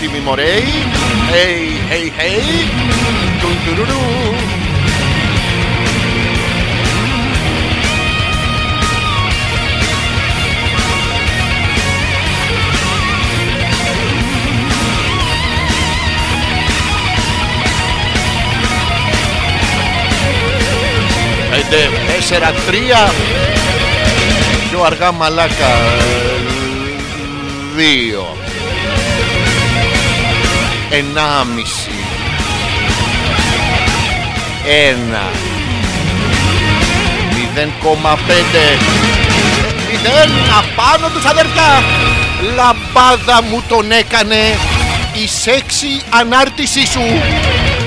έτοιμοι μωρέοι. Hey, hey, hey. Τουν, τουρουρου. Πέντε, τέσσερα, τρία. Πιο Ενάμιση. Ένα. Μηδέν κόμμα πέντε. Μηδέν. Απάνω τους αδερφιά. Λαμπάδα μου τον έκανε η σεξι ανάρτησή σου.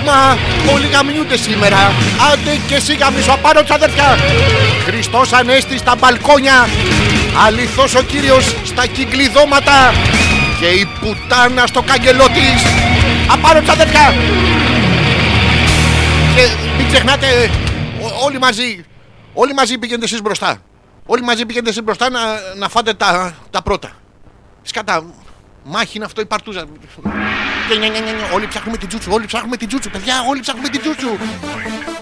Μα όλοι γαμιούνται σήμερα. Άντε και εσύ γαμίσου απάνω τους αδερφιά. Χριστός Ανέστη στα μπαλκόνια. Αληθώς ο Κύριος στα κυκλειδώματα. Και η πουτάνα στο κάγκελό της. Απάνω τους αδερφιά. Και μην ξεχνάτε ό- όλοι μαζί. Όλοι μαζί πήγαινε εσείς μπροστά. Όλοι μαζί πήγαινε εσείς μπροστά να, να φάτε τα, τα πρώτα. Σκατά. Μάχη είναι αυτό η παρτούζα. Και νια, νια, νια, νια. Όλοι ψάχνουμε την τζούτσου, όλοι ψάχνουμε την τζούτσου. Παιδιά, όλοι ψάχνουμε την τζούτσου.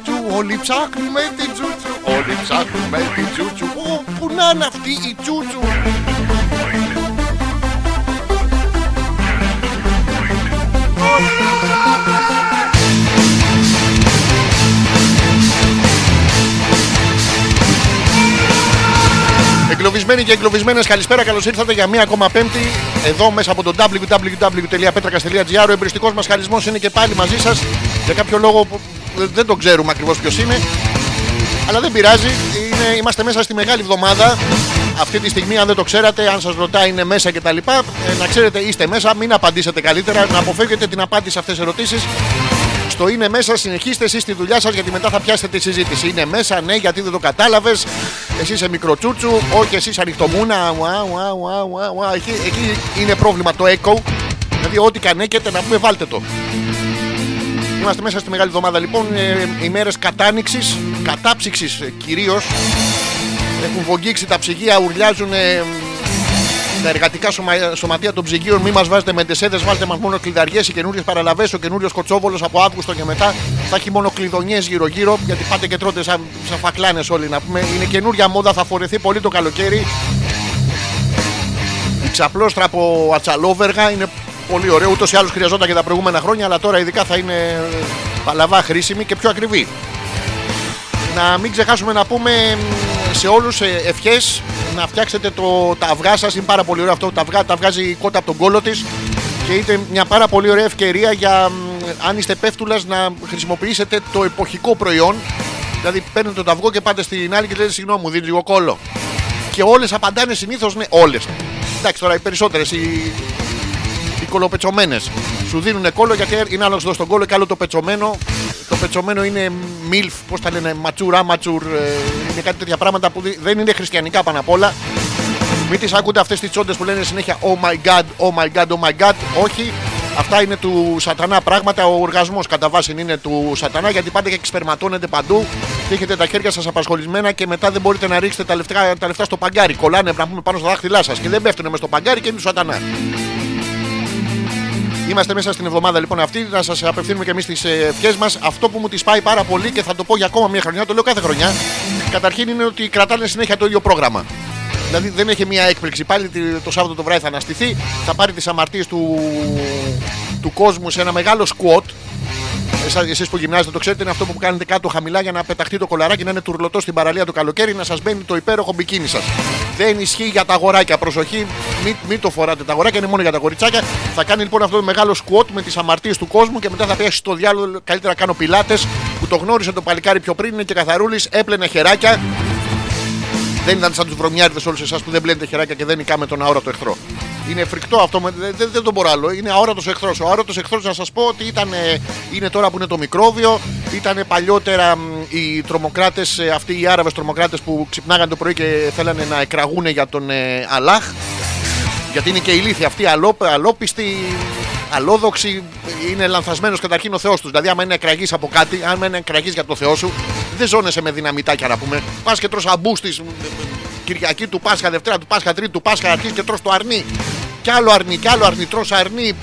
Τζου, όλοι ψάχνουμε την τζούτσου. Όλοι ψάχνουμε την τζούτσου. Ω, πού να είναι αυτή η τζούτσου. Εγκλωβισμένοι και εγκλωβισμένες, καλησπέρα. Καλώς ήρθατε για μία ακόμα Πέμπτη εδώ μέσα από το www.petrakas.gr. Ο εμπριστικός μας χαρισμός είναι και πάλι μαζί σας. Για κάποιο λόγο που δεν το ξέρουμε ακριβώς ποιος είναι. Αλλά δεν πειράζει. Είναι, είμαστε μέσα στη μεγάλη εβδομάδα. Αυτή τη στιγμή, αν δεν το ξέρατε, αν σας ρωτάει είναι μέσα κτλ., ε, να ξέρετε είστε μέσα. Μην απαντήσετε καλύτερα. Να αποφεύγετε την απάντηση σε αυτές τις ερωτήσεις. Στο είναι μέσα, συνεχίστε εσείς τη δουλειά σας γιατί μετά θα πιάσετε τη συζήτηση. Είναι μέσα, ναι, γιατί δεν το κατάλαβες. Εσύ είσαι μικροτσούτσου, όχι εσύ ανοιχτομούνα. Ουα, ουα, ουα, ουα, ουα. Εκεί, εκεί είναι πρόβλημα το echo. Δηλαδή, ό,τι κανέκεται να πούμε, βάλτε το. Είμαστε μέσα στη μεγάλη εβδομάδα λοιπόν. Ε, ημέρες κατάνοιξης, κατάψυξης κυρίως. Έχουν βογγίξει τα ψυγεία, ουρλιάζουν ε, τα εργατικά σωμα, σωματεία των ψυγείων. Μην μας βάζετε με ντεσέδε, βάλτε μας μόνο κλειδαριές. Οι καινούριες παραλαβές, ο καινούριος κοτσόβολος από Αύγουστο και μετά θα έχει μόνο κλειδονιές γύρω-γύρω. Γιατί πάτε και τρώτε σαν, σαν φακλάνες όλοι να πούμε. Είναι καινούρια μόδα, θα φορεθεί πολύ το καλοκαίρι. Η ξαπλώστρα από ατσαλόβεργα είναι πολύ ωραίο. Ούτως ή άλλως χρειαζόταν και τα προηγούμενα χρόνια, αλλά τώρα ειδικά θα είναι παλαβά χρήσιμη και πιο ακριβή. Να μην ξεχάσουμε να πούμε μ, σε όλους ευχές να φτιάξετε το, τα αυγά σας. Είναι πάρα πολύ ωραίο αυτό. Τα αυγά τα βγάζει η κότα από τον κόλο της και είναι μια πάρα πολύ ωραία ευκαιρία για μ, αν είστε πέφτουλας να χρησιμοποιήσετε το εποχικό προϊόν. Δηλαδή παίρνετε το αυγό και πάτε στην άλλη και λέτε συγγνώμη μου δίνει λίγο κόλλο. Και όλες απαντάνε συνήθως ναι, όλες. Εντάξει τώρα οι περισσότερες, οι, οι κολοπετσωμένες. Σου δίνουν κόλλο γιατί είναι άλλος εδώ στον κόλλο και άλλο το πετσωμένο. Το πετσωμένο είναι milf, πώς τα λένε, ματσουρ, άματσουρ. ε, Είναι κάτι τέτοια πράγματα που δι- δεν είναι χριστιανικά πάνω απ' όλα. Μην τις ακούτε αυτές τις τσόντες που λένε συνέχεια Oh my god, oh my god, oh my god. Όχι, αυτά είναι του σατανά πράγματα. Ο οργασμός κατά βάση είναι του σατανά γιατί πάτε και εξπερματώνετε παντού και έχετε τα χέρια σας απασχολημένα και μετά δεν μπορείτε να ρίξετε τα λεφτά, τα λεφτά στο παγκάρι. Κολλάνε να πούμε πάνω στα δάχτυλά σας και δεν πέφτουν μες στο παγκάρι και είναι του σατανά. Είμαστε μέσα στην εβδομάδα λοιπόν αυτή να σας απευθύνουμε και εμείς τις ευχές μας. Αυτό που μου τη πάει πάρα πολύ και θα το πω για ακόμα μια χρονιά, το λέω κάθε χρονιά. Καταρχήν είναι ότι κρατάνε συνέχεια το ίδιο πρόγραμμα. Δηλαδή δεν έχει μια έκπληξη. Πάλι τη- το Σάββατο το βράδυ θα αναστηθεί, θα πάρει τις αμαρτίες του, του κόσμου σε ένα μεγάλο σκουότ. Εσείς που γυμνάζετε το ξέρετε, είναι αυτό που κάνετε κάτω χαμηλά για να πεταχτεί το κολαράκι, να είναι τουρλωτό στην παραλία το καλοκαίρι, να σας μπαίνει το υπέροχο μπικίνι σας. Δεν ισχύει για τα αγοράκια. Προσοχή, μην, μην το φοράτε. Τα αγοράκια είναι μόνο για τα κοριτσάκια. Θα κάνει λοιπόν αυτό το μεγάλο σκουότ με τις αμαρτίες του κόσμου και μετά θα πιάσει στο διάλογο. Καλύτερα κάνω πιλάτες που το γνώρισε το παλικάρι πιο πριν, είναι και καθαρούλης, έπλαινε χεράκια. Δεν ήταν σαν τους βρωμιάριδες όλους εσάς που δεν μπλένετε χεράκια και δεν νικάμε τον αόρατο εχθρό. Είναι φρικτό αυτό, με- δεν, δεν, δεν τον μπορώ άλλο. Είναι αόρατος εχθρός. Ο αόρατος εχθρός, να σας πω ότι ήταν, ε, είναι τώρα που είναι το μικρόβιο, ήταν παλιότερα μ, οι τρομοκράτες, αυτοί οι Άραβες τρομοκράτες που ξυπνάγαν το πρωί και θέλανε να εκραγούν για τον ε, Αλάχ. Γιατί είναι και ηλίθιοι αυτοί, αλό, αλόπιστοι, αλόδοξοι, είναι λανθασμένος καταρχήν ο Θεός τους. Δηλαδή, άμα είναι εκραγής από κάτι, άμα είναι εκραγής για το Θεό σου, δεν ζώνεσαι με δυναμητάκια να πούμε. Πας και τρως αμπούστη Κυριακή του Πάσχα, Δευτέρα του Πάσχα, Τρίτη του Πάσχα, αρχίζει και τρως το αρνί. Κι άλλο αρνί, κι άλλο αρνί. Τρως αρνί,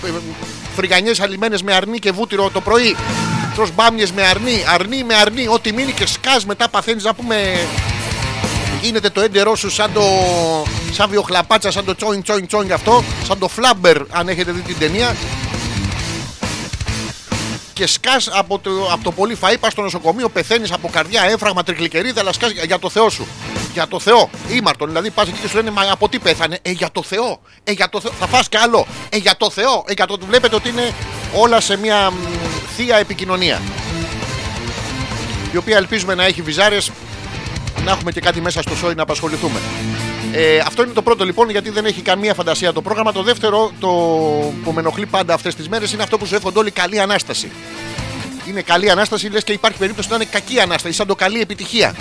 φρυγανιές αλημένε με αρνί και βούτυρο το πρωί. Τρως μπάμιες με αρνί, αρνί με αρνί. Ό,τι μείνει και σκάς μετά παθαίνεις να πούμε γίνεται το έντερό σου σαν το. σαν βιοχλαπάτσα, σαν το τσόιν τσόιν τσόιν αυτό, σαν το φλάμπερ, αν έχετε δει την ταινία. Και σκάς από το, από το πολύ φαΐ, πα στο νοσοκομείο, πεθαίνεις από καρδιά, έμφραγμα, τρικλικερίδα, αλλά σκάς για, για το Θεό σου. Για το Θεό. Ήμαρτον. Δηλαδή πας εκεί και σου λένε Μα από τι πέθανε; Ε, για το Θεό. Ε, για το Θεό. Θα φας κι άλλο. Ε, για το Θεό. Ε, για το... Βλέπετε ότι είναι όλα σε μια μ, θεία επικοινωνία. Η οποία ελπίζουμε να έχει βυζάρες να έχουμε και κάτι μέσα στο σόι να απασχοληθούμε. Ε, αυτό είναι το πρώτο λοιπόν, γιατί δεν έχει καμία φαντασία το πρόγραμμα. Το δεύτερο, το που με ενοχλεί πάντα αυτές τις μέρες, είναι αυτό που σου εύχονται όλοι καλή ανάσταση. Είναι καλή ανάσταση, λες και υπάρχει περίπτωση να είναι κακή ανάσταση, σαν το καλή επιτυχία.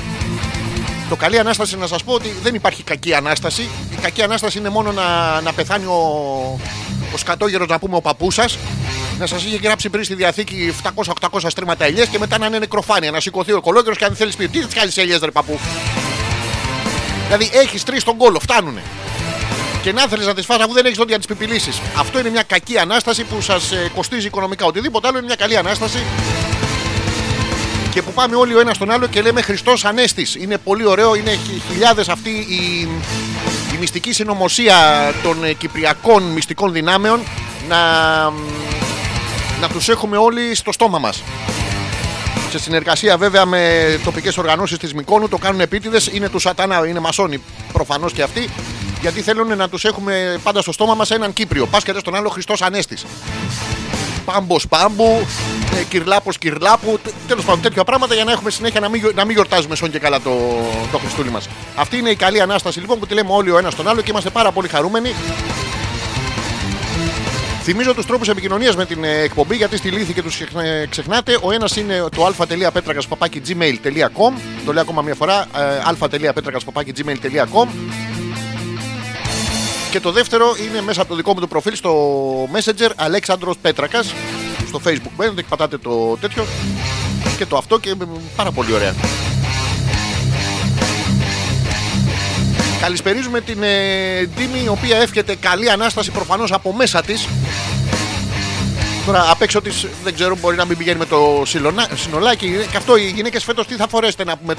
Το καλή ανάσταση να σας πω ότι δεν υπάρχει κακή ανάσταση. Η κακή ανάσταση είναι μόνο να, να πεθάνει ο, ο σκατόγερος, να πούμε ο παππούς σας, να σας είχε γράψει πριν στη διαθήκη 700-800 στρέμματα ελιές και μετά να είναι νεκροφάνεια. Να σηκωθεί ο οικολόγερο και αν θέλεις πει: Τι τις κάνεις ελιές, ρε παππού; Δηλαδή έχεις τρεις στον κόλο, φτάνουνε. Και να θέλεις να τις φας αφού δεν έχεις δόντια να τις πιπιλήσει. Αυτό είναι μια κακή ανάσταση που σας κοστίζει οικονομικά. Οτιδήποτε άλλο είναι μια καλή ανάσταση. Και που πάμε όλοι ο ένας στον άλλο και λέμε Χριστός Ανέστης. Είναι πολύ ωραίο, είναι χιλιάδες αυτή η, η μυστική συνωμοσία των ε, κυπριακών μυστικών δυνάμεων να, να τους έχουμε όλοι στο στόμα μας. Σε συνεργασία βέβαια με τοπικές οργανώσεις της Μικόνου το κάνουν επίτηδες. Είναι του Σατανά, είναι μασόνοι προφανώς και αυτοί. Γιατί θέλουν να τους έχουμε πάντα στο στόμα μας έναν Κύπριο. Πας και δες τον άλλο Χριστός Ανέστης. Πάμπος πάμπου, ε, κυρλάπος κυρλάπου. Τέλος πάντων τέτοια πράγματα για να έχουμε συνέχεια να μην, γιο- να μην γιορτάζουμε σόν και καλά το, το Χριστούλη μας. Αυτή είναι η καλή ανάσταση λοιπόν που τη λέμε όλοι ο ένας τον άλλο και είμαστε πάρα πολύ χαρούμενοι. Θυμίζω τους τρόπους επικοινωνίας με την ε, εκπομπή γιατί στη λύθη και τους ξεχνάτε. Ο ένας είναι το α.πέτρακα.gmail.com. Το λέω ακόμα μια φορά. ε, α.πέτρακα.gmail.com. Και το δεύτερο είναι μέσα από το δικό μου το προφίλ στο Messenger Αλέξανδρος Πέτρακας. Στο Facebook μπαίνετε και πατάτε το τέτοιο και το αυτό και ε, πάρα πολύ ωραία. Καλησπερίζουμε την ε, Ντίμη η οποία εύχεται καλή ανάσταση προφανώς από μέσα της. Τώρα απ' έξω της δεν ξέρω μπορεί να μην πηγαίνει με το σιλονά- συνολάκι. Και αυτό οι γυναίκες φέτος τι θα φορέσετε να πούμε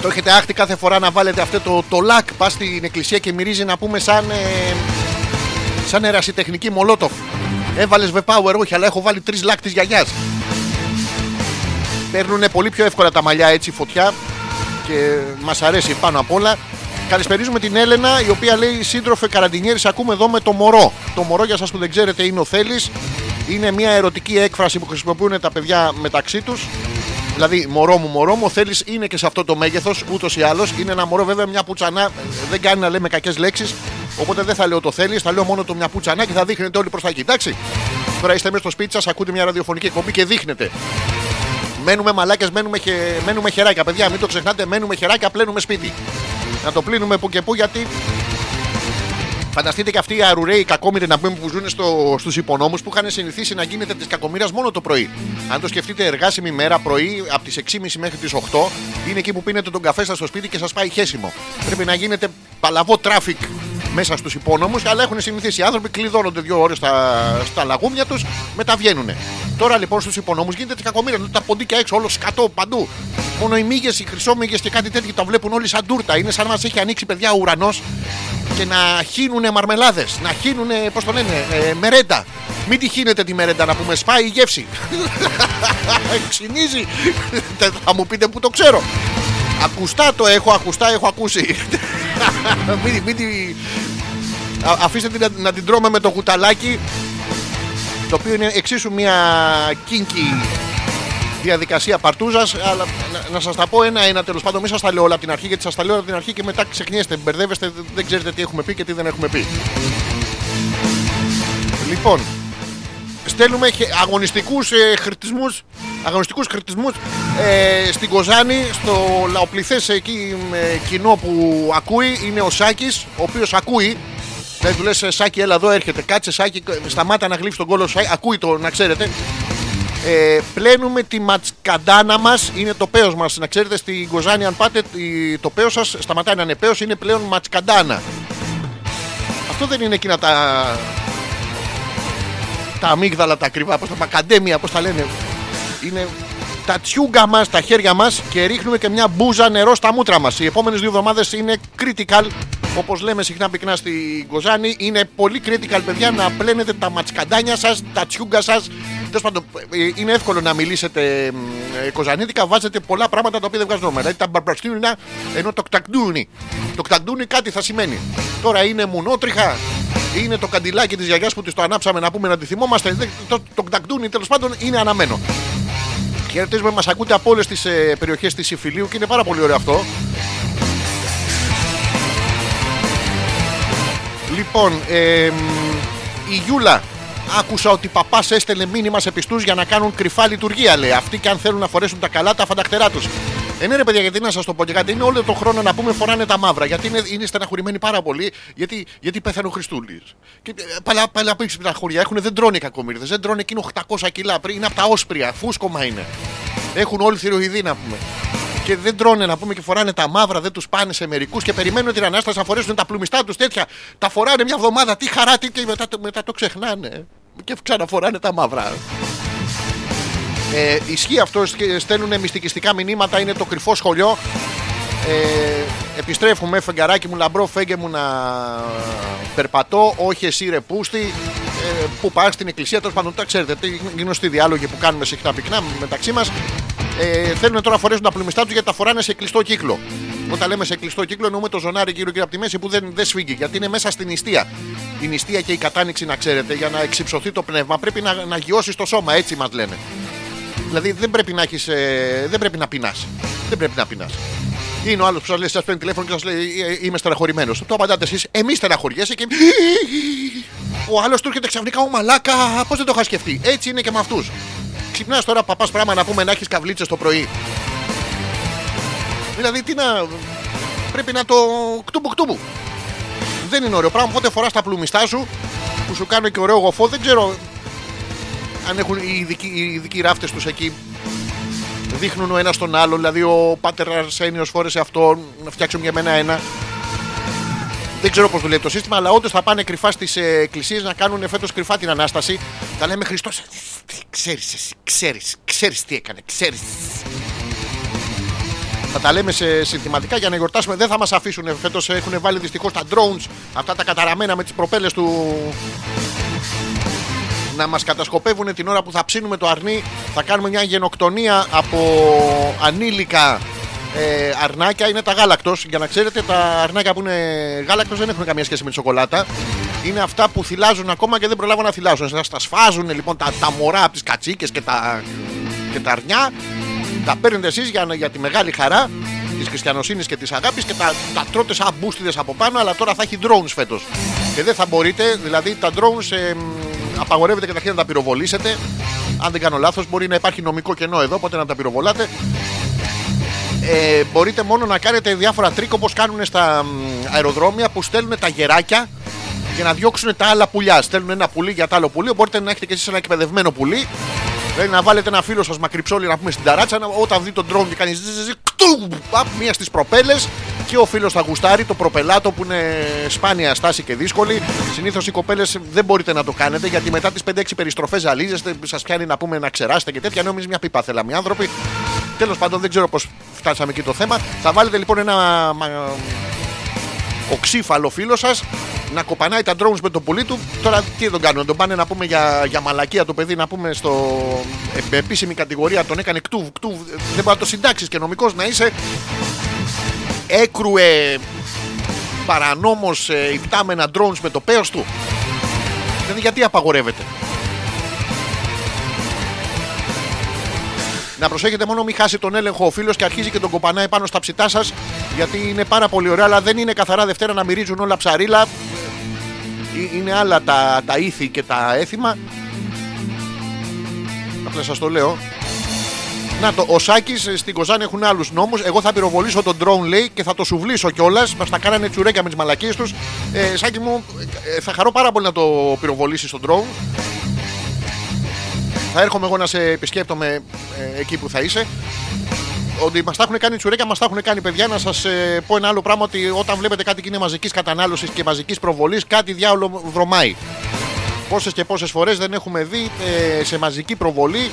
το έχετε το έχετε άχτη κάθε φορά να βάλετε αυτό το, το λακ πας στην εκκλησία και μυρίζει να πούμε σαν ε, σαν ερασιτεχνική μολότοφ έβαλες V-Power όχι αλλά έχω βάλει τρεις λακ της γιαγιάς παίρνουν πολύ πιο εύκολα τα μαλλιά έτσι φωτιά και μας αρέσει πάνω απ' όλα Καλησπερίζουμε την Έλενα, η οποία λέει σύντροφε καραντινιέρης. Ακούμε εδώ με το μωρό. Το μωρό, για σας που δεν ξέρετε, είναι ο Θέλει. Είναι μια ερωτική έκφραση που χρησιμοποιούν τα παιδιά μεταξύ τους. Δηλαδή, μωρό μου, μωρό μου, ο Θέλεις είναι και σε αυτό το μέγεθος, ούτως ή άλλως. Είναι ένα μωρό, βέβαια, μια πουτσανά. Δεν κάνει να λέμε κακές λέξεις. Οπότε δεν θα λέω το θέλεις, θα λέω μόνο το μια πουτσανά και θα δείχνετε όλοι προς τα εκεί. Εντάξει. Τώρα είστε μέσα στο σπίτι σας, ακούτε μια ραδιοφωνική εκπομπή και δείχνετε. Μένουμε μαλάκες, μένουμε, χε... μένουμε χεράκια. Παιδιά, μην το ξεχνάτε, μένουμε χεράκια, πλένουμε σπίτι. Να το πλύνουμε που και που γιατί. Φανταστείτε και αυτοί οι αρουραίοι κακόμοιροι να πούμε που ζουν στο, στους υπονόμους που είχαν συνηθίσει να γίνεται της κακομοίρας μόνο το πρωί. Αν το σκεφτείτε εργάσιμη μέρα πρωί από τις 6.30 μέχρι τις 8 είναι εκεί που πίνετε τον καφέ σας στο σπίτι και σας πάει χέσιμο. Πρέπει να γίνεται παλαβό traffic μέσα στους υπόνομους αλλά έχουν συνηθίσει οι άνθρωποι κλειδώνονται δύο ώρες στα, στα λαγούμια τους μετά βγαίνουν. Τώρα λοιπόν στους υπονόμους γίνεται της κακομοίρας τα ποντίκια έξω όλο σκατό παντού. Μόνο οι μύγες, οι χρυσόμυγες και κάτι τέτοιο τα βλέπουν όλοι σαν τούρτα. Είναι σαν να μας έχει ανοίξει παιδιά ο ουρανός και να χύνουνε μαρμελάδες, να χύνουνε, πώς το λένε, ε, μερέντα. Μην τη χύνετε τη μερέντα να πούμε, σπάει η γεύση. Ξυνίζει. Δεν θα μου πείτε που το ξέρω. Ακουστά το έχω, ακουστά έχω ακούσει. μην, μην τη... Α- αφήστε την να, να την τρώμε με το κουταλάκι το οποίο είναι εξίσου μια κίνκι διαδικασία παρτούζας. Αλλά να, να σας τα πω ένα-ένα τέλος πάντων. Μην σας τα λέω όλα από την αρχή, γιατί σας τα λέω όλα από την αρχή και μετά ξεχνιέστε, μπερδεύεστε, δεν- δεν ξέρετε τι έχουμε πει και τι δεν έχουμε πει. Λοιπόν, στέλνουμε χε- αγωνιστικούς ε, χριτισμούς αγωνιστικούς χριτισμούς ε, στην Κοζάνη στο λαοπληθές εκεί ε, κοινό που ακούει είναι ο Σάκης ο οποίος ακούει δεν του λες «Ε, Σάκη έλα εδώ έρχεται κάτσε Σάκη σταμάτα να γλύφει τον κόλλο σου Σάκη». ακούει το να ξέρετε ε, πλένουμε τη ματσκαντάνα μας. Είναι το πέος μας. Να ξέρετε, στην Κοζάνη, αν πάτε, η- το πέος σας σταματάει να είναι πέος, είναι πλέον ματσκαντάνα. Αυτό δεν είναι εκείνα τα. τα αμύγδαλα τα ακριβά, πώς τα μακαντέμια, πώς τα λένε. Είναι τα τσιούγκα μας, τα χέρια μας και ρίχνουμε και μια μπούζα νερό στα μούτρα μας. Οι επόμενες δύο εβδομάδες είναι critical. Όπως λέμε συχνά πυκνά στην Κοζάνη, είναι πολύ critical, παιδιά, να πλένετε τα ματσκαντάνια σας, τα τσιούγκα σας. Τέλος πάντων, ε, είναι εύκολο να μιλήσετε μ, ε, κοζανίτικα, βάζετε πολλά πράγματα τα οποία δεν βγάζουν νόημα. Δηλαδή τα μπαρμπαστούνια ενώ το κτακτούνι. Το κτακτούνι κάτι θα σημαίνει. Τώρα είναι μουνότριχα, είναι το καντιλάκι της γιαγιάς που της το ανάψαμε να πούμε να τη θυμόμαστε. Δεν- Το, το κτακτούνι τέλος πάντων είναι αναμένο. Χαιρετίζουμε, μας ακούτε από όλες τις ε, περιοχές της Ιφιλίου και είναι πάρα πολύ ωραίο αυτό. Λοιπόν, ε, μ, η Γιούλα. Άκουσα ότι παπάς έστελνε μήνυμα σε πιστούς για να κάνουν κρυφά λειτουργία. Λέει αυτοί και αν θέλουν να φορέσουν τα καλά τα φανταχτερά τους. Ε, ναι, ρε παιδιά, γιατί να σας το πω και κάτι. Είναι όλο τον χρόνο να πούμε φοράνε τα μαύρα. Γιατί είναι, είναι στεναχωρημένοι πάρα πολύ. Γιατί, γιατί πέθανε ο Χριστούλης. Και ε, παλά, παλά πίσω στα χωριά έχουν, δεν τρώνε κακομίρδε. Δεν τρώνε εκείνο 800 κιλά. Πριν είναι από τα όσπρια. Φούσκωμα είναι. Έχουν όλοι θηροειδή να πούμε. Και δεν τρώνε να πούμε και φοράνε τα μαύρα, δεν τους πάνε σε μερικούς και περιμένουν την ανάσταση να φορέσουν τα πλουμιστά τους τέτοια. Τα φοράνε μια εβδομάδα, τι χαρά, τι και μετά, το- μετά το ξεχνάνε. Και ξαναφοράνε τα μαύρα. Ε, ισχύει αυτό, στέλνουν μυστικιστικά μηνύματα, είναι το κρυφό σχολείο. Ε, επιστρέφουμε, φεγγαράκι μου, λαμπρό, φέγγε μου να περπατώ. Όχι εσύ ρε πούστη. ε, που πα στην εκκλησία, τέλος πάντων, τα ξέρετε, τι γνωστοί διάλογοι που κάνουμε συχνά πυκνά μεταξύ μας. Ε, θέλουν τώρα να φορέσουν τα πλουμιστά τους γιατί τα φοράνε σε κλειστό κύκλο. Όταν λέμε σε κλειστό κύκλο, εννοούμε το ζωνάρι γύρω γύρω από τη μέση που δεν, δεν σφίγγει γιατί είναι μέσα στην νηστεία. Η νηστεία και η κατάνοιξη, να ξέρετε, για να εξυψωθεί το πνεύμα πρέπει να, να γιώσεις το σώμα, έτσι μας λένε. Δηλαδή δεν πρέπει να έχεις, ε, δεν πρέπει να πεινάς. Δεν πρέπει να πεινάς. Είναι ο άλλος που σας λέει, σας παίρνει τηλέφωνο και σας λέει «Ε, Είμαι στεναχωρημένος. Το απαντάτε εσείς, Εμείς στεναχωριέσαι και. Ο άλλος του έρχεται ξαφνικά, Ο μαλάκα, πώς δεν το είχα σκεφτεί. Έτσι είναι και με αυτούς. Ξυπνάς τώρα παπάς πράγμα να πούμε να έχεις καβλίτσες το πρωί. Δηλαδή τι να. Πρέπει να το κτούμπου κτούμπου. Δεν είναι ωραίο πράγμα. Πότε φοράς τα πλουμιστά σου που σου κάνουν και ωραίο γοφό. Δεν ξέρω αν έχουν οι ειδικοί, οι ειδικοί ράφτες τους εκεί. Δείχνουν ο ένας τον άλλο. Δηλαδή ο πάτερ Αρσένιος φόρεσε αυτό. Να φτιάξουν για μένα ένα. Δεν ξέρω πώς δουλεύει το σύστημα, αλλά όντως θα πάνε κρυφά στις εκκλησίες να κάνουν φέτος κρυφά την ανάσταση. Θα λέμε Χριστός, ξέρεις εσύ, ξέρεις, ξέρεις τι έκανε, ξέρεις. Θα τα λέμε σε συνθηματικά για να γιορτάσουμε. Δεν θα μας αφήσουν φέτος. Έχουν βάλει δυστυχώς τα drones, αυτά τα καταραμένα με τις προπέλες του. Να μας κατασκοπεύουν την ώρα που θα ψήνουμε το αρνί. Θα κάνουμε μια γενοκτονία από ανήλικα ε, αρνάκια. Είναι τα γάλακτος. Για να ξέρετε, τα αρνάκια που είναι γάλακτος δεν έχουν καμία σχέση με τη σοκολάτα. Είναι αυτά που θυλάζουν ακόμα και δεν προλάβουν να θυλάζουν. Σας τα σφάζουν λοιπόν τα, τα μωρά από τις κατσίκες και τα, και τα αρνιά. Τα παίρνετε εσείς για, για τη μεγάλη χαρά της χριστιανοσύνης και της αγάπης και τα, τα τρώτε σαν πούστηδες από πάνω. Αλλά τώρα θα έχει drones φέτος. Και δεν θα μπορείτε, δηλαδή τα drones ε, μ, απαγορεύεται καταρχήν να τα πυροβολήσετε. Αν δεν κάνω λάθος, μπορεί να υπάρχει νομικό κενό εδώ, οπότε να τα πυροβολάτε. Ε, μπορείτε μόνο να κάνετε διάφορα τρικ όπως κάνουν στα μ, αεροδρόμια που στέλνουν τα γεράκια για να διώξουν τα άλλα πουλιά. Στέλνουν ένα πουλί για το άλλο πουλί, μπορείτε να έχετε και εσείς ένα εκπαιδευμένο πουλί. Δηλαδή να βάλετε ένα φίλο σας μακριψόλι να πούμε στην ταράτσα, να, όταν δει τον drone και κάνει ζζζζ, κτου, παπ, μία στις προπέλες και ο φίλος θα γουστάρει το προπελάτο που είναι σπάνια στάση και δύσκολη. Συνήθως οι κοπέλες δεν μπορείτε να το κάνετε γιατί μετά τις 5-6 περιστροφές ζαλίζεστε, σας πιάνει να πούμε να ξεράσετε και τέτοια. Νομίζω μια πίπα θέλαμε οι άνθρωποι. Τέλος πάντων δεν ξέρω πώς φτάσαμε εκεί το θέμα. Θα βάλετε λοιπόν ένα μα- οξύφαλο φίλος σας να κοπανάει τα drones με το πουλί του. Τώρα τι τον κάνουν, τον πάνε να πούμε για, για μαλακία το παιδί, να πούμε στο ε, επίσημη κατηγορία. Τον έκανε κτούβ, κτούβ. Δεν μπορεί να το συντάξεις και νομικός να είσαι. Έκρουε παρανόμως ε, υπτάμενα drones με το πέος του. Δηλαδή γιατί απαγορεύεται; Να προσέχετε μόνο μην χάσει τον έλεγχο ο φίλος και αρχίζει και τον κοπανάει πάνω στα ψητά σας. Γιατί είναι πάρα πολύ ωραία, αλλά δεν είναι καθαρά Δευτέρα να μυρίζουν όλα ψαρίλα. Ε, Είναι άλλα τα, τα ήθη και τα έθιμα. Απλά σας το λέω. Να το, ο Σάκης στην Κοζάνη έχουν άλλους νόμους. Εγώ θα πυροβολήσω τον drone λέει και θα το σουβλήσω κιόλας. Μας τα κάνανε τσουρέκια με τις μαλακίες τους. Ε, Σάκη μου, ε, θα χαρώ πάρα πολύ να το πυροβολήσεις τον drone. Θα έρχομαι εγώ να σε επισκέπτομαι ε, εκεί που θα είσαι. Ότι μας τα έχουν κάνει τσουρέκια, μας τα έχουν κάνει παιδιά. Να σας πω ένα άλλο πράγμα: Ότι όταν βλέπετε κάτι και είναι μαζικής κατανάλωσης και μαζικής προβολής, κάτι διάολο βρωμάει. Πόσες και πόσες φορές δεν έχουμε δει ε, σε μαζική προβολή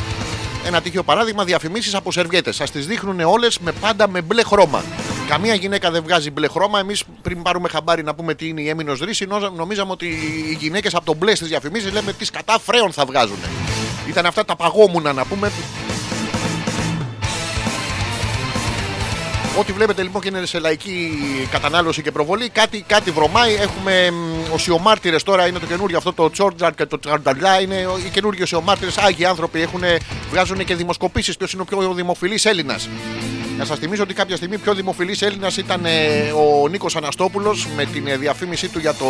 ένα τυχαίο παράδειγμα διαφημίσεις από σερβιέτες. Σα τις δείχνουν όλες με πάντα με μπλε χρώμα. Καμία γυναίκα δεν βγάζει μπλε χρώμα. Εμείς πριν πάρουμε χαμπάρι να πούμε τι είναι η έμεινο ρίση, νο- νομίζαμε ότι οι γυναίκες από τον μπλε στις διαφημίσεις λέμε τις κατά φρέων θα βγάζουν. Ήταν αυτά τα παγόμουνα να πούμε. Ό,τι βλέπετε λοιπόν και είναι σε λαϊκή κατανάλωση και προβολή, κάτι, κάτι βρωμάει. Έχουμε μ, οσιομάρτυρες τώρα, είναι το καινούριο αυτό το Τσόρτζαρ και το Τσαρνταλιά. Είναι ο- οι καινούργιοι οσιομάρτυρες, άγιοι άνθρωποι έχουν, βγάζουν και δημοσκοπήσεις. Ποιος είναι ο πιο δημοφιλής Έλληνας. Να σας θυμίσω ότι κάποια στιγμή πιο δημοφιλής Έλληνας ήταν ε, ο Νίκος Αναστόπουλος με την ε, διαφήμιση του για το,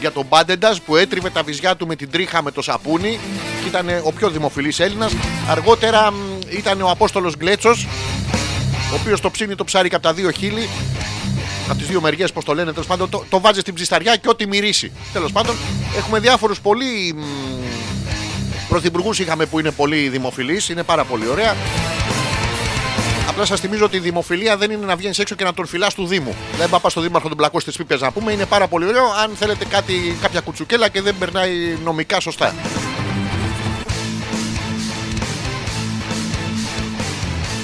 για το Μπάντεντα που έτριβε τα βυζιά του με την τρίχα με το σαπούνι και ήταν ε, ο πιο δημοφιλής Έλληνας. Αργότερα μ, ήταν ο Απόστολος Γκλέτσος ο οποίος το ψήνει το ψάρι και από τα δύο χείλη. Από τις δύο μεριές, πώς το λένε, τέλος πάντων, το, το βάζει στην ψισταριά και ό,τι μυρίσει. Τέλος πάντων, έχουμε διάφορους πολύ πρωθυπουργούς είχαμε που είναι πολύ δημοφιλείς, είναι πάρα πολύ ωραία. Απλά σας θυμίζω ότι η δημοφιλία δεν είναι να βγαίνεις έξω και να τον φυλάς του Δήμου. Δεν πάει στο Δήμαρχο τον πλακό τη πίπες να πούμε. Είναι πάρα πολύ ωραίο αν θέλετε κάτι, κάποια κουτσουκέλα και δεν περνάει νομικά σωστά.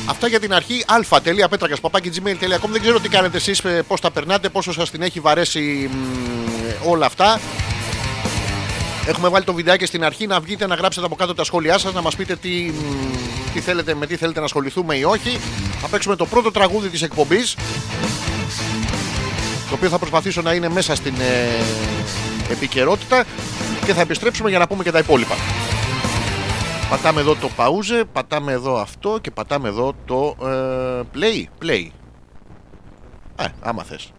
Αυτά για την αρχή. αλφα.πέτρακα παπάκι.gmail.com. Δεν ξέρω τι κάνετε εσείς, πώς τα περνάτε, πόσο σας την έχει βαρέσει μ, όλα αυτά. Έχουμε βάλει το βιντεάκι στην αρχή να βγείτε να γράψετε από κάτω τα σχόλιά σας, να μας πείτε τι, μ, τι θέλετε, με τι θέλετε να ασχοληθούμε ή όχι. Θα παίξουμε το πρώτο τραγούδι της εκπομπής. Το οποίο θα προσπαθήσω να είναι μέσα στην ε, επικαιρότητα και θα επιστρέψουμε για να πούμε και τα υπόλοιπα. Πατάμε εδώ το παούζε, πατάμε εδώ αυτό και πατάμε εδώ το ε, play. Play. Ε, άμα θες.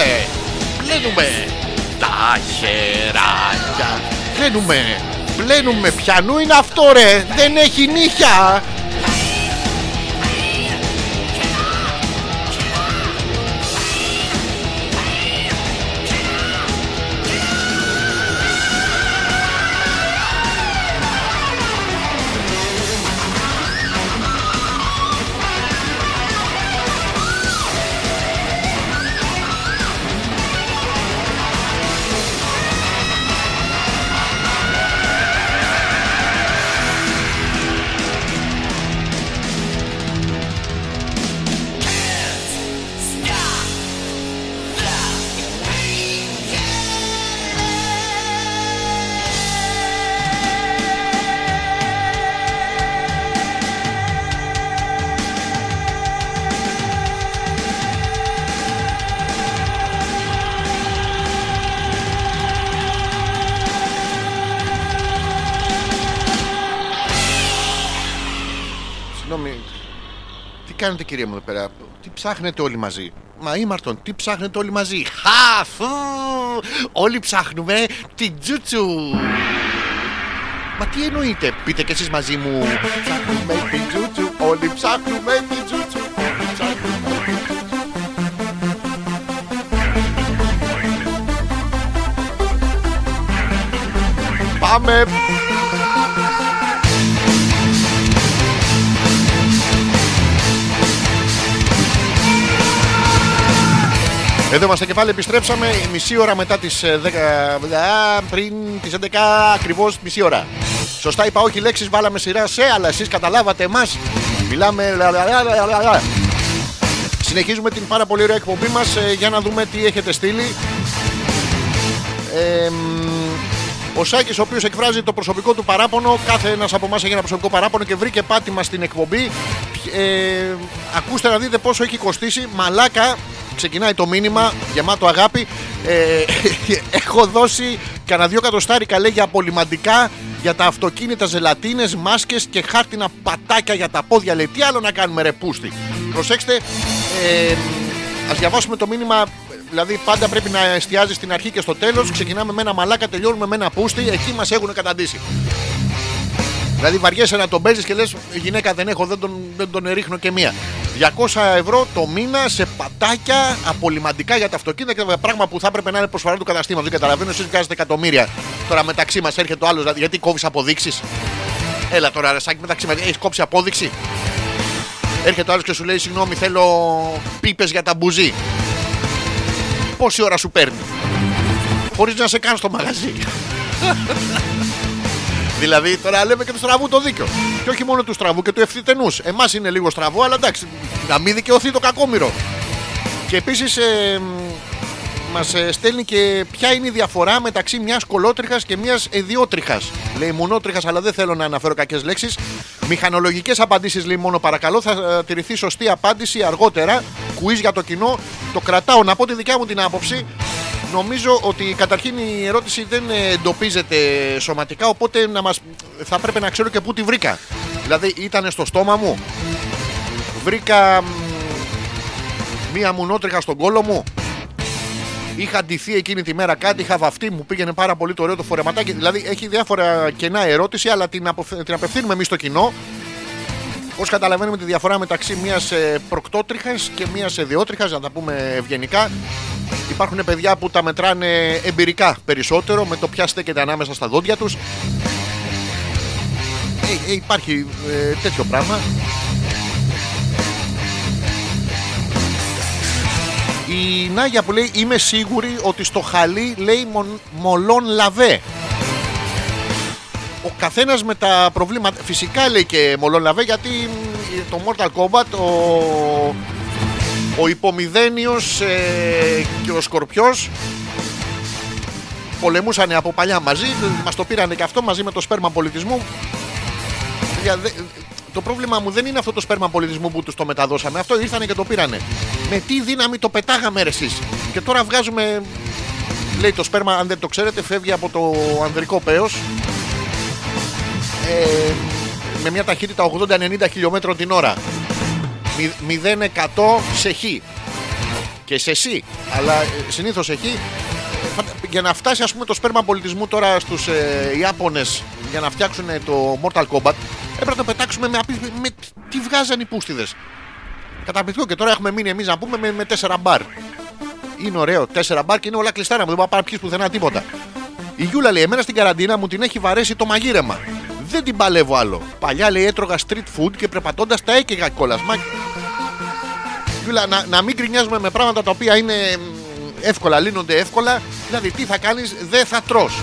Πλένουμε. Πλένουμε. Τα χεράκια. Πλένουμε. Πλένουμε. Πιανού είναι αυτό ρε. Δεν έχει νύχια. Κάνετε κυρία μου εδώ πέρα. Τι ψάχνετε όλοι μαζί; Μα ήμαρτον, τι ψάχνετε όλοι μαζί; Χα, φου, όλοι ψάχνουμε την τζούτσου. Μα τι εννοείτε, πείτε κι εσείς μαζί μου. Ψάχνουμε την τζούτσου, όλοι ψάχνουμε την τζούτσου. όλοι ψάχνουμε την τζούτσου. Πάμε. Εδώ είμαστε και πάλι επιστρέψαμε μισή ώρα μετά τις ε, 10, α, πριν τις 11 ακριβώς μισή ώρα. Σωστά είπα όχι λέξεις, βάλαμε σειρά σε, αλλά εσείς καταλάβατε εμάς. Μιλάμε... λα, λα, λα, λα, λα, λα. Συνεχίζουμε την πάρα πολύ ωραία εκπομπή μας ε, για να δούμε τι έχετε στείλει. Ε, μ, ο Σάκης ο οποίος εκφράζει το προσωπικό του παράπονο Κάθε ένας από εμάς έχει ένα προσωπικό παράπονο Και βρήκε πάτημα στην εκπομπή ε, Ακούστε να δείτε πόσο έχει κοστίσει Μαλάκα Ξεκινάει το μήνυμα γεμάτο αγάπη ε, Έχω δώσει κανένα δυο κατοστάρικα λέει για απολυμαντικά Για τα αυτοκίνητα ζελατίνες, μάσκες και χάρτινα πατάκια για τα πόδια Λέει τι άλλο να κάνουμε ρε πούστη Προσέξτε ε, Ας διαβάσουμε το μήνυμα Δηλαδή πάντα πρέπει να εστιάζει στην αρχή και στο τέλος. Ξεκινάμε με ένα μαλάκα, τελειώνουμε με ένα πούστη. Εκεί μας έχουν καταντήσει. Δηλαδή βαριέσαι να τον παίζεις και λες: Γυναίκα δεν έχω, δεν τον, δεν τον ρίχνω και μία. 200 ευρώ το μήνα σε πατάκια απολυμαντικά για τα αυτοκίνητα και πράγμα που θα έπρεπε να είναι προσφορά του καταστήματο. Δεν καταλαβαίνω, εσείς βγάζετε εκατομμύρια. Τώρα μεταξύ μας έρχεται ο άλλος, δηλαδή, γιατί κόβεις αποδείξεις; Έλα τώρα, ρε Σάκη, μεταξύ μας έχεις κόψει απόδειξη; Έρχεται ο άλλος και σου λέει: Συγγνώμη, θέλω πίπες για τα μπουζί. Πόση ώρα σου παίρνει, Χωρίς να σε κάνει στο μαγαζί. Δηλαδή τώρα λέμε και του στραβού το δίκιο. Και όχι μόνο του στραβού και του ευθυτενούς. Εμάς είναι λίγο στραβό, αλλά εντάξει, να μην δικαιωθεί το κακόμοιρο. Και επίσης ε, μας στέλνει και ποια είναι η διαφορά μεταξύ μιας κολότριχας και μιας ιδιότριχα. Λέει μονότριχας, αλλά δεν θέλω να αναφέρω κακές λέξεις. Μηχανολογικές απαντήσεις λέει μόνο παρακαλώ. Θα ε, τηρηθεί σωστή απάντηση αργότερα. Κουίζ για το κοινό. Το κρατάω να πω τη δικιά μου την άποψη. Νομίζω ότι καταρχήν η ερώτηση δεν ε, εντοπίζεται σωματικά, οπότε να μας, θα πρέπει να ξέρω και πού τη βρήκα. Δηλαδή ήταν στο στόμα μου, βρήκα μ, μία μουνότριχα στον κόλο μου, είχα ντυθεί εκείνη τη μέρα κάτι, είχα βαφτεί, μου πήγαινε πάρα πολύ το ωραίο το φορεματάκι. Δηλαδή έχει διάφορα κενά ερώτηση, αλλά την, αποφ- την απευθύνουμε εμείς στο κοινό. Πώς καταλαβαίνουμε τη διαφορά μεταξύ μιας προκτότριχας και μιας ιδιότριχα, να τα πούμε ευγενικά. Υπάρχουν παιδιά που τα μετράνε εμπειρικά περισσότερο με το ποια στέκεται ανάμεσα στα δόντια τους. Ε, ε, υπάρχει ε, τέτοιο πράγμα. Η Νάγια που λέει είμαι σίγουρη ότι στο χαλί λέει μον- μολόν λαβέ. Ο καθένας με τα προβλήματα. Φυσικά λέει και μολόν λαβέ γιατί μ, το Mortal Kombat ο, ο υπομηδένιος ε, και ο Σκορπιός πολεμούσαν από παλιά μαζί, μας το πήρανε και αυτό μαζί με το σπέρμα πολιτισμού. Για δε- Το πρόβλημα μου δεν είναι αυτό το σπέρμα πολιτισμού που τους το μεταδώσαμε, αυτό ήρθανε και το πήρανε. Με τι δύναμη το πετάγαμε ρε εσείς. Και τώρα βγάζουμε Λέει το σπέρμα, αν δεν το ξέρετε, φεύγει από το ανδρικό πέος ε, με μια ταχύτητα 80-90 χιλιόμετρων την ώρα. 0% σε χ. Και σε σ. Αλλά συνήθως σε χ. Φαντα- Για να φτάσει ας πούμε το σπέρμα πολιτισμού τώρα στους ε, Ιάπωνες για να φτιάξουν ε, το Mortal Kombat έπρεπε να το πετάξουμε με, απί- με τι βγάζαν οι πούστιδες. Καταπληκτικό και τώρα έχουμε μείνει εμείς να πούμε με, με 4 μπαρ. Είναι ωραίο, 4 μπαρ και είναι όλα κλειστά να μου δεν πας να πιεις πουθενά τίποτα. Η Γιούλα λέει: Εμένα στην καραντίνα μου την έχει βαρέσει το μαγείρεμα. Δεν την παλεύω άλλο. Παλιά λέει έτρωγα street food και περπατώντας τα έκαιγα κιόλας. Μα... Γιούλα, να, να μην γκρινιάζουμε με πράγματα τα οποία είναι μ, εύκολα, λύνονται εύκολα. Δηλαδή, τι θα κάνεις, δεν θα τρως.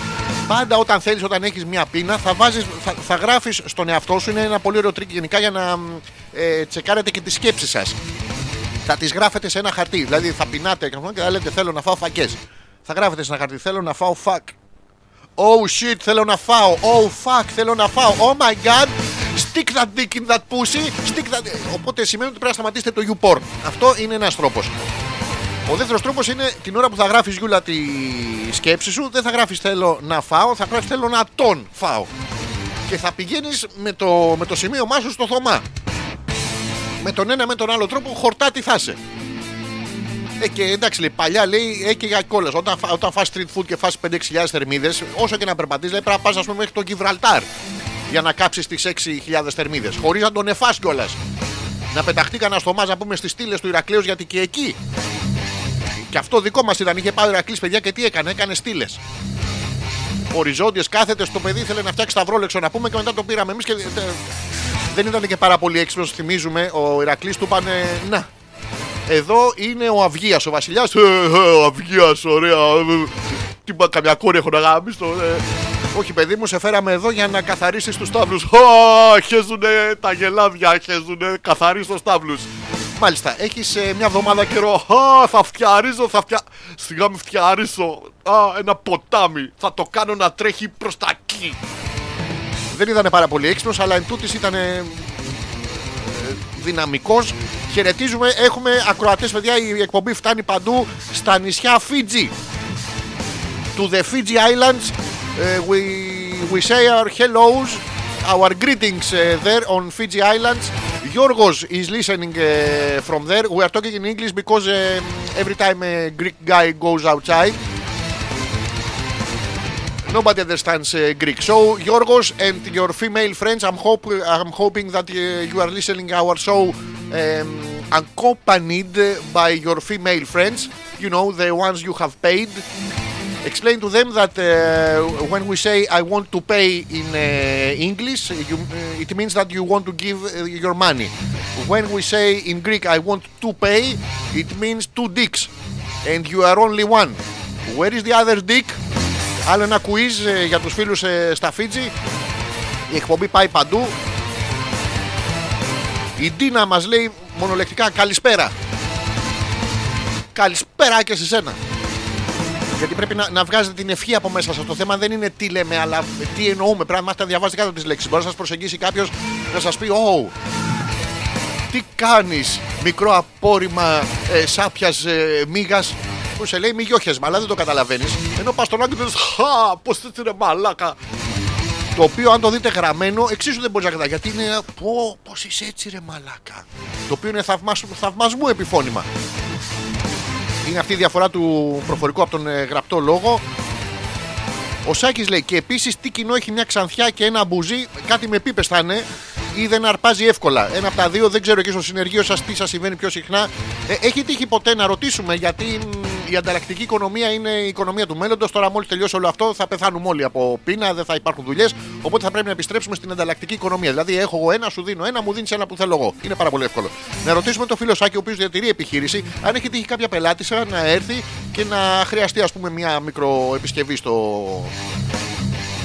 Πάντα όταν θέλεις, όταν έχεις μια πείνα, θα, βάζεις, θα, θα γράφεις στον εαυτό σου. Είναι ένα πολύ ωραίο τρικ γενικά για να μ, ε, τσεκάρετε και τη σκέψη σας. Θα τις γράφετε σε ένα χαρτί. Δηλαδή, θα πεινάτε και θα λέτε: Θέλω να φάω φακές. Θα γράφετε σε ένα χαρτί: Θέλω να φάω fuck. Oh shit, θέλω να φάω. Oh fuck, θέλω να φάω. Oh my god, stick that dick in that pussy. Stick that... Οπότε σημαίνει ότι πρέπει να σταματήσετε το YouPorn. Αυτό είναι ένας τρόπος. Ο δεύτερος τρόπος είναι την ώρα που θα γράφεις Γιούλα τη σκέψη σου, δεν θα γράφεις θέλω να φάω, θα γράφεις θέλω να τον φάω. Και θα πηγαίνεις με το, με το σημείο σου στο θωμά. Με τον ένα με τον άλλο τρόπο χορτάτη θα είσαι. Ε, και εντάξει, λέει, παλιά λέει έκαιγα κόλλα. Όταν, φα- όταν φας street food και φας 5-6 θερμίδες, όσο και να περπατήσει, λέει, πρέπει να πας μέχρι τον Γιβραλτάρ για να κάψεις τις 6.000 θερμίδες. Χωρίς να τον εφάς κιόλας. Να πεταχτεί κανένα στο μάζα πούμε στις στήλες του Ηρακλέου γιατί και εκεί. Και αυτό δικό μας ήταν. Είχε πάει ο Ηρακλής παιδιά και τι έκανε, έκανε στήλες. Οριζόντιε κάθετε στο παιδί, ήθελε να φτιάξει σταυρόλεξο να πούμε και μετά το πήραμε εμείς και. ε, Δεν ήταν και πάρα πολύ έξυπνος, θυμίζουμε. Ο Ηρακλής του είπανε Να, εδώ είναι ο Αυγίας, ο Βασιλιάς. ο Αυγίας, ωραία. ε, Τι πα, καμιά κόρη έχω να γάμισω. Ε. Όχι, παιδί μου, σε φέραμε εδώ για να καθαρίσεις τους τάβλους. Χέζουνε τα γελάδια, χέζουνε. Καθαρίσει του τάβλους. Μάλιστα, έχεις μια εβδομάδα καιρό. Α, θα φτιαρίζω, θα φτια. Σιγά με φτιαρίσω. Α, ένα ποτάμι. Θα το κάνω να τρέχει προς τα εκεί. Δεν ήταν πάρα πολύ έξυπνος, αλλά εν τούτης ήταν δυναμικός. Χαιρετίζουμε. Έχουμε ακροατές, παιδιά. Η εκπομπή φτάνει παντού στα νησιά Φίτζι. To the Fiji Islands. Uh, we, we say our hellos, our greetings uh, there on Fiji Islands. Yorgos is listening uh, from there. We are talking in English because um, every time a Greek guy goes outside, nobody understands uh, Greek. So, Yorgos and your female friends, I'm, hope, I'm hoping that uh, you are listening our show um, accompanied by your female friends. You know, the ones you have paid. Explain to them that uh, when we say I want to pay in uh, English, you, uh, it means that you want to give uh, your money. When we say in Greek I want to pay, it means two dicks. And you are only one. Where is the other dick? Άλλο ένα quiz ε, για τους φίλους ε, στα Φίτζι. Η εκπομπή πάει παντού. Η Ντίνα μας λέει μονολεκτικά καλησπέρα. Καλησπέρα και σε σένα. Γιατί πρέπει να, να βγάζετε την ευχή από μέσα σας. Το θέμα δεν είναι τι λέμε, αλλά τι εννοούμε. Πρέπει να μάθετε να διαβάζετε κάτω τις λέξεις. Μπορεί να σας προσεγγίσει κάποιος να σας πει: Ω, τι κάνεις, μικρό απόρριμα ε, σάπιας ε, μίγα. Που σε λέει μυγιόχεσμα, αλλά δεν το καταλαβαίνεις. Ενώ πας στον άκρη και λες, Χα, πώς έτσι είναι μαλάκα. Το οποίο αν το δείτε γραμμένο, εξίσου δεν μπορεί να καταλάβει. Γιατί είναι. Πώ πώς είσαι έτσι, ρε μαλάκα. Το οποίο είναι θαυμάσ, θαυμασμού επιφώνημα. Είναι αυτή η διαφορά του προφορικού από τον ε, γραπτό λόγο. Ο Σάκης λέει και επίσης τι κοινό έχει μια ξανθιά και ένα μπουζί, κάτι με πίπες θα είναι ή δεν αρπάζει εύκολα. Ένα από τα δύο, δεν ξέρω και στο συνεργείο σας τι σας συμβαίνει πιο συχνά. Ε, έχει τύχει ποτέ να ρωτήσουμε γιατί μ, η ανταλλακτική οικονομία είναι η οικονομία του μέλλοντος. Τώρα, μόλις τελειώσει όλο αυτό, θα πεθάνουμε όλοι από πείνα, δεν θα υπάρχουν δουλειές. Οπότε θα πρέπει να επιστρέψουμε στην ανταλλακτική οικονομία. Δηλαδή, έχω εγώ ένα, σου δίνω ένα, μου δίνεις ένα που θέλω εγώ. Είναι πάρα πολύ εύκολο. Να ρωτήσουμε τον φίλο Σάκη, ο οποίος διατηρεί επιχείρηση, αν έχει τύχει κάποια πελάτησα να έρθει και να χρειαστεί, ας πούμε, μια μικροεπισκευή στο,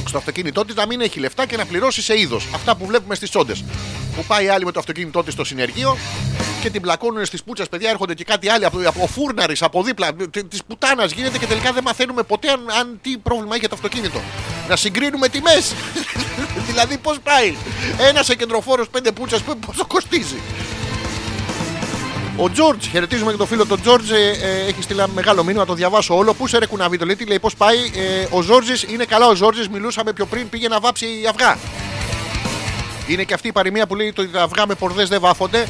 στο αυτοκίνητό της να μην έχει λεφτά και να πληρώσει σε είδος. Αυτά που βλέπουμε στις τσόντες. Που πάει άλλη με το αυτοκίνητό της στο συνεργείο και την πλακώνουν στις πούτσες, παιδιά. Έρχονται και κάτι άλλο από, από φούρναρη, από δίπλα. Της πουτάνας γίνεται και τελικά δεν μαθαίνουμε ποτέ αν, αν τι πρόβλημα έχει το αυτοκίνητο. Να συγκρίνουμε τιμές. δηλαδή πώς πάει; Ένας κεντροφόρο πέντε πούτσες πόσο κοστίζει; Ο Τζόρτζ, χαιρετίζουμε και τον φίλο τον Τζόρτζ, ε, ε, έχει στείλει ένα μεγάλο μήνυμα, το διαβάσω όλο. Πού σε ρε κουναβί, το λέει, τι λέει, πώς πάει. Ε, ο Ζόρτζης είναι καλά, ο Ζόρτζης, μιλούσαμε πιο πριν, πήγε να βάψει αυγά. Είναι και αυτή η παροιμία που λέει ότι τα αυγά με πορδές δεν βάφονται.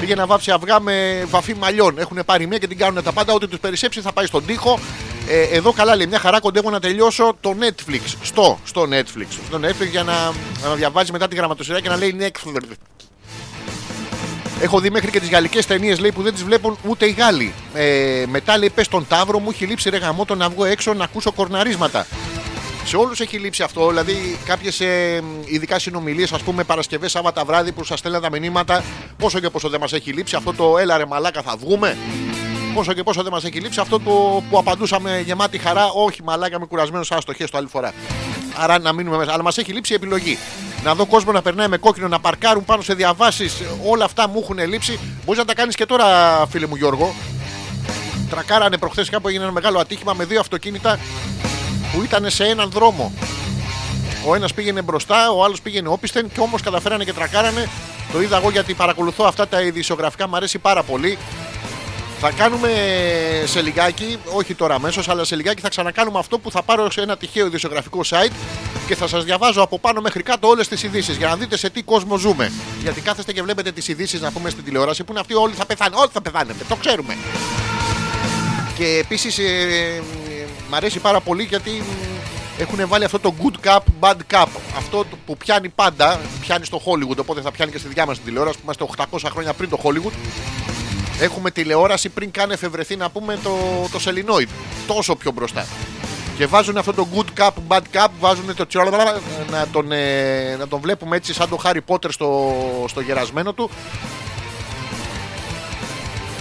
Πήγε να βάψει αυγά με βαφή μαλλιών. Έχουν πάρει μία και την κάνουν τα πάντα. Ό,τι τους περισσέψει θα πάει στον τοίχο. Ε, εδώ καλά λέει, μια χαρά κοντεύω να τελειώσω το Netflix. Στο, στο Netflix. Στο Netflix για να, να διαβάζει μετά τη γραμματοσυρά και να λέει Netflix. Έχω δει μέχρι και τις γαλλικές ταινίες λέει που δεν τις βλέπουν ούτε οι Γάλλοι. Ε, μετά λέει πες τον Ταύρο μου, έχει λείψει ρε γαμό το να βγω έξω να ακούσω κορναρίσματα. Σε όλους έχει λείψει αυτό. Δηλαδή, κάποιες ε, ειδικά συνομιλίες, ας πούμε, Παρασκευές, Σάββατα βράδυ που σας στέλναν τα μηνύματα, πόσο και πόσο δεν μας έχει λείψει αυτό το έλα ρε μαλάκα θα βγούμε. Πόσο και πόσο δεν μας έχει λείψει αυτό το που απαντούσαμε γεμάτη χαρά, όχι μαλάκα με κουρασμένος άστοχε το άλλη φορά. Άρα να μείνουμε μέσα. Αλλά μας έχει λείψει η επιλογή. Να δω κόσμο να περνάει με κόκκινο, να παρκάρουν πάνω σε διαβάσεις. Όλα αυτά μου έχουν λείψει. Μπορείς να τα κάνεις και τώρα, φίλε μου Γιώργο. Τρακάρανε προχθές κάπου έγινε ένα μεγάλο ατύχημα με δύο αυτοκίνητα που ήταν σε έναν δρόμο. Ο ένας πήγαινε μπροστά, ο άλλος πήγαινε όπισθεν και όμως καταφέρανε και τρακάρανε. Το είδα εγώ γιατί παρακολουθώ αυτά τα ειδησιογραφικά, μου αρέσει πάρα πολύ. Θα κάνουμε σε λιγάκι, όχι τώρα αμέσως, αλλά σε λιγάκι θα ξανακάνουμε αυτό που θα πάρω σε ένα τυχαίο ειδησιογραφικό site και θα σας διαβάζω από πάνω μέχρι κάτω όλες τις ειδήσεις για να δείτε σε τι κόσμο ζούμε. Γιατί κάθεστε και βλέπετε τις ειδήσεις να πούμε στην τηλεόραση που είναι αυτοί όλοι θα πεθάνε. Όλοι θα πεθάνετε, το ξέρουμε. Και επίσης ε, μ' αρέσει πάρα πολύ γιατί έχουν βάλει αυτό το good cup, bad cup. Αυτό το που πιάνει πάντα, πιάνει στο Hollywood, οπότε θα πιάνει και στη δικιά μας τηλεόραση που είμαστε 800 χρόνια πριν το Hollywood. Έχουμε τηλεόραση πριν καν εφευρεθεί να πούμε το, το Selenoid. Τόσο πιο μπροστά. Και βάζουν αυτό το good cup, bad cup, βάζουν το τσιόλα να τον, ε, να τον βλέπουμε έτσι σαν το Harry Potter στο, στο γερασμένο του.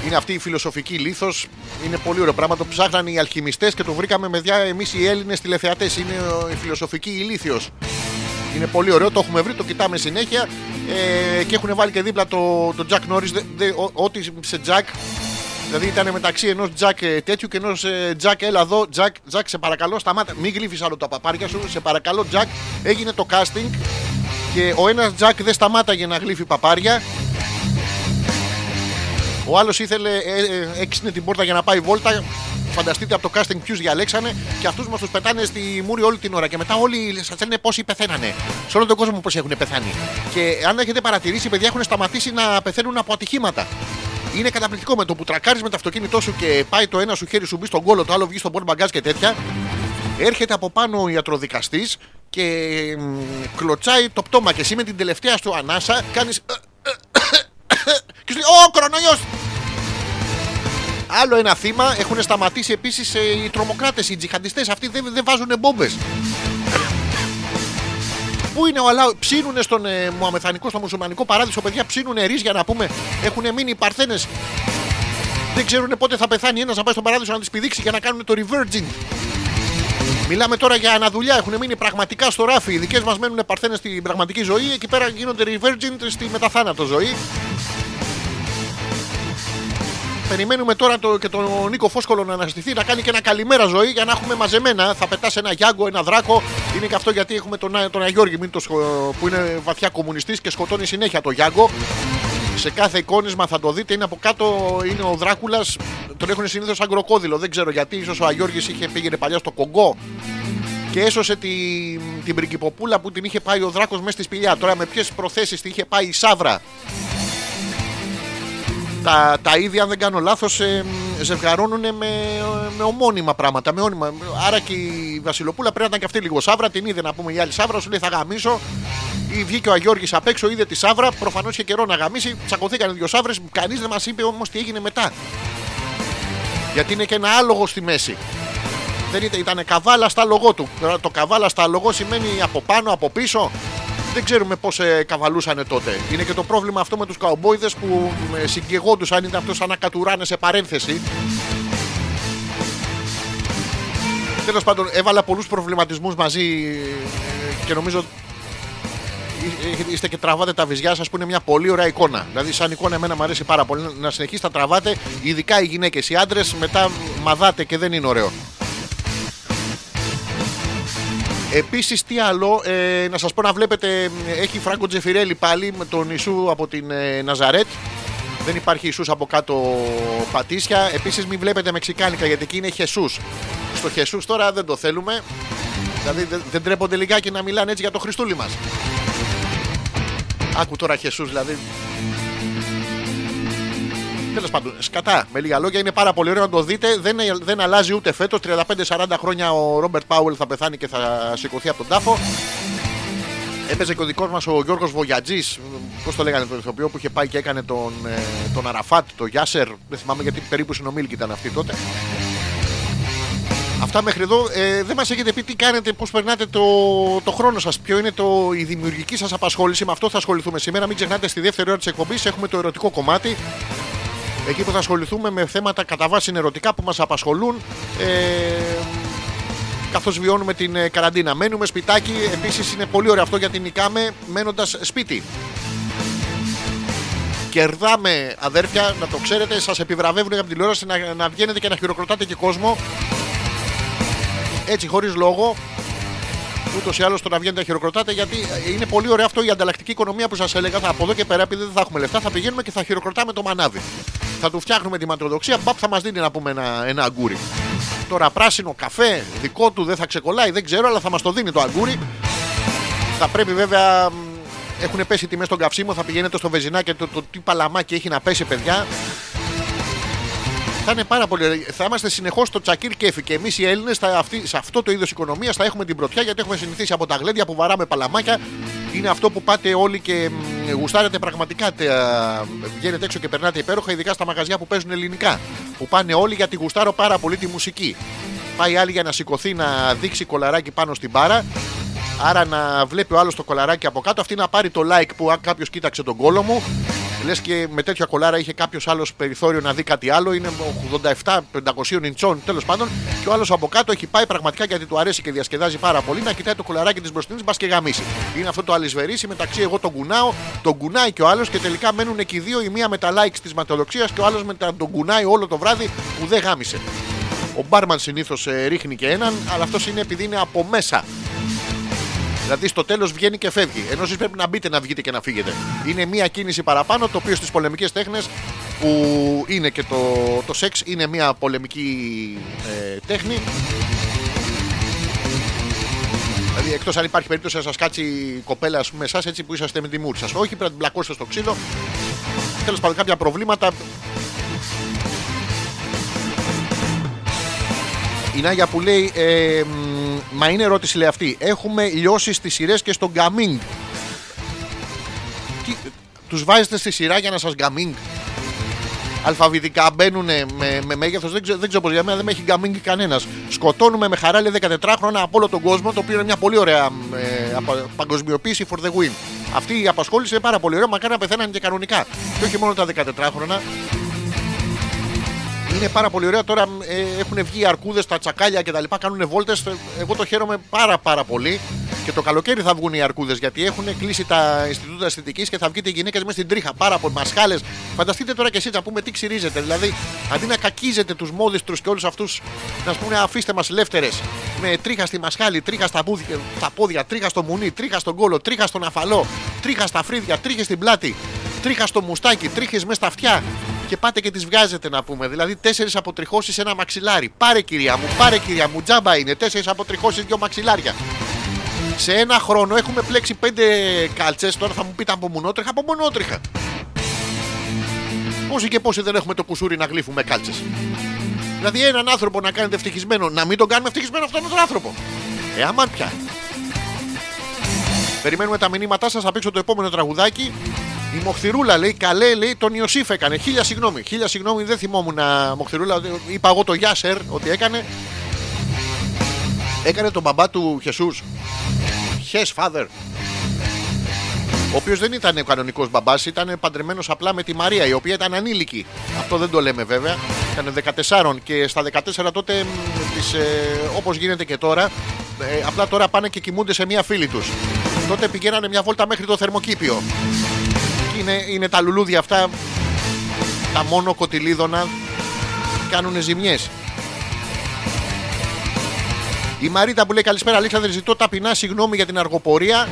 Είναι αυτή η φιλοσοφική λίθος. Είναι πολύ ωραίο πράγμα. Το ψάχναν οι αλχημιστές και το βρήκαμε με διά εμείς οι Έλληνες τηλεθεατές. Είναι ο- η φιλοσοφική ηλίθιος. Είναι πολύ ωραίο, το έχουμε βρει, το κοιτάμε συνέχεια. Ε, και έχουν βάλει και δίπλα το, το Jack Norris. δε- δε- ό- ό,τι σε Jack. Δηλαδή ήταν μεταξύ ενός Jack ε, τέτοιου και ενός Jack. Έλα εδώ, Jack, Jack, σε παρακαλώ, σταμάτα. Μην γλύφεις άλλο τα παπάρια σου. Σε παρακαλώ, Jack. Έγινε το casting και ο ένας Jack δεν σταμάταγε να γλύφει παπάρια. Ο άλλος ήθελε, ε, ε, έξινε την πόρτα για να πάει βόλτα. Φανταστείτε από το casting ποιους διαλέξανε και αυτούς μας τους πετάνε στη μούρη όλη την ώρα. Και μετά όλοι σας λένε πόσοι πεθαίνανε. Σε όλο τον κόσμο πώ έχουν πεθάνει. Και αν έχετε παρατηρήσει, οι παιδιά έχουν σταματήσει να πεθαίνουν από ατυχήματα. Είναι καταπληκτικό με το που τρακάρεις με το αυτοκίνητό σου και πάει το ένα σου χέρι σου μπει στον κόλο, το άλλο βγει στον πόρ μπαγκάζ και τέτοια. Έρχεται από πάνω ο ιατροδικαστής και μ, κλωτσάει το πτώμα και εσύ με την τελευταία σου ανάσα κάνεις. Και σου λέει: Ω, κορονοϊός! Άλλο ένα θύμα έχουν σταματήσει επίσης οι τρομοκράτες, οι τζιχαντιστές. Αυτοί δεν, δεν βάζουν μπόμπες. Πού είναι ο Αλάου, ψήνουνε στον ε, Μουαμεθανικό, στο μουσουλμανικό παράδεισο, παιδιά, ψήνουνε ρίζια να πούμε. Έχουν μείνει οι παρθένες. Δεν ξέρουν πότε θα πεθάνει ένας να πάει στον παράδεισο να τι πηδήξει και να κάνουν το reverging. Μιλάμε τώρα για αναδουλειά. Έχουν μείνει πραγματικά στο ράφι. Οι δικές μας μένουν παρθένες στην πραγματική ζωή. Εκεί πέρα γίνονται revergent στη μεταθάνατο ζωή. Περιμένουμε τώρα το, και τον Νίκο Φόσκολο να αναστηθεί, να κάνει και ένα καλημέρα ζωή για να έχουμε μαζεμένα. Θα πετά ένα Γιάγκο, ένα Δράκο. Είναι και αυτό γιατί έχουμε τον, Α- τον Αγιώργη μην το σχο- που είναι βαθιά κομμουνιστής και σκοτώνει συνέχεια το Γιάγκο. Σε κάθε εικόνισμα θα το δείτε, είναι από κάτω είναι ο Δράκουλας. Τον έχουν συνήθως σαν κροκόδιλο. Δεν ξέρω γιατί. ίσως ο Αγιώργης είχε πήγαινε παλιά στο Κογκό και έσωσε τη, την πριγκυποπούλα που την είχε πάει ο Δράκος μέσα στη σπηλιά. Τώρα με ποιες προθέσεις την είχε πάει η Σάβρα; Τα, τα ίδια, αν δεν κάνω λάθος, ζευγαρώνουν με, με ομώνυμα πράγματα. Με όνειμα. Άρα και η Βασιλοπούλα πρέπει να ήταν και αυτή λίγο Σάβρα. Την είδε να πούμε η άλλη Σάβρα, σου λέει θα γαμίσω. Ή βγήκε ο Αγιώργης απ' έξω, είδε τη Σάβρα. Προφανώς είχε καιρό να γαμίσει. Τσακωθήκαν οι δύο Σάβρε. Κανείς δεν μας είπε όμως τι έγινε μετά. Γιατί είναι και ένα άλογο στη μέση. Δεν ήταν, ήταν καβάλα στα λογό του. Τώρα Το καβάλα στα λογό σημαίνει από πάνω, από πίσω. Δεν ξέρουμε πώς ε, καβαλούσανε τότε. Είναι και το πρόβλημα αυτό με τους καουμπόιδες που ε, συγκεγόντουσαν, ήταν αυτός σαν να κατουράνε σε παρένθεση. Τέλος πάντων, έβαλα πολλούς προβληματισμούς μαζί ε, και νομίζω ε, ε, είστε και τραβάτε τα βυζιά σας που είναι μια πολύ ωραία εικόνα. Δηλαδή, σαν εικόνα, εμένα μου αρέσει πάρα πολύ να συνεχίσετε να τραβάτε, ειδικά οι γυναίκες. Οι άντρες μετά μαδάτε και δεν είναι ωραίο. Επίσης τι άλλο, ε, να σας πω να βλέπετε, ε, έχει Φράγκο Τζεφιρέλη πάλι με τον Ιησού από την ε, Ναζαρέτ. Δεν υπάρχει Ισούς από κάτω πατήσια. Επίσης μην βλέπετε μεξικάνικα γιατί εκεί είναι Χεσούς. Στο Χεσούς τώρα δεν το θέλουμε. Δηλαδή δεν, δεν τρέπονται λιγάκι να μιλάνε έτσι για το Χριστούλη μας. Άκου τώρα Χεσούς δηλαδή. Τέλος πάντων, σκατά. Με λίγα λόγια είναι πάρα πολύ ωραίο να το δείτε. Δεν, δεν αλλάζει ούτε φέτος. 35-40 χρόνια ο Ρόμπερτ Πάουελ θα πεθάνει και θα σηκωθεί από τον τάφο. Έπαιζε και ο δικός μας ο Γιώργος Βογιατζής. Πώς το λέγανε τον ηθοποιό που είχε πάει και έκανε τον, ε, τον Αραφάτ, τον Γιάσερ. Δεν θυμάμαι γιατί περίπου συνομήλικη ήταν αυτή τότε. Αυτά μέχρι εδώ. Ε, δεν μας έχετε πει τι κάνετε, πώς περνάτε το, το χρόνο σας, ποιο είναι το, η δημιουργική σας απασχόληση. Με αυτό θα ασχοληθούμε σήμερα. Μην ξεχνάτε στη δεύτερη ώρα της εκπομπής έχουμε το ερωτικό κομμάτι. Εκεί που θα ασχοληθούμε με θέματα κατά βάση ερωτικά που μας απασχολούν. Ε, Καθώς βιώνουμε την ε, καραντίνα. Μένουμε σπιτάκι. Επίσης είναι πολύ ωραίο αυτό γιατί νικάμε μένοντας σπίτι. Κερδάμε αδέρφια, να το ξέρετε, σας επιβραβεύουν από την τηλεόραση να, να βγαίνετε και να χειροκροτάτε και κόσμο. Έτσι, χωρίς λόγο. Ούτως ή άλλως το να βγαίνετε να χειροκροτάτε, γιατί είναι πολύ ωραίο αυτό η ανταλλακτική οικονομία που σας έλεγα. Θα, από εδώ και πέρα, επειδή δεν θα έχουμε λεφτά, θα πηγαίνουμε και θα χειροκροτάμε το μανάβι. Θα του φτιάχνουμε τη ματροδοξία, μπαπ θα μας δίνει να πούμε ένα, ένα αγκούρι. Τώρα πράσινο καφέ, δικό του δεν θα ξεκολλάει, δεν ξέρω, αλλά θα μας το δίνει το αγκούρι. Θα πρέπει βέβαια. μ, Έχουν πέσει τιμές στον καυσίμο, θα πηγαίνετε στο βεζινά και το, το τι παλαμάκι έχει να πέσει, παιδιά. Θα είναι πάρα πολύ ωραίο. Θα είμαστε συνεχώς στο τσακίρ κέφι και εμείς οι Έλληνες σε αυτό το είδος οικονομία θα έχουμε την πρωτιά γιατί έχουμε συνηθίσει από τα γλέντια που βαράμε παλαμάκια. Είναι αυτό που πάτε όλοι και μ, γουστάρετε πραγματικά. τε, α, Βγαίνετε έξω και περνάτε υπέροχα, ειδικά στα μαγαζιά που παίζουν ελληνικά. Που πάνε όλοι γιατί γουστάρω πάρα πολύ τη μουσική. Πάει άλλη για να σηκωθεί να δείξει κολαράκι πάνω στην μπάρα. Άρα να βλέπει ο άλλος το κολαράκι από κάτω. Αυτή να πάρει το like που κάποιος κοίταξε τον κόλο μου. Λες και με τέτοια κολάρα είχε κάποιος άλλος περιθώριο να δει κάτι άλλο. Είναι 87-500 ιντσών τέλος πάντων. Και ο άλλος από κάτω έχει πάει πραγματικά γιατί του αρέσει και διασκεδάζει πάρα πολύ να κοιτάει το κολαράκι της μπροστινής μπας και γαμίσει. Είναι αυτό το αλυσβερίσι μεταξύ εγώ τον κουνάω, τον κουνάει και ο άλλος και τελικά μένουν εκεί δύο. Η μία με τα likes της ματαιοδοξίας και ο άλλος με τα τον κουνάει όλο το βράδυ που δεν γάμισε. Ο μπάρμαν συνήθως ρίχνει και έναν, αλλά αυτός είναι επειδή είναι από μέσα. Δηλαδή στο τέλος βγαίνει και φεύγει. Ενώ εσεί πρέπει να μπείτε να βγείτε και να φύγετε. Είναι μία κίνηση παραπάνω, το οποίο στις πολεμικές τέχνες που είναι και το, το σεξ είναι μία πολεμική ε, τέχνη. Δηλαδή εκτός αν υπάρχει περίπτωση να σας κάτσει η κοπέλα ας πούμε, εσάς έτσι που είσαστε με τη μούρη σας. Όχι, πρέπει να την πλακώσετε στο ξύλο. Τέλος πάντων, κάποια προβλήματα. Η Νάγια που λέει, ε, μ, μα είναι ερώτηση λέει αυτή. Έχουμε λιώσει στις σειρές και στο gaming. Τι, τους βάζετε στη σειρά για να σας gaming. Αλφαβητικά μπαίνουν με, με μέγεθος. Δεν, ξέρω, δεν ξέρω πώς για μένα δεν με έχει gaming κανένας. Σκοτώνουμε με χαρά λέει 14χρονα από όλο τον κόσμο, το οποίο είναι μια πολύ ωραία ε, απα- παγκοσμιοποίηση for the win. Αυτή η απασχόληση είναι πάρα πολύ ωραία, μακάρι να πεθαίνανε και κανονικά. Και όχι μόνο τα 14 χρόνια. Είναι πάρα πολύ ωραία. Τώρα ε, έχουν βγει οι αρκούδες, τα τσακάλια κτλ. Κάνουν βόλτες. Εγώ το χαίρομαι πάρα πάρα πολύ. Και το καλοκαίρι θα βγουν οι αρκούδες γιατί έχουν κλείσει τα Ινστιτούτα Αισθητικής και θα βγείτε οι γυναίκες μέσα στην τρίχα. Πάρα πολύ μασχάλες. Φανταστείτε τώρα κι εσείς να πούμε τι ξυρίζετε. Δηλαδή, αντί να κακίζετε τους μόδιστρους και όλους αυτούς, να σου πούνε αφήστε μας ελεύθερες με τρίχα στη μασχάλη, τρίχα στα, πόδια, στα πόδια, τρίχα στο μουνί, τρίχα στον κόλο, τρίχα στον αφαλό, τρίχα στα φρύδια, τρίχες στην πλάτη, τρίχα στο μουστάκι, τρίχες μέσα στα αυτιά. Και πάτε και τις βγάζετε να πούμε. Δηλαδή, τέσσερις αποτριχώσεις σε ένα μαξιλάρι. Πάρε κυρία μου, πάρε κυρία μου, τζάμπα είναι. Τέσσερις αποτριχώσεις, δύο μαξιλάρια. Σε ένα χρόνο έχουμε πλέξει πέντε κάλτσες. Τώρα θα μου πείτε από μονότριχα, από μονότριχα. Πόσοι και πόσοι δεν έχουμε το κουσούρι να γλύφουμε κάλτσες; Δηλαδή, έναν άνθρωπο να κάνετε ευτυχισμένο, να μην τον κάνουμε ευτυχισμένο αυτόν τον άνθρωπο. Ε, άμα πια. Περιμένουμε τα μηνύματά σας. Θα παίξω το επόμενο τραγουδάκι. Η Μοχθηρούλα λέει: Καλέ, λέει τον Ιωσήφ έκανε. Χίλια συγγνώμη. Χίλια συγγνώμη, δεν θυμόμουν να Μοχθηρούλα. Είπα εγώ το Γιάσερ ότι έκανε. Έκανε τον μπαμπά του Χεσούς. Χες father. Ο οποίος δεν ήταν ο κανονικός μπαμπάς, ήταν παντρεμένος απλά με τη Μαρία, η οποία ήταν ανήλικη. Αυτό δεν το λέμε βέβαια. Ήταν 14 και στα 14 τότε, τις, ε, όπως γίνεται και τώρα, ε, απλά τώρα πάνε και κοιμούνται σε μία φίλη τους. Τότε πηγαίνανε μια βόλτα μέχρι το θερμοκήπιο. Και είναι, είναι τα λουλούδια αυτά, τα μόνο κοτιλίδωνα, κάνουν ζημιές. Η Μαρίτα που λέει καλησπέρα Αλέξανδρε ζητώ ταπεινά συγγνώμη για την αργοπορία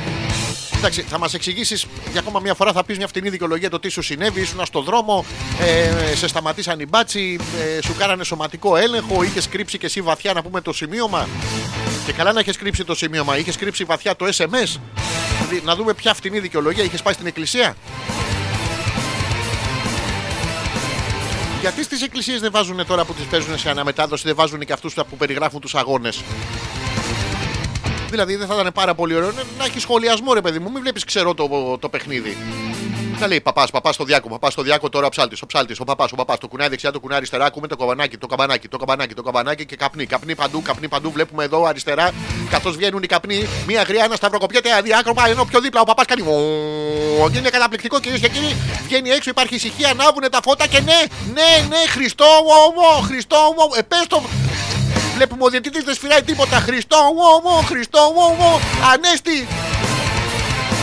Εντάξει, θα μας εξηγήσεις για ακόμα μια φορά, θα πεις μια φτηνή δικαιολογία το τι σου συνέβη. Ήσουν στο δρόμο, ε, σε σταματήσαν οι μπάτσι, ε, σου κάνανε σωματικό έλεγχο, είχες κρύψει και εσύ βαθιά να πούμε το σημείωμα. Και καλά να έχει κρύψει το σημείωμα, είχες κρύψει βαθιά το SMS. Δηλαδή, να δούμε ποια φτηνή δικαιολογία είχες πάει στην εκκλησία. Γιατί στις εκκλησίες δεν βάζουν τώρα που τις παίζουν σε αναμετάδοση, δεν βάζουν και αυτούς που περιγράφουν τους αγώνες; Δηλαδή δεν θα ήταν πάρα πολύ ωραίο να έχει σχολιασμό, ρε παιδί μου. Μην βλέπεις ξερό το, το παιχνίδι. Θα λέει παπάς, παπάς στο διάκο, παπάς στο διάκο, τώρα ο ψάλτης, ο ψάλτης, ο παπάς, ο παπάς, το κουνάρι δεξιά, το κουνάρι αριστερά, ακούμε το καμπανάκι, το καμπανάκι, το καμπανάκι, το καμπανάκι και καπνί. Καπνί παντού, καπνί παντού. Βλέπουμε εδώ αριστερά, καθώς βγαίνουν οι καπνοί, μία γριά, ένα σταυροκοπιέται αδιάκροπα, ενώ πιο δίπλα ο παπάς κάνει. «Ω». Και είναι καταπληκτικό κυρίες και κύριοι. Βγαίνει έξω, υπάρχει ησυχία, ανάβουν τα φώτα και ναι, ναι, ναι, Χριστό, μου, Χριστό, μου, επέστο. Βλέπουμε ο διαιτητής δεν σφυράει τίποτα. Χριστό, μου, Χριστό, μου, Ανέστη,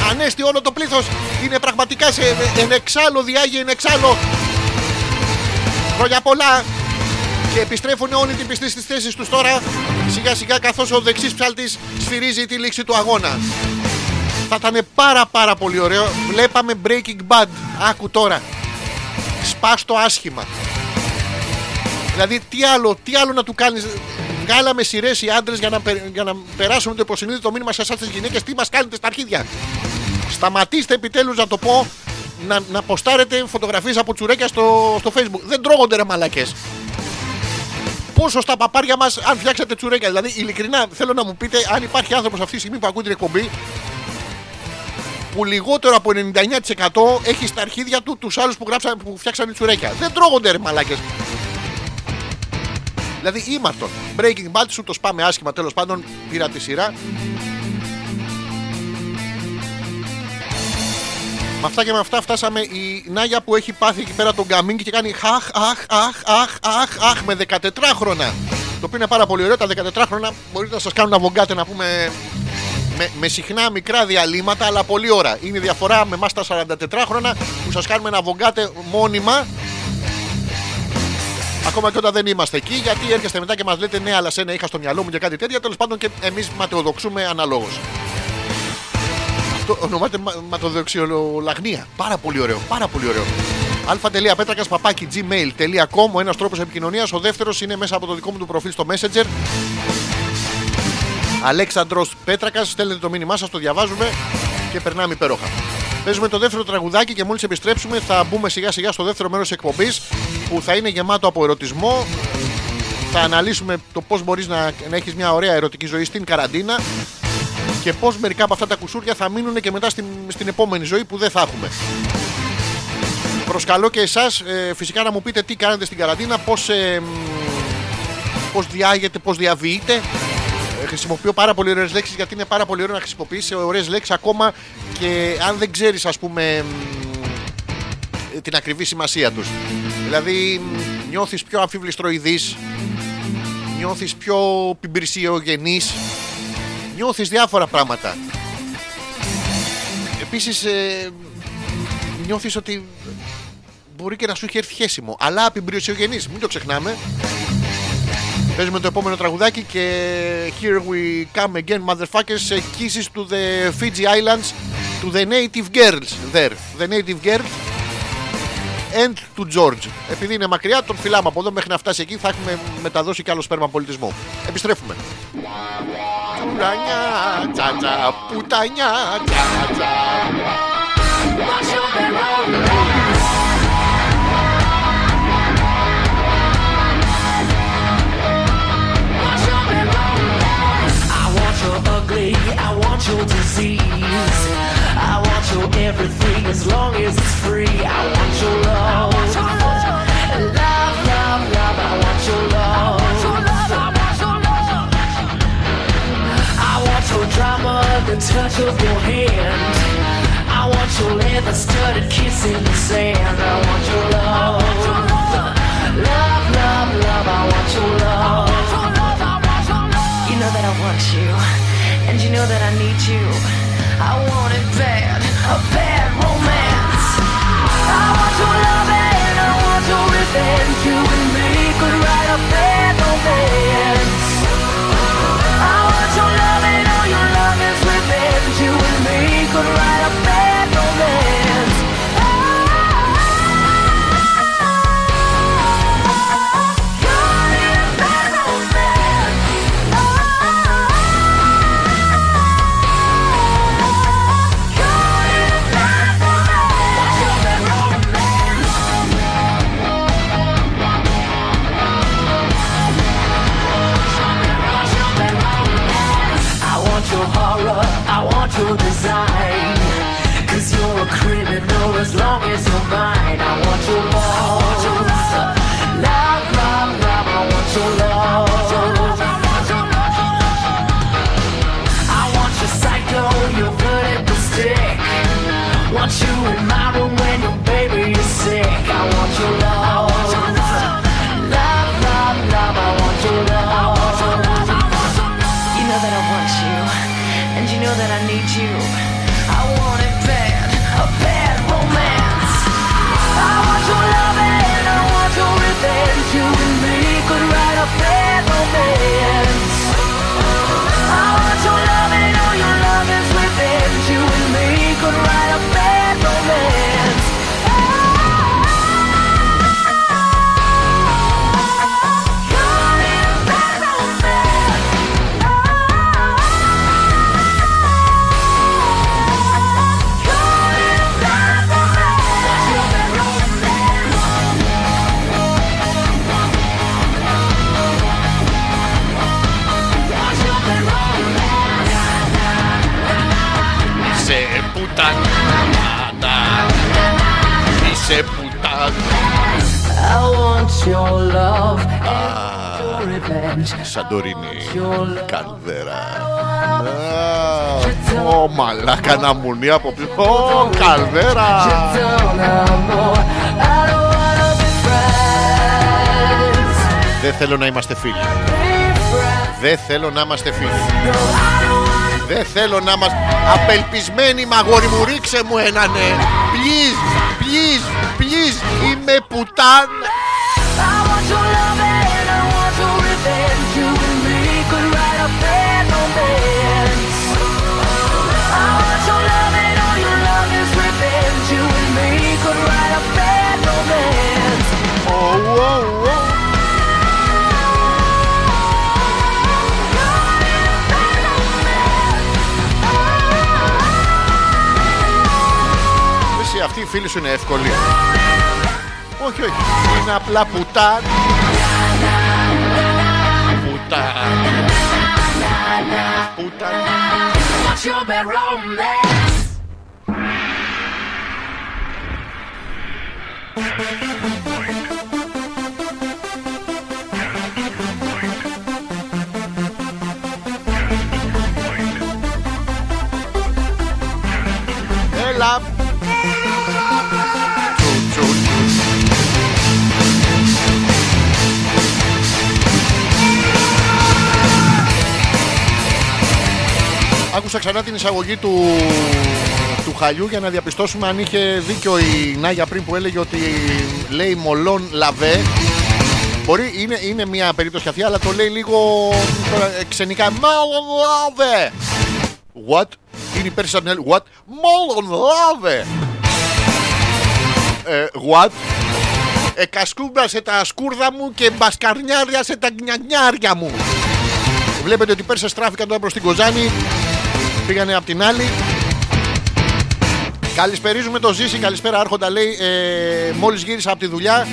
Ανέστη όλο το πλήθος είναι πραγματικά σε εν εξάλλο διάγει εν εξάλλο Χρόνια πολλά. Και επιστρέφουν όλοι την πιστή στις θέσεις τους τώρα. Σιγά σιγά καθώς ο δεξής ψάλτης σφυρίζει τη λήξη του αγώνα. Θα ήταν πάρα πάρα πολύ ωραίο. Βλέπαμε Breaking Bad. Άκου τώρα. Σπάστο άσχημα δηλαδή τι άλλο, τι άλλο να του κάνεις; Βγάλαμε σειρές οι άντρες για, να πε- για να περάσουμε το υποσυνείδητο μήνυμα σε εσάς τις γυναίκες. Τι μας κάνετε στα αρχίδια; Σταματήστε επιτέλους να το πω να, να ποστάρετε φωτογραφίες από τσουρέκια στο, στο facebook. Δεν τρώγονται ρε μαλακές. Πόσο στα παπάρια μας αν φτιάξετε τσουρέκια. Δηλαδή ειλικρινά θέλω να μου πείτε αν υπάρχει άνθρωπος αυτή τη στιγμή που ακούει την εκπομπή που λιγότερο από 99% έχει στα αρχίδια του τους άλλους που, γράψαν, που φτιάξαν τσουρέκια. Δεν τρώγονται ρε μαλακές. Δηλαδή ήμαρτον. Breaking Bad σου το σπάμε άσχημα τέλος πάντων. Πήρα τη σειρά. Με αυτά και με αυτά φτάσαμε η Νάγια που έχει πάθει εκεί πέρα τον Γκαμίνγκ και κάνει χαχ, αχ, αχ, αχ, αχ, αχ με 14 χρόνια. Το οποίο είναι πάρα πολύ ωραίο. Τα 14 χρόνια μπορείτε να σας κάνουν να βογκάτε να πούμε με, με συχνά μικρά διαλύματα, αλλά πολύ ώρα. Είναι η διαφορά με εμάς τα 44 χρόνια που σας κάνουμε να βογκάτε μόνιμα Ακόμα και όταν δεν είμαστε εκεί, γιατί έρχεστε μετά και μας λέτε ναι, αλλά σένα είχα στο μυαλό μου και κάτι τέτοια. Τέλος πάντων και εμείς ματαιοδοξούμε αναλόγως. Αυτό ονομάται μα- ματοδοξιολογνία. Πάρα πολύ ωραίο, πάρα πολύ ωραίο. αλφα.πέτρακας παπάκι gmail.com Ο ένας τρόπος επικοινωνίας. Ο δεύτερος είναι μέσα από το δικό μου του προφίλ στο Messenger. Αλέξανδρος Πέτρακας. Στέλνετε το μήνυμά σας, το διαβάζουμε και περνάμε υπέροχα. Παίζουμε το δεύτερο τραγουδάκι και μόλις επιστρέψουμε θα μπούμε σιγά σιγά στο δεύτερο μέρος εκπομπής που θα είναι γεμάτο από ερωτισμό. Θα αναλύσουμε το πώς μπορείς να, να έχεις μια ωραία ερωτική ζωή στην καραντίνα και πώς μερικά από αυτά τα κουσούρια θα μείνουν και μετά στην, στην επόμενη ζωή που δεν θα έχουμε. Προσκαλώ και εσάς φυσικά να μου πείτε τι κάνετε στην καραντίνα, πώς ε, μ, πώς διάγεται, πώς διαβοιείτε. Ε, Χρησιμοποιώ πάρα πολύ ωραίες λέξεις γιατί είναι πάρα πολύ ωραίο να χρησιμοποιήσει ωραίες λέξεις ακόμα και αν δεν ξέρεις, ας πούμε, μ, την ακριβή σημασία τους. Δηλαδή μ, νιώθεις πιο αμφιβληστροειδής, νιώθεις πιο πιμπρισιογενής, νιώθεις διάφορα πράγματα. Επίσης ε, νιώθεις ότι μπορεί και να σου έχει έρθει χέσιμο, αλλά πιμπρισιογενής, μην το ξεχνάμε. Παίζουμε το επόμενο τραγουδάκι και here we come again motherfuckers ε, kisses to the Fiji Islands to the native girls there. The native girls and to George. Επειδή είναι μακριά, τον φυλάμε από εδώ μέχρι να φτάσει εκεί. Θα έχουμε μεταδώσει κι άλλο σπέρμα πολιτισμό. Επιστρέφουμε. Πουρανιά, τσάτσα, πουτανιά, τσάτσα. Your disease. I want your everything as long as it's free. I want your love. Love, love, love, I want your love. I want your drama, the touch of your hand. I want your leather studded kiss in the sand. I want your love. Love, love, love, I want your love. You know that I want you, and you know that I need you. I want it bad, a bad romance. I want your love and I want your revenge. You and me could write a bad romance. Θέλω να είμαστε φίλοι. No, I don't wanna Δεν θέλω να είμαστε απελπισμένοι, μαγόρι μου, ρίξε μου έναν. ναι. Please, please, please, είμαι πουτάνα. Φίλη σου είναι εύκολη. Όχι, όχι. Είναι απλά πουτάν. Πουτάν. Πουτάν. What's Άκουσα ξανά την εισαγωγή του, του χαλιού για να διαπιστώσουμε αν είχε δίκιο η Νάγια πριν που έλεγε ότι λέει μολόν λαβέ. Μπορεί, είναι, είναι μια περίπτωση αθεία, αλλά το λέει λίγο τώρα, ε, ξενικά. Μόλον λαβέ. What? Είναι υπέρ σαν What? Μόλον λαβέ. Ε, what? Ε, κασκούμπασε τα σκούρδα μου και μπασκαρνιάριασε τα γκνιανιάρια μου. Βλέπετε ότι οι Πέρσες στράφηκαν τώρα προς την Κοζάνη. Πήγανε απ' την άλλη. Καλησπερίζουμε το Ζήση. Καλησπέρα, Άρχοντα. Λέει, ε, μόλις γύρισα από τη δουλειά.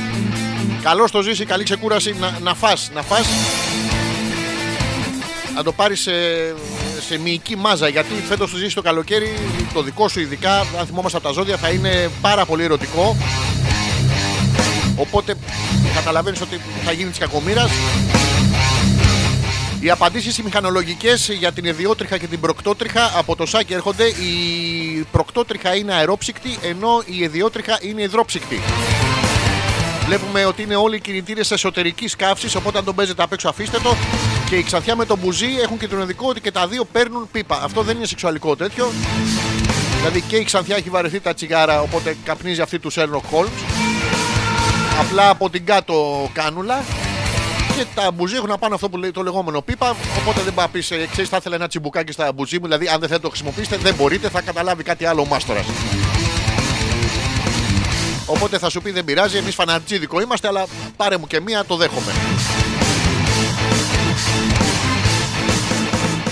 Καλώς το Ζήση, καλή ξεκούραση. Να, να φας, να φας. Να το πάρεις σε, σε μυϊκή μάζα. Γιατί φέτος του Ζήση το καλοκαίρι, το δικό σου ειδικά, αν θυμόμαστε από τα ζώδια, θα είναι πάρα πολύ ερωτικό. Οπότε καταλαβαίνεις ότι θα γίνει της κακομήρας. Οι απαντήσεις οι μηχανολογικές για την ιδιότριχα και την προκτότριχα από το ΣΑΚ έρχονται. Η προκτότριχα είναι αερόψυκτη, ενώ η ιδιότριχα είναι υδρόψυκτη. Βλέπουμε ότι είναι όλοι οι κινητήρες εσωτερικής καύσης, οπότε αν τον παίζετε απ' έξω αφήστε το. Και η ξανθιά με τον μπουζί έχουν και τον ειδικό ότι και τα δύο παίρνουν πίπα. Αυτό δεν είναι σεξουαλικό τέτοιο. Δηλαδή και η ξανθιά έχει βαρεθεί τα τσιγάρα, οπότε καπνίζει αυτή του Sherlock Holmes. Απλά από την κάτω κάνουλα και τα μπουζί έχουν να πάνε αυτό που λέει το λεγόμενο πίπα. Οπότε δεν πάει να πει, ξέρεις, θα ήθελα ένα τσιμπουκάκι στα μπουζί μου. Δηλαδή, αν δεν θέλετε να το χρησιμοποιήσετε, δεν μπορείτε, θα καταλάβει κάτι άλλο ο μάστορας. Οπότε θα σου πει δεν πειράζει, εμείς φανατζίδικο είμαστε, αλλά πάρε μου και μία, το δέχομαι.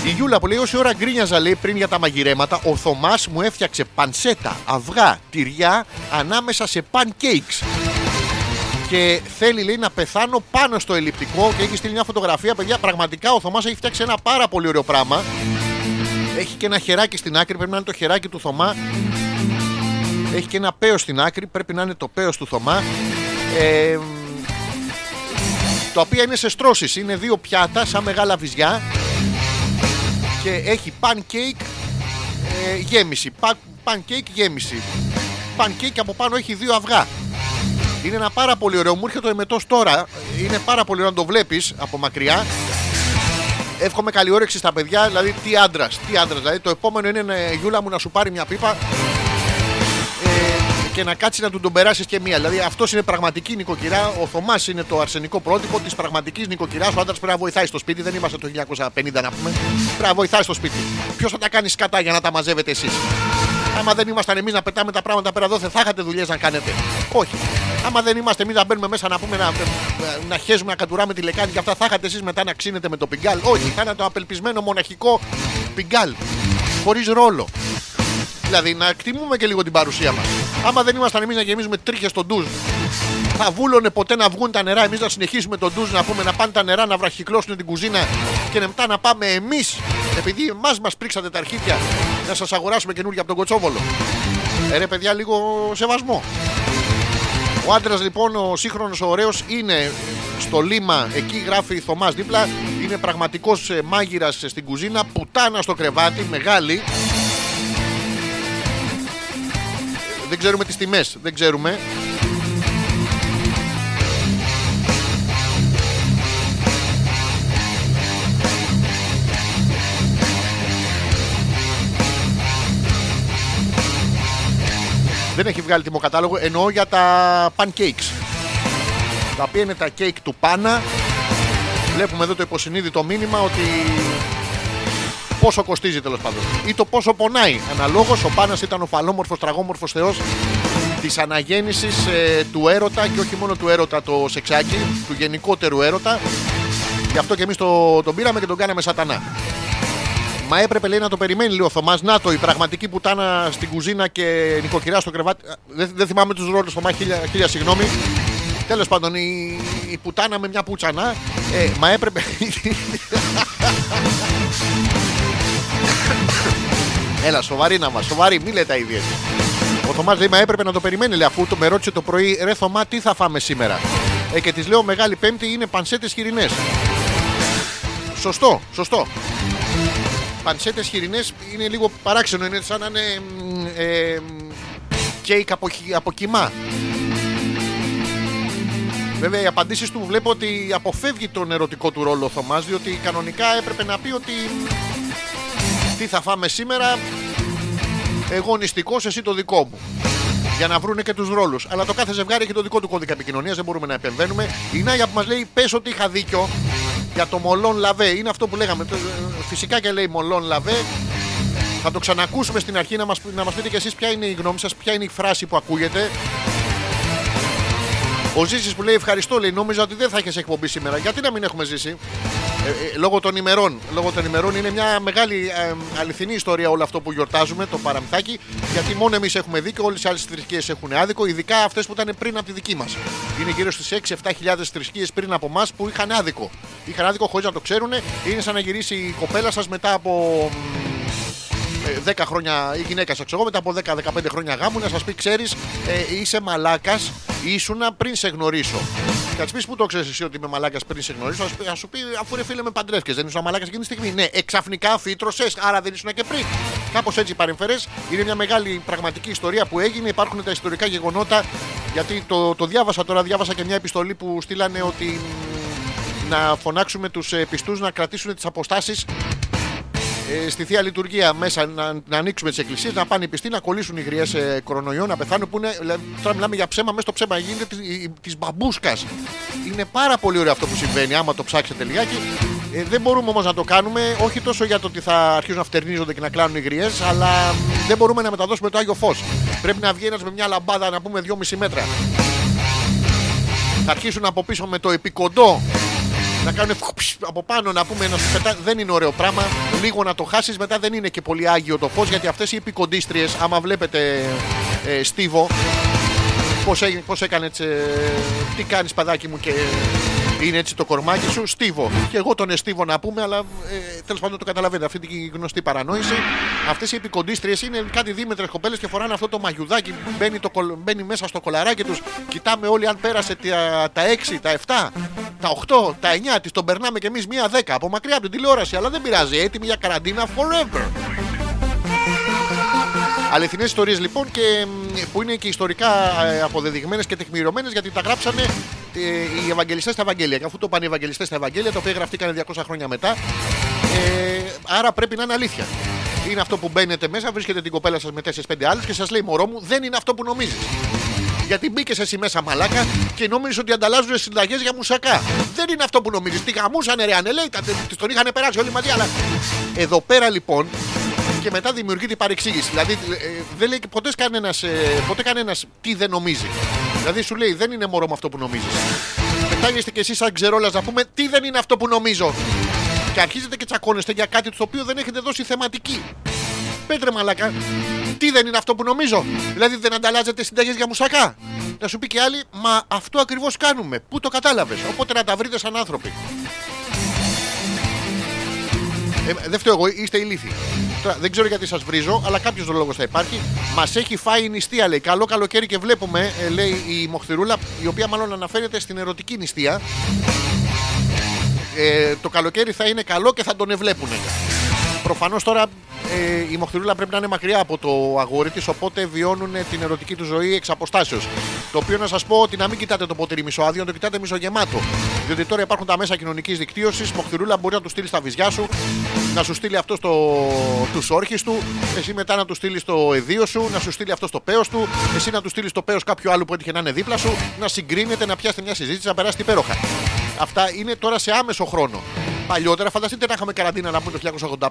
Η Γιούλα που λέει όση ώρα γκρίνιαζα λέει πριν για τα μαγειρέματα, ο Θωμάς μου έφτιαξε πανσέτα, αυγά, τυριά ανάμεσα σε pancakes και θέλει λέει να πεθάνω πάνω στο ελλειπτικό και έχει στείλει μια φωτογραφία. Παιδιά, πραγματικά ο Θωμάς έχει φτιάξει ένα πάρα πολύ ωραίο πράγμα. Έχει και ένα χεράκι στην άκρη, πρέπει να είναι το χεράκι του Θωμά. Έχει και ένα πέος στην άκρη, πρέπει να είναι το πέος του Θωμά. Ε, τα οποία είναι σε στρώσεις, είναι δύο πιάτα σαν μεγάλα βυζιά και έχει pancake ε, γέμιση, πα- pancake γέμιση. Pancake από πάνω έχει δύο αυγά. Είναι ένα πάρα πολύ ωραίο. Μου έρχεται ο εμετός τώρα. Είναι πάρα πολύ ωραίο να το βλέπεις από μακριά. Εύχομαι καλή όρεξη στα παιδιά. Δηλαδή, τι άντρας, τι άντρας. Δηλαδή, το επόμενο είναι ε, Γιούλα μου να σου πάρει μια πίπα ε, και να κάτσει να του τον περάσεις και μία. Δηλαδή, αυτός είναι πραγματική νοικοκυρά. Ο Θωμάς είναι το αρσενικό πρότυπο της πραγματικής νοικοκυράς. Ο άντρας πρέπει να βοηθάει στο σπίτι. Δεν είμαστε το 1950 να πούμε. Πρέπει να βοηθάει στο σπίτι. Ποιος θα τα κάνει σκατά για να τα μαζεύετε εσείς; Άμα δεν ήμασταν εμείς να πετάμε τα πράγματα πέρα εδώ, δεν θα είχατε δουλειές να κάνετε. Όχι. Άμα δεν είμαστε εμείς να μπαίνουμε μέσα να πούμε να, να χέζουμε, να κατουράμε τη λεκάνη και αυτά, θα είχατε εσείς μετά να ξύνετε με το πιγκάλ; Όχι, θα ήταν το απελπισμένο μοναχικό πιγκάλ. Χωρίς ρόλο. Δηλαδή να εκτιμούμε και λίγο την παρουσία μας. Άμα δεν ήμασταν εμείς να γεμίζουμε τρίχες στον ντουζ, θα βούλωνε ποτέ να βγουν τα νερά. Εμείς να συνεχίσουμε τον ντουζ να πούμε να πάνε τα νερά να βραχυκλώσουν την κουζίνα και μετά να πάμε εμείς, επειδή εμάς μας πρίξατε τα αρχίδια, να σας αγοράσουμε καινούργια από τον Κοτσόβολο. Ε, ρε παιδιά, λίγο σεβασμό. Ο άντρας λοιπόν, ο σύγχρονος ο ωραίος, είναι στο λίμα, εκεί γράφει Θωμάς δίπλα. Είναι πραγματικός μάγειρας στην κουζίνα, πουτάνα στο κρεβάτι, μεγάλη. Δεν ξέρουμε τις τιμές, δεν ξέρουμε. Δεν έχει βγάλει τιμοκατάλογο, εννοώ για τα pancakes. Τα οποία είναι τα cake του Πάνα. Βλέπουμε εδώ το υποσυνείδητο μήνυμα ότι πόσο κοστίζει τέλος πάντων. Ή το πόσο πονάει. Αναλόγως, ο Πάνας ήταν ο φαλόμορφο, τραγόμορφος Θεός της αναγέννησης του έρωτα και όχι μόνο του έρωτα το σεξάκι, του γενικότερου έρωτα. Γι' αυτό και εμείς το, τον πήραμε και τον κάναμε σατανά. Μα έπρεπε λέει να το περιμένει λίγο ο Θωμάς. Να το, η πραγματική πουτάνα στην κουζίνα και νοικοκυρά στο κρεβάτι. Α, Δεν, δεν θυμάμαι τους ρόλους, Θωμά, χίλια, χίλια συγγνώμη. Τέλος πάντων, η, η πουτάνα με μια πουτσανά. Ε, μα έπρεπε. Έλα, σοβαρή να μας, σοβαρή, μη λέτε τα ίδια. Ο Θωμάς λέει: Μα έπρεπε να το περιμένει, λέει, αφού το με ρώτησε το πρωί, ρε Θωμά, τι θα φάμε σήμερα; Ε, και της λέω: Μεγάλη Πέμπτη είναι πανσέτες χοιρινές. Σωστό, σωστό. Πανσέτες χοιρινές είναι λίγο παράξενο, είναι σαν να είναι μ, ε, μ, κέικ από, χι- από κοιμά. Βέβαια, οι απαντήσεις του βλέπω ότι αποφεύγει τον ερωτικό του ρόλο ο Θωμάς, διότι κανονικά έπρεπε να πει ότι τι θα φάμε σήμερα, εγώ νηστικός, εσύ το δικό μου. Για να βρούνε και τους ρόλους. Αλλά το κάθε ζευγάρι έχει το δικό του κώδικα επικοινωνίας, δεν μπορούμε να επεμβαίνουμε. Η Νάγια που μας λέει: Πες ότι είχα δίκιο για το μολόν λαβέ. Είναι αυτό που λέγαμε. Το- Φυσικά και λέει μολόν λαβέ. Θα το ξανακούσουμε στην αρχή να μας, να μας πείτε κι εσείς ποια είναι η γνώμη σας, ποια είναι η φράση που ακούγεται. Ο Ζήσης που λέει ευχαριστώ, λέει νόμιζα ότι δεν θα έχεις εκπομπή σήμερα. Γιατί να μην έχουμε ζήσει. Ε, ε, λόγω των ημερών. Λόγω των ημερών είναι μια μεγάλη ε, αληθινή ιστορία όλο αυτό που γιορτάζουμε, το παραμυθάκι. Γιατί μόνο εμείς έχουμε δίκιο, όλες οι άλλες θρησκείες έχουν άδικο, ειδικά αυτές που ήταν πριν από τη δική μας. Είναι γύρω στις 6-7 χιλιάδες θρησκείες πριν από εμά που είχαν άδικο. Είχαν άδικο χωρίς να το ξέρουν. Είναι σαν να γυρίσει η κοπέλα σας μετά από ε, 10 χρόνια η γυναίκα σα, ξέρω εγώ, μετά από 10-15 χρόνια γάμου να σας πει: Ξέρεις, ε, είσαι μαλάκας, ήσουνα πριν σε γνωρίσω. Και θα της πεις: Πού το ξέρεις εσύ ότι είμαι μαλάκας πριν σε γνωρίσω, θα σου πει- θα σου πει: Αφού ρε φίλε με παντρεύτηκε, δεν ήσουν μαλάκας εκείνη τη στιγμή. Ναι, εξαφνικά φύτρωσε, άρα δεν ήσουν και πριν. Κάπως έτσι παρεμφερέ. Είναι μια μεγάλη πραγματική ιστορία που έγινε. Υπάρχουν τα ιστορικά γεγονότα. Γιατί το, το διάβασα τώρα, διάβασα και μια επιστολή που στείλανε ότι μ, να φωνάξουμε τους πιστούς να κρατήσουν τις αποστάσεις ε, στη θεία λειτουργία μέσα να, να ανοίξουμε τις εκκλησίες, να πάνε οι πιστοί, να κολλήσουν οι γριές ε, κορονοϊό, να πεθάνουν. Που είναι, δηλαδή, τώρα μιλάμε για ψέμα, μέσα στο ψέμα γίνεται της μπαμπούσκας. Είναι πάρα πολύ ωραίο αυτό που συμβαίνει, άμα το ψάξετε λιγάκι. Ε, δεν μπορούμε όμως να το κάνουμε, όχι τόσο για το ότι θα αρχίσουν να φτερνίζονται και να κλάνουν οι γριές, αλλά μ, δεν μπορούμε να μεταδώσουμε το άγιο φως. Πρέπει να βγει ένας με μια λαμπάδα να πούμε 2,5 μέτρα. Θα αρχίσουν από πίσω με το επικοντό να κάνουν φουπς από πάνω να πούμε να σου πετά... Δεν είναι ωραίο πράγμα. Λίγο να το χάσεις, μετά δεν είναι και πολύ άγιο το φως γιατί αυτές οι επικοντίστριες, άμα βλέπετε ε, Στίβο, πώς πώς έκανες έτσι, ε, τι κάνεις παιδάκι μου και είναι έτσι το κορμάκι σου, Στίβο. Και εγώ τον Εστίβο να πούμε, αλλά ε, τέλος πάντων το καταλαβαίνετε. Αυτή την γνωστή παρανόηση. Αυτές οι επικοντίστριες είναι κάτι δίμετρες κοπέλες και φοράνε αυτό το μαγιουδάκι που μπαίνει, το, κολ- μπαίνει μέσα στο κολαράκι τους. Κοιτάμε όλοι αν πέρασε τα, τα 6, τα 7, τα 8, τα 9 τη. Τον περνάμε κι εμείς μία 10 από μακριά από την τηλεόραση. Αλλά δεν πειράζει. Έτοιμοι για καραντίνα forever. Αληθινές ιστορίες λοιπόν και μ, που είναι και ιστορικά αποδεδειγμένες και τεκμηριωμένε γιατί τα γράψανε ε, οι Ευαγγελιστές στα Ευαγγέλια. Και αφού το πάνε οι Ευαγγελιστές στα Ευαγγέλια, τα οποία γραφτήκαν 200 χρόνια μετά, Ε, άρα πρέπει να είναι αλήθεια. Είναι αυτό που μπαίνετε μέσα, βρίσκετε την κοπέλα σας με 4-5 άλλους και σας λέει Μωρό μου, δεν είναι αυτό που νομίζεις. Γιατί μπήκε εσύ μέσα μαλάκα και νόμιζες ότι ανταλλάζουν συνταγές για μουσακά. Δεν είναι αυτό που νομίζεις. Τι γαμούσανε ρε ανελέητα, τη τον είχαν περάσει όλοι μαζί. Αλλά εδώ πέρα λοιπόν και μετά δημιουργείται η παρεξήγηση. Δηλαδή ε, δεν λέει ποτέ κανένας ποτέ κανένας τι δεν νομίζει. Δηλαδή σου λέει δεν είναι μωρό με αυτό που νομίζεις. Πετάγεστε κι εσείς σαν ξερόλας να πούμε τι δεν είναι αυτό που νομίζω. Και αρχίζετε και τσακώνεστε για κάτι το οποίο δεν έχετε δώσει θεματική. Πέτρε μαλάκα, τι δεν είναι αυτό που νομίζω. Δηλαδή δεν ανταλλάζετε συνταγές για μουσακά. Να σου πει και άλλη, μα αυτό ακριβώς κάνουμε. Πού το κατάλαβες. Οπότε να τα βρείτε σαν άνθρωποι. Ε, δεν φταίω εγώ, είστε ηλίθιοι. Τώρα, δεν ξέρω γιατί σας βρίζω, αλλά κάποιος λόγο θα υπάρχει. Μας έχει φάει η νηστεία, λέει. Καλό καλοκαίρι και βλέπουμε, ε, λέει η Μοχθηρούλα, η οποία μάλλον αναφέρεται στην ερωτική νηστεία. Ε, το καλοκαίρι θα είναι καλό και θα τον εβλέπουν. Προφανώς τώρα ε, η Μοχθηρούλα πρέπει να είναι μακριά από το αγόρι της, οπότε βιώνουν την ερωτική του ζωή εξ αποστάσεως. Το οποίο να σας πω ότι να μην κοιτάτε το ποτήρι μισοάδιο, να το κοιτάτε μισογεμάτο. Διότι τώρα υπάρχουν τα μέσα κοινωνικής δικτύωσης. Μοχθηρούλα μπορεί να του στείλει στα βυζιά σου, να σου στείλει αυτό στο, τους όρχες του, εσύ μετά να τους στείλεις στο εδίο σου, να σου στείλει αυτό στο παίο του, εσύ να τους στείλεις στο παίο κάποιου άλλου που έτυχε να είναι δίπλα σου, να συγκρίνετε, να πιάσετε μια συζήτηση, να περάσετε υπέροχα. Αυτά είναι τώρα σε άμεσο χρόνο. Παλιότερα, φανταστείτε να είχαμε καραντίνα να πούμε το 1985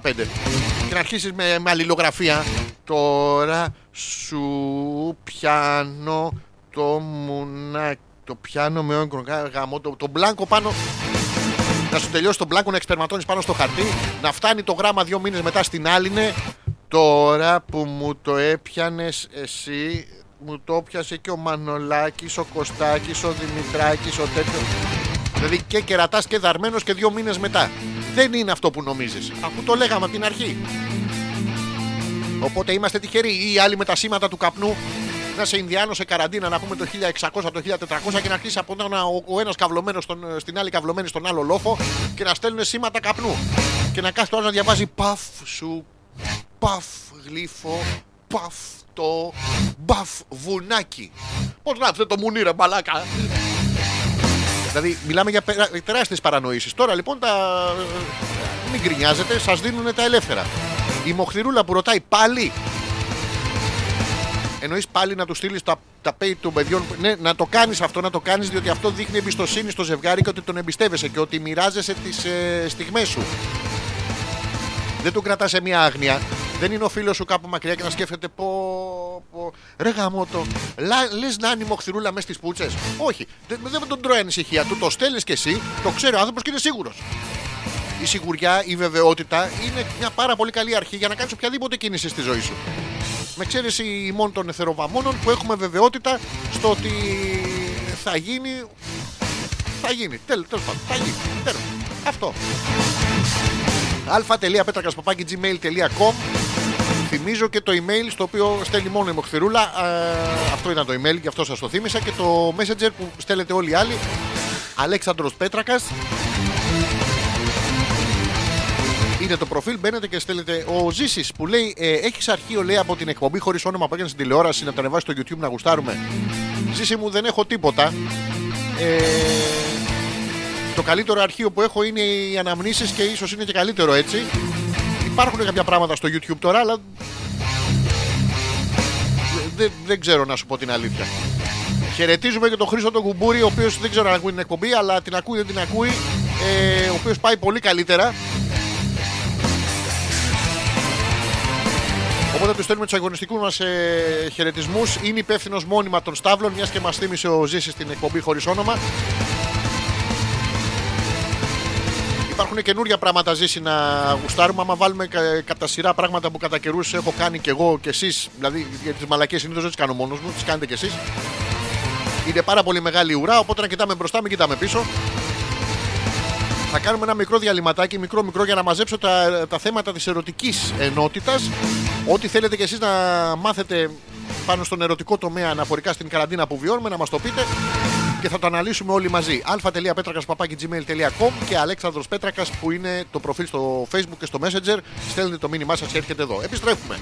και να αρχίσεις με, με αλληλογραφία. Τώρα σου πιάνω το μουνάκι. Το πιάνω με όγκρο γαμό. Το, το μπλάνκο πάνω. Να σου τελειώσει το μπλάνκο να εξπερματώνεις πάνω στο χαρτί. Να φτάνει το γράμμα δύο μήνες μετά στην άλλη. Τώρα που μου το έπιανες εσύ, μου το πιάσε και ο Μανολάκης, ο Κωστάκης, ο Δημητράκης, ο τέτοιος. Δηλαδή και κερατάς και δαρμένος και δύο μήνες μετά. Δεν είναι αυτό που νομίζεις. Αφού το λέγαμε από την αρχή. Οπότε είμαστε τυχεροί. Ή οι άλλοι με τα σήματα του καπνού να σε Ινδιάνο σε καραντίνα να πούμε το 1600, το 1400 και να αρχίσει από ένα, ο, ο ένας καυλωμένος στην άλλη καυλωμένη στον άλλο λόφο και να στέλνουν σήματα καπνού. Και να κάθεται ο άλλος να διαβάζει παφ σου, παφ γλύφο, παφ το, μπαφ βουνάκι. Πώς γράψετε το μουνί ρε μπαλάκα. Δηλαδή, μιλάμε για τεράστιες παρανοήσεις. Τώρα λοιπόν τα. Μην γκρινιάζετε, σας δίνουν τα ελεύθερα. Η Μοχθηρούλα που ρωτάει πάλι. Εννοείς πάλι να του στείλεις τα, τα pay των παιδιών. Ναι, να το κάνεις αυτό, να το κάνεις διότι αυτό δείχνει εμπιστοσύνη στο ζευγάρι και ότι τον εμπιστεύεσαι και ότι μοιράζεσαι τις ε, στιγμές σου. Δεν τον κρατάς σε μια άγνοια. Δεν είναι ο φίλος σου κάπου μακριά και να σκέφτεται πω. πω ρε γαμότο. Λες να είναι η μοχθηρούλα μέσα στις πούτσες. Όχι. Δεν, δεν τον τρώει ανησυχία. Του το στέλνεις κι εσύ, το ξέρει ο άνθρωπος και είναι σίγουρος. Η σιγουριά, η βεβαιότητα είναι μια πάρα πολύ καλή αρχή για να κάνεις οποιαδήποτε κίνηση στη ζωή σου. Με εξαίρεση ημών των εθεροβαμόνων που έχουμε βεβαιότητα στο ότι θα γίνει. Θα γίνει. Τέλος πάντων. Θα γίνει. Τέλος. Αυτό αλφα.πέτρακα.gmail.com Θυμίζω και το email στο οποίο στέλνει μόνο η Μοχθηρούλα. Ε, αυτό ήταν το email και αυτό σας το θύμισα. Και το messenger που στέλνετε όλοι οι άλλοι. Αλέξανδρος Πέτρακας. Είναι το προφίλ, μπαίνετε και στέλνετε. Ο Ζήσης που λέει: ε, Έχεις αρχείο λέει από την εκπομπή χωρίς όνομα που έκανες στην τηλεόραση να τα ανεβάσεις στο YouTube να γουστάρουμε. Ζήση μου δεν έχω τίποτα. Ε, το καλύτερο αρχείο που έχω είναι οι αναμνήσεις και ίσως είναι και καλύτερο έτσι. Υπάρχουν κάποια πράγματα στο YouTube τώρα, αλλά δεν, δεν ξέρω να σου πω την αλήθεια. Χαιρετίζουμε και τον Χρήστο τον Κουμπούρη, ο οποίος δεν ξέρω αν ακούει την εκπομπή, αλλά την ακούει, δεν την ακούει. Ε, ο οποίος πάει πολύ καλύτερα. Οπότε τους στέλνουμε τους αγωνιστικούς μας ε, χαιρετισμούς. Είναι υπεύθυνος μόνιμα των Σταύλων, μιας και μας θύμισε ο Ζήσης στην εκπομπή χωρίς όνομα. Υπάρχουν καινούργια πράγματα ζήσει να γουστάρουμε. Άμα βάλουμε κα- κατά σειρά πράγματα που κατά καιρούς έχω κάνει και εγώ και εσείς, δηλαδή για τις μαλακίε συνήθως δεν τις κάνω μόνος μου, τις κάνετε κι εσείς. Είναι πάρα πολύ μεγάλη ουρά, οπότε να κοιτάμε μπροστά, μην κοιτάμε πίσω. Θα κάνουμε ένα μικρό διαλυματάκι, μικρό μικρό, για να μαζέψω τα, τα θέματα της ερωτικής ενότητας. Ό,τι θέλετε κι εσείς να μάθετε πάνω στον ερωτικό τομέα αναφορικά στην καραντίνα που βιώνουμε, να μας το πείτε και θα το αναλύσουμε όλοι μαζί. αλφα.πέτρακα.gmail.com και Αλέξανδρος Πέτρακας που είναι το προφίλ στο Facebook και στο Messenger. Στέλνετε το μήνυμά σας και έρχεται εδώ. Επιστρέφουμε.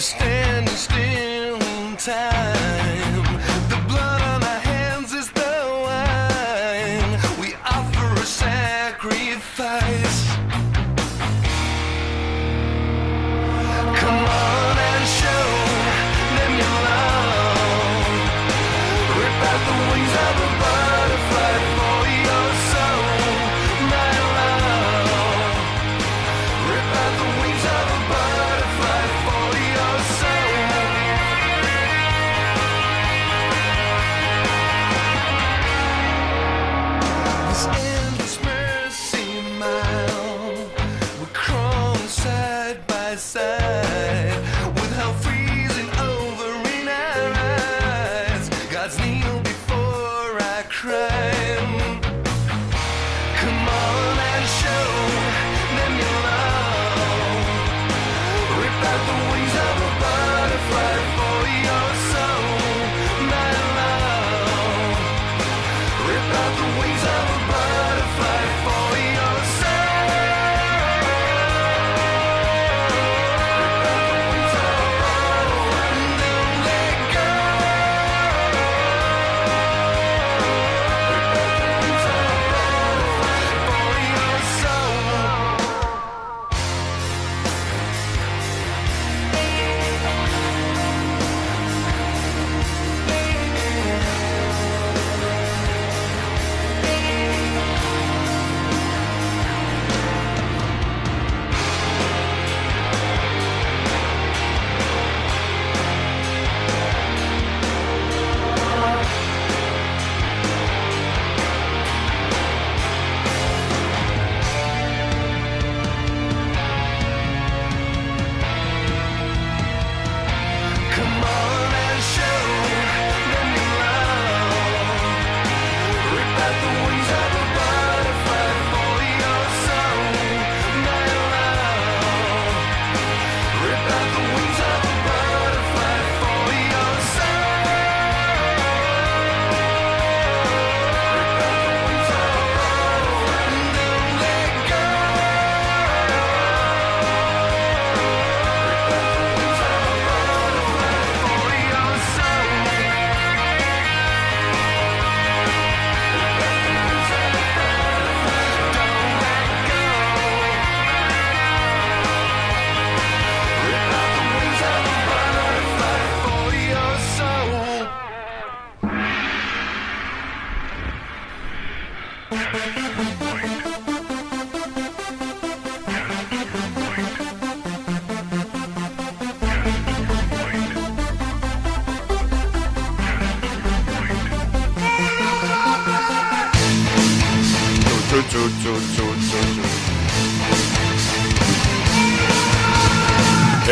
stay.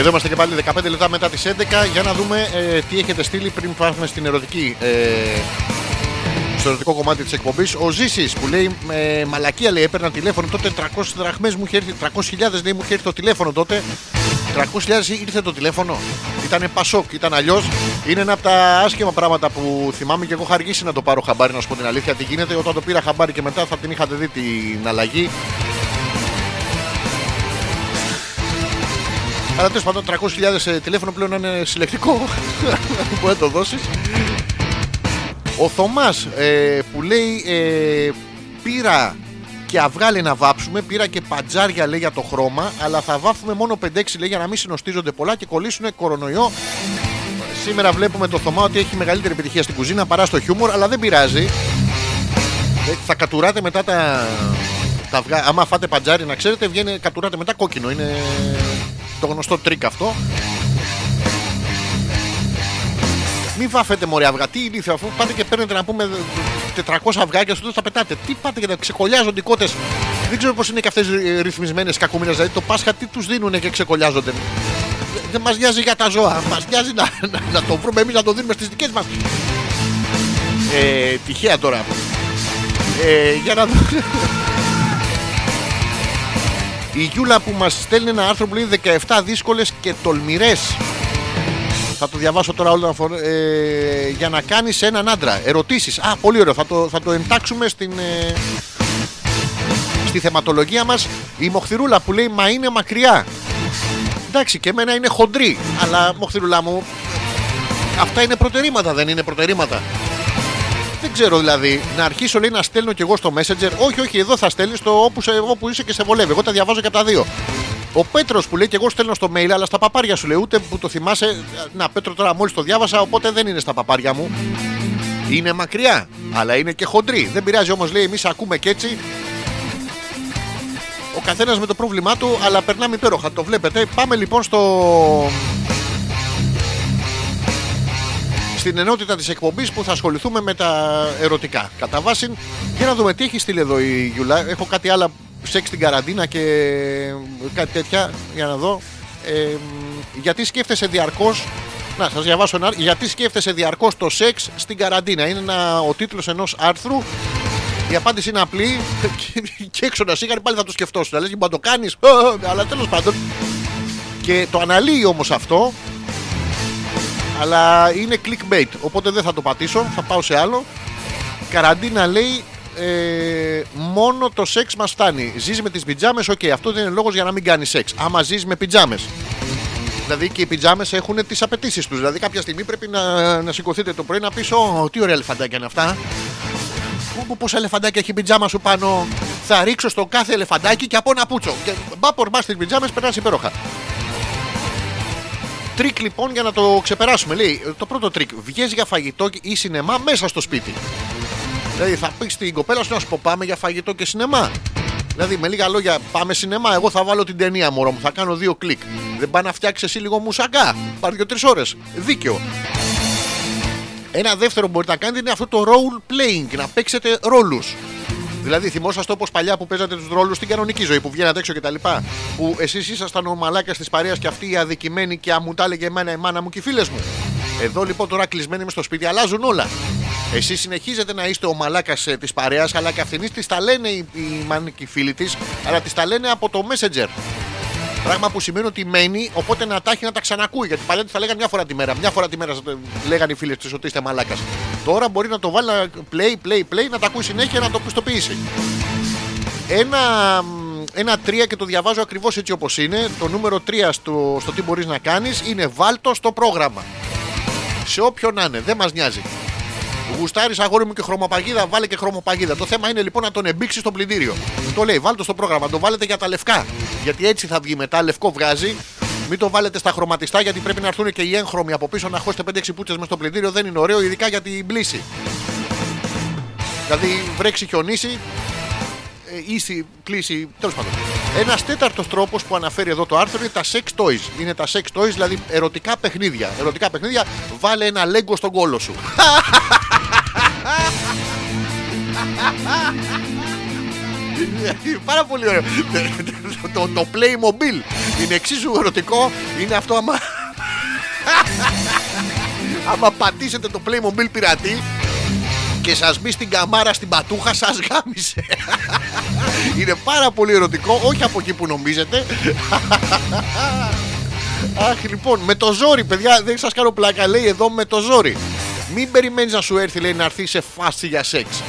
Εδώ είμαστε και πάλι 15 λεπτά μετά τις 11 για να δούμε ε, τι έχετε στείλει πριν πάμε στην ερωτική ε, στο ερωτικό κομμάτι της εκπομπής. Ο Ζήσης που λέει ε, μαλακία λέει έπαιρνα τηλέφωνο τότε 300 δραχμές μου είχε έρθει 300.000 λέει μου είχε έρθει το τηλέφωνο τότε. 300.000 ήρθε το τηλέφωνο. Ήταν πασόκ, ήταν αλλιώς. Είναι ένα από τα άσχημα πράγματα που θυμάμαι και εγώ είχα αργήσει να το πάρω χαμπάρι να σου πω την αλήθεια. Τι γίνεται όταν το πήρα χαμπάρι και μετά θα την είχατε δει την αλλαγή Αλλά τέλος πάντων 300.000 τηλέφωνο πλέον είναι συλλεκτικό. Μπορεί να το δώσεις. Ο Θωμάς που λέει ε, πήρα και αυγά λέει να βάψουμε, πήρα και πατζάρια λέει για το χρώμα, αλλά θα βάφουμε μόνο 5-6 λέει για να μην συνοστίζονται πολλά και κολλήσουν κορονοϊό. Σήμερα βλέπουμε το Θωμά ότι έχει μεγαλύτερη επιτυχία στην κουζίνα παρά στο χιούμορ, αλλά δεν πειράζει. Ε, θα κατουράτε μετά τα, τα αυγά. Άμα φάτε πατζάρι, να ξέρετε, βγαίνει κατουράτε μετά κόκκινο. Είναι το γνωστό τρικ αυτό. Μην βάφετε μωρέ αυγά. Τι ηλίθεια, αφού πάτε και παίρνετε να πούμε 400 αυγάκια στο τέλος τα πετάτε. Τι πάτε και τα ξεκωλιάζονται οι κότες. Δεν ξέρω πώς είναι και αυτές ρυθμισμένες κακομοίρες. Δηλαδή το Πάσχα τι τους δίνουν και ξεκωλιάζονται. Δεν μας νοιάζει για τα ζώα. Μας νοιάζει να, να, να το βρούμε εμείς να το δίνουμε στις δικές μας. Ε, τυχαία τώρα. Ε, για να δω. Η Γιούλα που μας στέλνει ένα άρθρο που λέει 17 δύσκολες και τολμηρές θα το διαβάσω τώρα όλο φορ- ε, για να κάνεις έναν άντρα. Ερωτήσεις. Α, πολύ ωραίο, θα το, θα το εντάξουμε στην, ε, στη θεματολογία μας. Η Μοχθηρούλα που λέει μα είναι μακριά εντάξει, και εμένα είναι χοντρή. Αλλά μοχθηρουλά μου, αυτά είναι προτερήματα, δεν είναι προτερήματα. Δεν ξέρω δηλαδή, να αρχίσω λέει να στέλνω κι εγώ στο Messenger. Όχι, όχι, εδώ θα στέλνεις το όπου, σε, όπου είσαι και σε βολεύει. Εγώ τα διαβάζω και από τα δύο. Ο Πέτρος που λέει και εγώ στέλνω στο mail, αλλά στα παπάρια σου λέει ούτε που το θυμάσαι. Να, Πέτρο τώρα μόλις το διάβασα, οπότε δεν είναι στα παπάρια μου. Είναι μακριά, αλλά είναι και χοντρή. Δεν πειράζει όμως, λέει, εμείς ακούμε και έτσι. Ο καθένας με το πρόβλημά του, αλλά περνάμε υπέροχα. Το βλέπετε. Πάμε λοιπόν στο. Στην ενότητα της εκπομπής που θα ασχοληθούμε με τα ερωτικά. Κατά βάση, για να δούμε τι έχει στείλει εδώ η Γιουλά. Έχω κάτι άλλα σεξ στην καραντίνα και κάτι τέτοια. Για να δω. Ε, γιατί σκέφτεσαι διαρκώς. Να, σας διαβάσω ένα. Γιατί σκέφτεσαι διαρκώς το σεξ στην καραντίνα. Είναι ένα, ο τίτλος ενός άρθρου η απάντηση είναι απλή και, και έξω να σίγαρη πάλι θα το σκεφτόσουν. Να λες μπορεί να το κάνεις, αλλά τέλος πάντων. Και το αναλύει όμως αυτό, αλλά είναι clickbait. Οπότε δεν θα το πατήσω, θα πάω σε άλλο. Καραντίνα λέει ε, μόνο το σεξ μας φτάνει. Ζεις με τις πιτζάμες, οκ, αυτό δεν είναι λόγος για να μην κάνεις σεξ. Άμα ζεις με πιτζάμες. Δηλαδή και οι πιτζάμες έχουν τις απαιτήσεις τους. Δηλαδή κάποια στιγμή πρέπει να, να σηκωθείτε το πρωί να πεις: Ω, τι ωραία ελεφαντάκια είναι αυτά. Πω, πόσα ελεφαντάκια έχει η πιτζάμα σου πάνω. Θα ρίξω στο κάθε ελεφαντάκι και από ένα πούτσο. Και μπάπορ μπα στι πιτζάμες περνάς υπέροχα. Τρικ λοιπόν για να το ξεπεράσουμε. Λέει το πρώτο τρικ. Βγες για φαγητό ή σινεμά μέσα στο σπίτι. Δηλαδή θα πεις στην κοπέλα σου να σου πω πάμε για φαγητό και σινεμά. Δηλαδή με λίγα λόγια πάμε σινεμά. Εγώ θα βάλω την ταινία μωρό μου. Θα κάνω δύο κλικ. Δεν πάει να φτιάξεις εσύ λίγο μουσακά. Πάρει δύο-τρεις ώρες. Δίκαιο. Ένα δεύτερο που μπορείτε να κάνετε είναι αυτό το role playing, να παίξετε ρόλους. Δηλαδή, θυμόσαστε όπως παλιά που παίζατε τους ρόλους στην κανονική ζωή που βγαίνατε έξω κτλ. Που εσείς ήσασταν ο μαλάκας της παρέας και αυτή η αδικημένη και μου τα έλεγε εμένα η μάνα μου και οι φίλες μου. Εδώ λοιπόν τώρα κλεισμένοι μες στο σπίτι αλλάζουν όλα. Εσείς συνεχίζετε να είστε ο μαλάκας της παρέας, αλλά και αυτήν της τα λένε οι, οι μάνοι και οι φίλοι της, αλλά της τα λένε από το Messenger. Πράγμα που σημαίνει ότι μένει, οπότε να τα έχει να τα ξανακούει. Γιατί παλιά τη θα λέγανε μια φορά τη μέρα. Μια φορά τη μέρα θα το- λέγανε οι φίλες της ότι είστε μαλάκας. Τώρα μπορεί να το βάλει να play, play, play, να τα ακούει συνέχεια να το πιστοποιήσει. Ένα, μ, ένα 3 και το διαβάζω ακριβώς έτσι όπως είναι. Το νούμερο 3 στο, στο τι μπορείς να κάνεις είναι βάλτο στο πρόγραμμα. Σε όποιον να είναι, δεν μας νοιάζει. Γουστάρεις αγόρι μου και χρωμοπαγίδα, βάλε και χρωμοπαγίδα. Το θέμα είναι λοιπόν να τον εμπίξει στο πλυντήριο. Το λέει, βάλτε στο πρόγραμμα, το βάλετε για τα λευκά. Γιατί έτσι θα βγει μετά, λευκό βγάζει. Μην το βάλετε στα χρωματιστά γιατί πρέπει να έρθουν και οι έγχρωμοι από πίσω να χώσετε 5-6 πούτσες μες στο πλυντήριο. Δεν είναι ωραίο, ειδικά για την πλήση. Δηλαδή βρέξει, χιονίσει, ε, ίση, πλήση, τέλος πάντων. Ένας τέταρτος τρόπος που αναφέρει εδώ το άρθρο είναι τα sex toys. Είναι τα sex toys, δηλαδή ερωτικά παιχνίδια. Ερωτικά παιχνίδια, βάλε ένα λέγκο στον κόλο σου. Πάρα πολύ ωραίο. το, το Playmobil είναι εξίσου ερωτικό. Είναι αυτό άμα. άμα πατήσετε το Playmobil πειρατή και σας μπει στην καμάρα στην πατούχα σας γάμισε. είναι πάρα πολύ ερωτικό, όχι από εκεί που νομίζετε. Αχ, λοιπόν, με το ζόρι, παιδιά, δεν σας κάνω πλάκα. Λέει εδώ με το ζόρι. Μην περιμένεις να σου έρθει, λέει, να έρθει σε φάση για σεξ.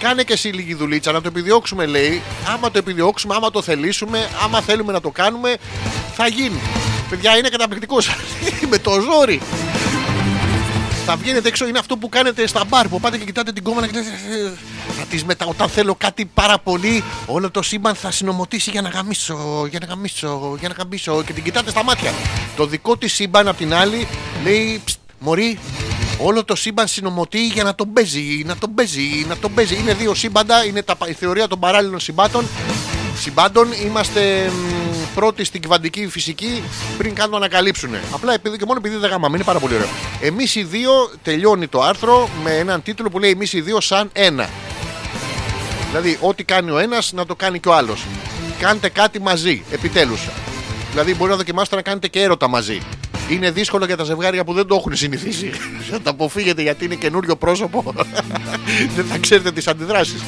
Κάνε και εσύ λίγη δουλίτσα να το επιδιώξουμε, λέει. Άμα το επιδιώξουμε, άμα το θελήσουμε, άμα θέλουμε να το κάνουμε, θα γίνει. Παιδιά, είναι καταπληκτικό. με το ζόρι. Θα βγαίνετε έξω, είναι αυτό που κάνετε στα μπαρ που πάτε και κοιτάτε την κόμμα και λέτε, «Ε, Θα τις μετά, όταν θέλω κάτι πάρα πολύ, όλο το σύμπαν θα συνομωτήσει για να γαμίσω, για να γαμίσω, για να γαμίσω και την κοιτάτε στα μάτια. Το δικό της σύμπαν απ' την άλλη λέει, «Ψτ, Μωρή, όλο το σύμπαν συνομωτεί για να τον παίζει, να τον παίζει, να τον παίζει. Είναι δύο σύμπαντα, είναι τα, η θεωρία των παράλληλων συμπάτων. Συμπάντων είμαστε μ, πρώτοι στην κυβαντική φυσική πριν καν το ανακαλύψουν. Απλά επειδή, και μόνο επειδή δεν γάμαμε, είναι πάρα πολύ ωραίο. Εμείς οι δύο τελειώνει το άρθρο με έναν τίτλο που λέει Εμείς οι δύο σαν ένα. Δηλαδή, ό,τι κάνει ο ένας να το κάνει και ο άλλος. Κάντε κάτι μαζί, επιτέλους. Δηλαδή, μπορεί να δοκιμάσετε να κάνετε και έρωτα μαζί. Είναι δύσκολο για τα ζευγάρια που δεν το έχουν συνηθίσει. Θα το αποφύγετε γιατί είναι καινούριο πρόσωπο. δεν θα ξέρετε τις αντιδράσεις.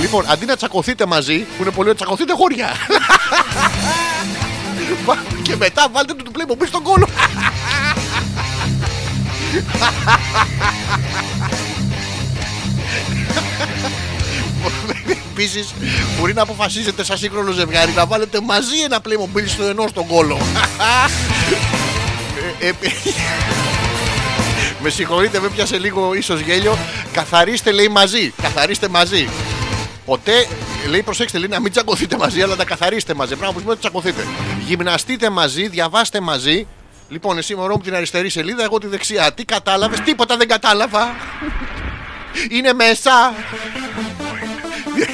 Λοιπόν, αντί να τσακωθείτε μαζί, που είναι πολύ ωραίο, τσακωθείτε χώρια. και μετά βάλτε του του Playmobil στον κόλο. Επίσης, μπορεί να αποφασίσετε σαν σύγχρονο ζευγάρι να βάλετε μαζί ένα Playmobil στο ενό στον κόλο. Ε, ε, με συγχωρείτε, με πιάσε λίγο ίσως γέλιο. Καθαρίστε, λέει μαζί. Καθαρίστε μαζί. Ποτέ, λέει, προσέξτε, λέει να μην τσακωθείτε μαζί, αλλά να καθαρίστε μαζί. Πράγμα που σημαίνει ότι τσακωθείτε. Γυμναστείτε μαζί, διαβάστε μαζί. Λοιπόν, εσύ μωρό μου την αριστερή σελίδα, εγώ τη δεξιά. Τι κατάλαβες, τίποτα δεν κατάλαβα. Είναι μέσα.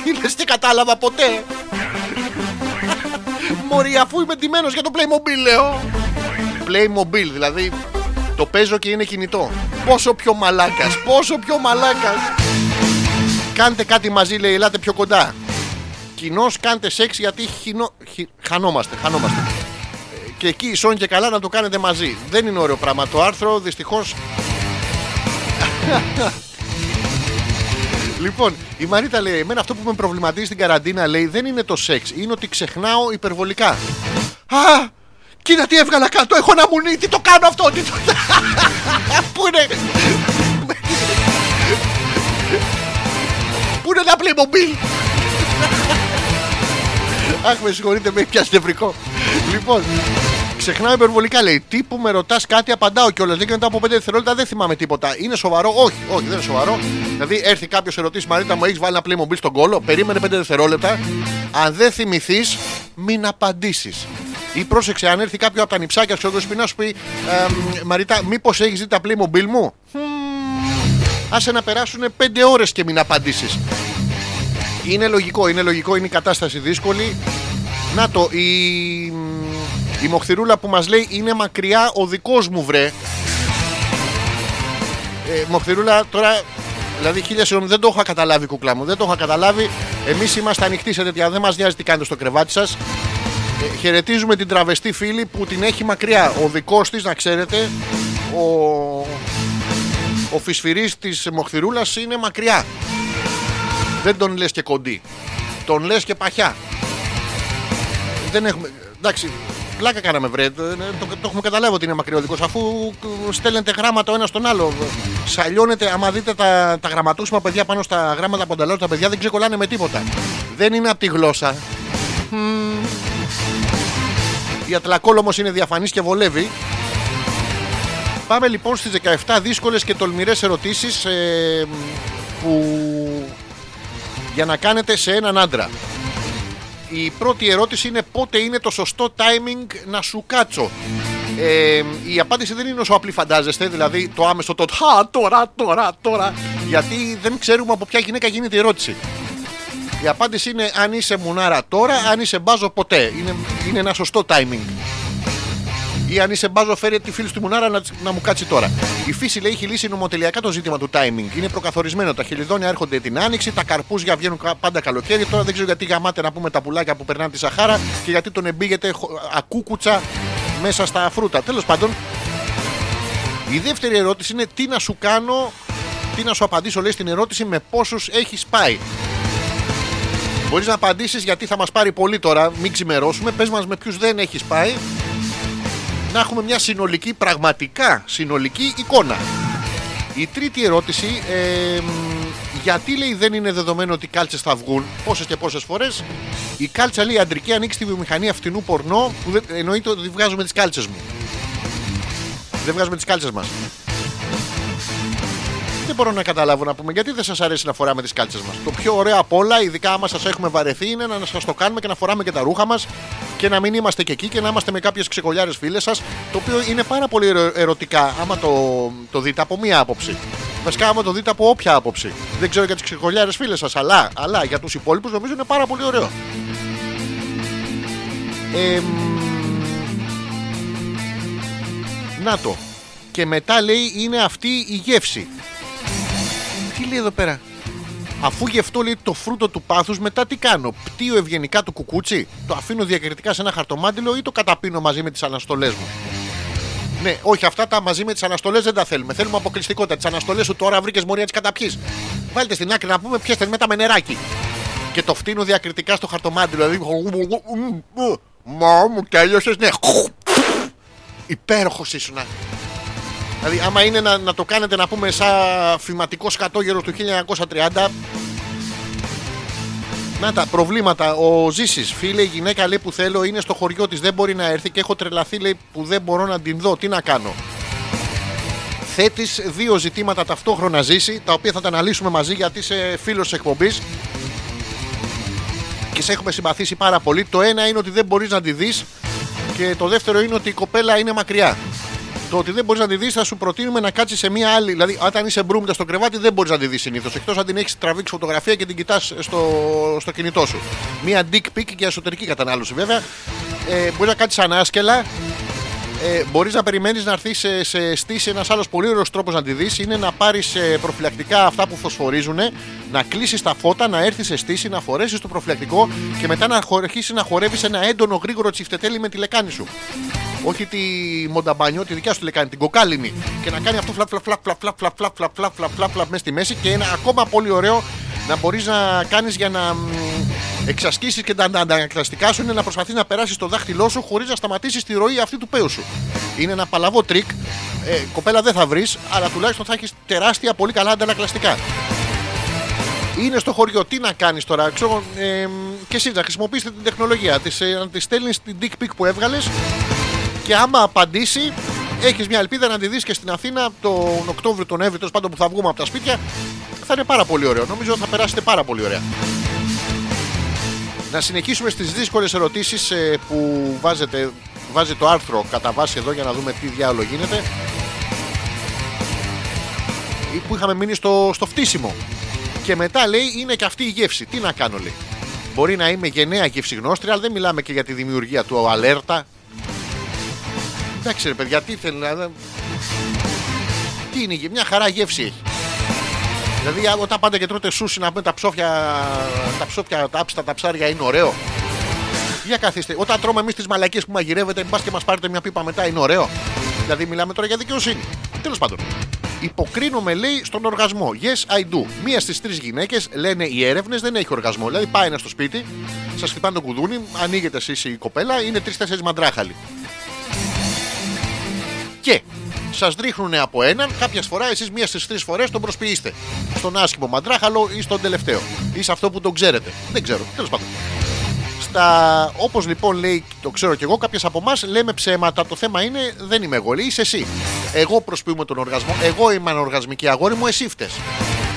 Λες τι κατάλαβα ποτέ. Μωρή, αφού είμαι ντυμένος για το Playmobil, λέω. Playmobil, δηλαδή το παίζω και είναι κινητό. Πόσο πιο μαλάκας, πόσο πιο μαλάκας. Κάντε κάτι μαζί, λέει, ελάτε πιο κοντά. Κοινώ κάντε σεξ γιατί χινο... χι- χανόμαστε, χανόμαστε. Ε, Και εκεί σώνει και καλά να το κάνετε μαζί. Δεν είναι ωραίο πράγμα. Το άρθρο δυστυχώς. λοιπόν, η Μαρίτα λέει: Εμένα αυτό που με προβληματίζει στην καραντίνα λέει δεν είναι το σεξ, είναι ότι ξεχνάω υπερβολικά. Α! Κοίτα τι έβγαλα κάτω, έχω ένα μουνί, τι το κάνω αυτό, τι το... Πού είναι... Πού είναι ένα Playmobil; Αχ, με συγχωρείτε, με έχει πιάσει νευρικό. Λοιπόν, ξεχνάω υπερβολικά λέει. Τι που με ρωτάς κάτι, απαντάω κιόλας. Λέει και μετά από 5 δευτερόλεπτα δεν θυμάμαι τίποτα. Είναι σοβαρό, όχι, όχι, δεν είναι σοβαρό. Δηλαδή, έρθει κάποιος σε ρωτήσει Μαρίτα, μου έχεις βάλει ένα Playmobil στον κόλο; Περίμενε 5 δευτερόλεπτα. Αν δεν θυμηθείς, μην απαντήσεις. Ή πρόσεξε, αν έρθει κάποιο από τα νυψάκια σου εδώ σπίτι να σου πει «Ε, μ, Μαρίτα, μήπως έχεις δει τα Playmobil μου. Άσε να περάσουν 5 ώρες και μην απαντήσεις. Είναι λογικό, είναι λογικό, είναι η κατάσταση δύσκολη. Να το, η, η μοχθηρούλα που μας λέει είναι μακριά ο δικός μου βρε. Ε, μοχθηρούλα τώρα, δηλαδή χίλια συγγνώμη, δεν το έχω καταλάβει κουκλά μου, δεν το έχω καταλάβει. Εμείς είμαστε ανοιχτοί σε τέτοια, δεν μας νοιάζει τι κάνετε στο κρεβάτι σας. Ε, χαιρετίζουμε την τραβεστή φίλη που την έχει μακριά. Ο δικός της, να ξέρετε, ο, ο φυσφυρής της μοχθηρούλας είναι μακριά. Δεν τον λες και κοντή. Τον λες και παχιά. Δεν έχουμε. Εντάξει, πλάκα κάναμε βρε. Το, το, το έχουμε καταλάβει ότι είναι μακριωδικός αφού στέλνετε γράμματα ο ένας στον άλλο. Σαλιώνετε, άμα δείτε τα, τα γραμματούσιμα παιδιά πάνω στα γράμματα που ανταλλάσσουν τα παιδιά δεν ξεκολλάνε με τίποτα. Δεν είναι από τη γλώσσα. Μμμ. Η ατλακόλ όμως είναι διαφανής και βολεύει. Πάμε λοιπόν στις 17 δύσκολες και τολμηρές ερωτήσεις ε, που για να κάνετε σε έναν άντρα. Η πρώτη ερώτηση είναι πότε είναι το σωστό timing να σου κάτσω. Ε, η απάντηση δεν είναι όσο απλή φαντάζεστε, δηλαδή το άμεσο το «Χα, τώρα, τώρα, τώρα», γιατί δεν ξέρουμε από ποια γυναίκα γίνεται η ερώτηση. Η απάντηση είναι αν είσαι μουνάρα τώρα, αν είσαι μπάζο ποτέ. Είναι, είναι ένα σωστό timing. Ή αν είσαι μπάζο, φέρει τη φίλη του μουνάρα να, να μου κάτσει τώρα. Η φύση λέει έχει λύσει νομοτελειακά το ζήτημα του timing. Είναι προκαθορισμένο. Τα χελιδόνια έρχονται την άνοιξη, τα καρπούζια βγαίνουν κα- πάντα καλοκαίρι. Τώρα δεν ξέρω γιατί γαμάτε να πούμε τα πουλάκια που περνάνε τη Σαχάρα και γιατί τον εμπίγεται χω- ακούκουτσα μέσα στα φρούτα. Τέλος πάντων, η δεύτερη ερώτηση είναι τι να σου κάνω, τι να σου απαντήσω, λέει στην ερώτηση με πόσους έχεις πάει. Μπορείς να απαντήσεις γιατί θα μας πάρει πολύ τώρα, μην ξημερώσουμε. Πες μας με ποιους δεν έχεις πάει. Να έχουμε μια συνολική, πραγματικά συνολική εικόνα. Η τρίτη ερώτηση, ε, μ, γιατί λέει δεν είναι δεδομένο ότι οι κάλτσες θα βγουν; Πόσες και πόσες φορές; Η κάλτσα λέει αντρική ανοίξει τη βιομηχανία φτηνού πορνό που δεν, εννοείται ότι βγάζουμε τις κάλτσες μου. Δεν βγάζουμε τις κάλτσες μας. Δεν μπορώ να καταλάβω να πούμε γιατί δεν σας αρέσει να φοράμε τις κάλτσες μας. Το πιο ωραίο απ' όλα, ειδικά άμα σας έχουμε βαρεθεί, είναι να σας το κάνουμε και να φοράμε και τα ρούχα μας και να μην είμαστε και εκεί και να είμαστε με κάποιες ξεκολιάρες φίλες σας. Το οποίο είναι πάρα πολύ ερω- ερωτικά άμα το, το δείτε από μία άποψη. Βασικά, άμα το δείτε από όποια άποψη. Δεν ξέρω για τις ξεκολιάρες φίλες σας, αλλά, αλλά για τους υπόλοιπους νομίζω είναι πάρα πολύ ωραίο. Εμ, να το. Και μετά λέει είναι αυτή η γεύση. Τι λέει εδώ πέρα. Αφού γευτώ λέει το φρούτο του πάθους μετά τι κάνω. Πτύω ευγενικά το κουκούτσι. Το αφήνω διακριτικά σε ένα χαρτομάτιλο ή το καταπίνω μαζί με τις αναστολές μου; Ναι, όχι, αυτά τα μαζί με τις αναστολές δεν τα θέλουμε. Θέλουμε αποκλειστικότητα. Τις αναστολές σου τώρα βρήκες μορία τις καταπιείς. Βάλτε στην άκρη να πούμε πιέστε μετά με νεράκι. Και το φτύνω διακριτικά στο χαρτομάτιλο. Δηλαδή. Μα μου τέλειωσε, ναι. Υπέροχος ήσουν. Δηλαδή, άμα είναι να, να το κάνετε να πούμε σαν φηματικό σκατόγερο του 1930, Να τα προβλήματα. Ο Ζήσης, φίλε, η γυναίκα λέει που θέλω είναι στο χωριό της. Δεν μπορεί να έρθει και έχω τρελαθεί λέει που δεν μπορώ να την δω. Τι να κάνω; Θέτεις δύο ζητήματα ταυτόχρονα ζήσει, τα οποία θα τα αναλύσουμε μαζί γιατί είσαι φίλος εκπομπής και σε έχουμε συμπαθήσει πάρα πολύ. Το ένα είναι ότι δεν μπορείς να τη δεις και το δεύτερο είναι ότι η κοπέλα είναι μακριά. Το ότι δεν μπορείς να τη δεις θα σου προτείνουμε να κάτσεις σε μία άλλη. Δηλαδή, όταν είσαι μπρούμητα στο κρεβάτι, δεν μπορείς να τη δεις συνήθως. Εκτός αν την έχεις τραβήξει φωτογραφία και την κοιτάς στο, στο κινητό σου. Μία dick pic για εσωτερική κατανάλωση βέβαια. Ε, μπορείς να κάτσεις ανάσκελα. Ε, μπορεί να περιμένει να έρθει σε, σε στήση. Ένα άλλο πολύ ωραίο τρόπο να τη δει είναι να πάρει προφυλακτικά αυτά που φωσφορίζουν, να κλείσει τα φώτα, να έρθει σε στήση, να φορέσει το προφυλακτικό και μετά να αρχίσει να χορεύει ένα έντονο γρήγορο τσιφτετέλι με τη λεκάνη σου. Όχι τη μονταμπάνιο, τη δικιά σου λεκάνη, την κοκάλινη. Και να κάνει αυτό φλαπ φλαπ φλαπ φλαπ φλαπ φλαπ φλαπ φλαπ φλαπ φλαπ φλαπ μέσα στη μέση και ένα ακόμα πολύ ωραίο να μπορεί να κάνει για να εξασκήσεις και τα αναγκαστικά σου είναι να προσπαθείς να περάσεις το δάχτυλό σου χωρίς να σταματήσεις τη ροή αυτή του πέου σου. Είναι ένα παλαβό τρικ. Ε, κοπέλα δεν θα βρεις, αλλά τουλάχιστον θα έχεις τεράστια πολύ καλά αντανακλαστικά. Είναι στο χωριό, τι να κάνεις τώρα; Ξέρω, ε, και εσύ να χρησιμοποιήσετε την τεχνολογία. Της, ε, να της στέλνεις την dick pic που έβγαλες και άμα απαντήσει, έχεις μια ελπίδα να τη δεις και στην Αθήνα τον Οκτώβριο, τον Νοέμβριο, τέλος πάντων που θα βγούμε από τα σπίτια. Θα είναι πάρα πολύ ωραίο. Νομίζω θα περάσετε πάρα πολύ ωραία. Να συνεχίσουμε στις δύσκολες ερωτήσεις ε, που βάζετε, βάζει το άρθρο κατά βάση εδώ για να δούμε τι διάλογο γίνεται. Ή Που είχαμε μείνει στο, στο φτύσιμο. Και μετά λέει είναι και αυτή η γεύση. Τι να κάνω λέει. Μπορεί να είμαι γενναία γευσιγνώστρια, αλλά δεν μιλάμε και για τη δημιουργία του αλέρτα. Εντάξει ρε παιδιά, τι θέλει να... Τι είναι, η γε- μια χαρά γεύση έχει. Δηλαδή, α, όταν πάτε και τρώτε σούσι να πούμε τα ψόφια, τα ψόφια, τα άψτα, τα ψάρια είναι ωραίο. Για καθίστε. Όταν τρώμε εμείς τις μαλακίες που μαγειρεύετε, μπας και μας πάρετε μια πίπα μετά, είναι ωραίο. Δηλαδή, μιλάμε τώρα για δικαιοσύνη. Τέλος πάντων. Υποκρίνομαι, λέει, στον οργασμό. Yes, I do. Μία στις τρεις γυναίκες, λένε οι έρευνες, δεν έχει οργασμό. Δηλαδή, πάει ένας στο σπίτι, σας χτυπάνε το κουδούνι, ανοίγετε εσείς η κοπέλα, είναι τρει-τέσσερι μαντράχαλοι. Και σας ρίχνουν από έναν, κάποια φορά εσείς μία στις τρεις φορές τον προσποιείστε. Στον άσχημο μαντράχαλο ή στον τελευταίο. Ή σε αυτό που τον ξέρετε. Δεν ξέρω. Τέλος πάντων. Στα... Όπως λοιπόν λέει, το ξέρω κι εγώ, κάποιες από εμάς λέμε ψέματα. Το θέμα είναι, δεν είμαι εγώ, λέει, είσαι εσύ. Εγώ προσποιούμε τον οργασμό. Εγώ είμαι ανοργασμική αγόρι μου, εσύ φταίς.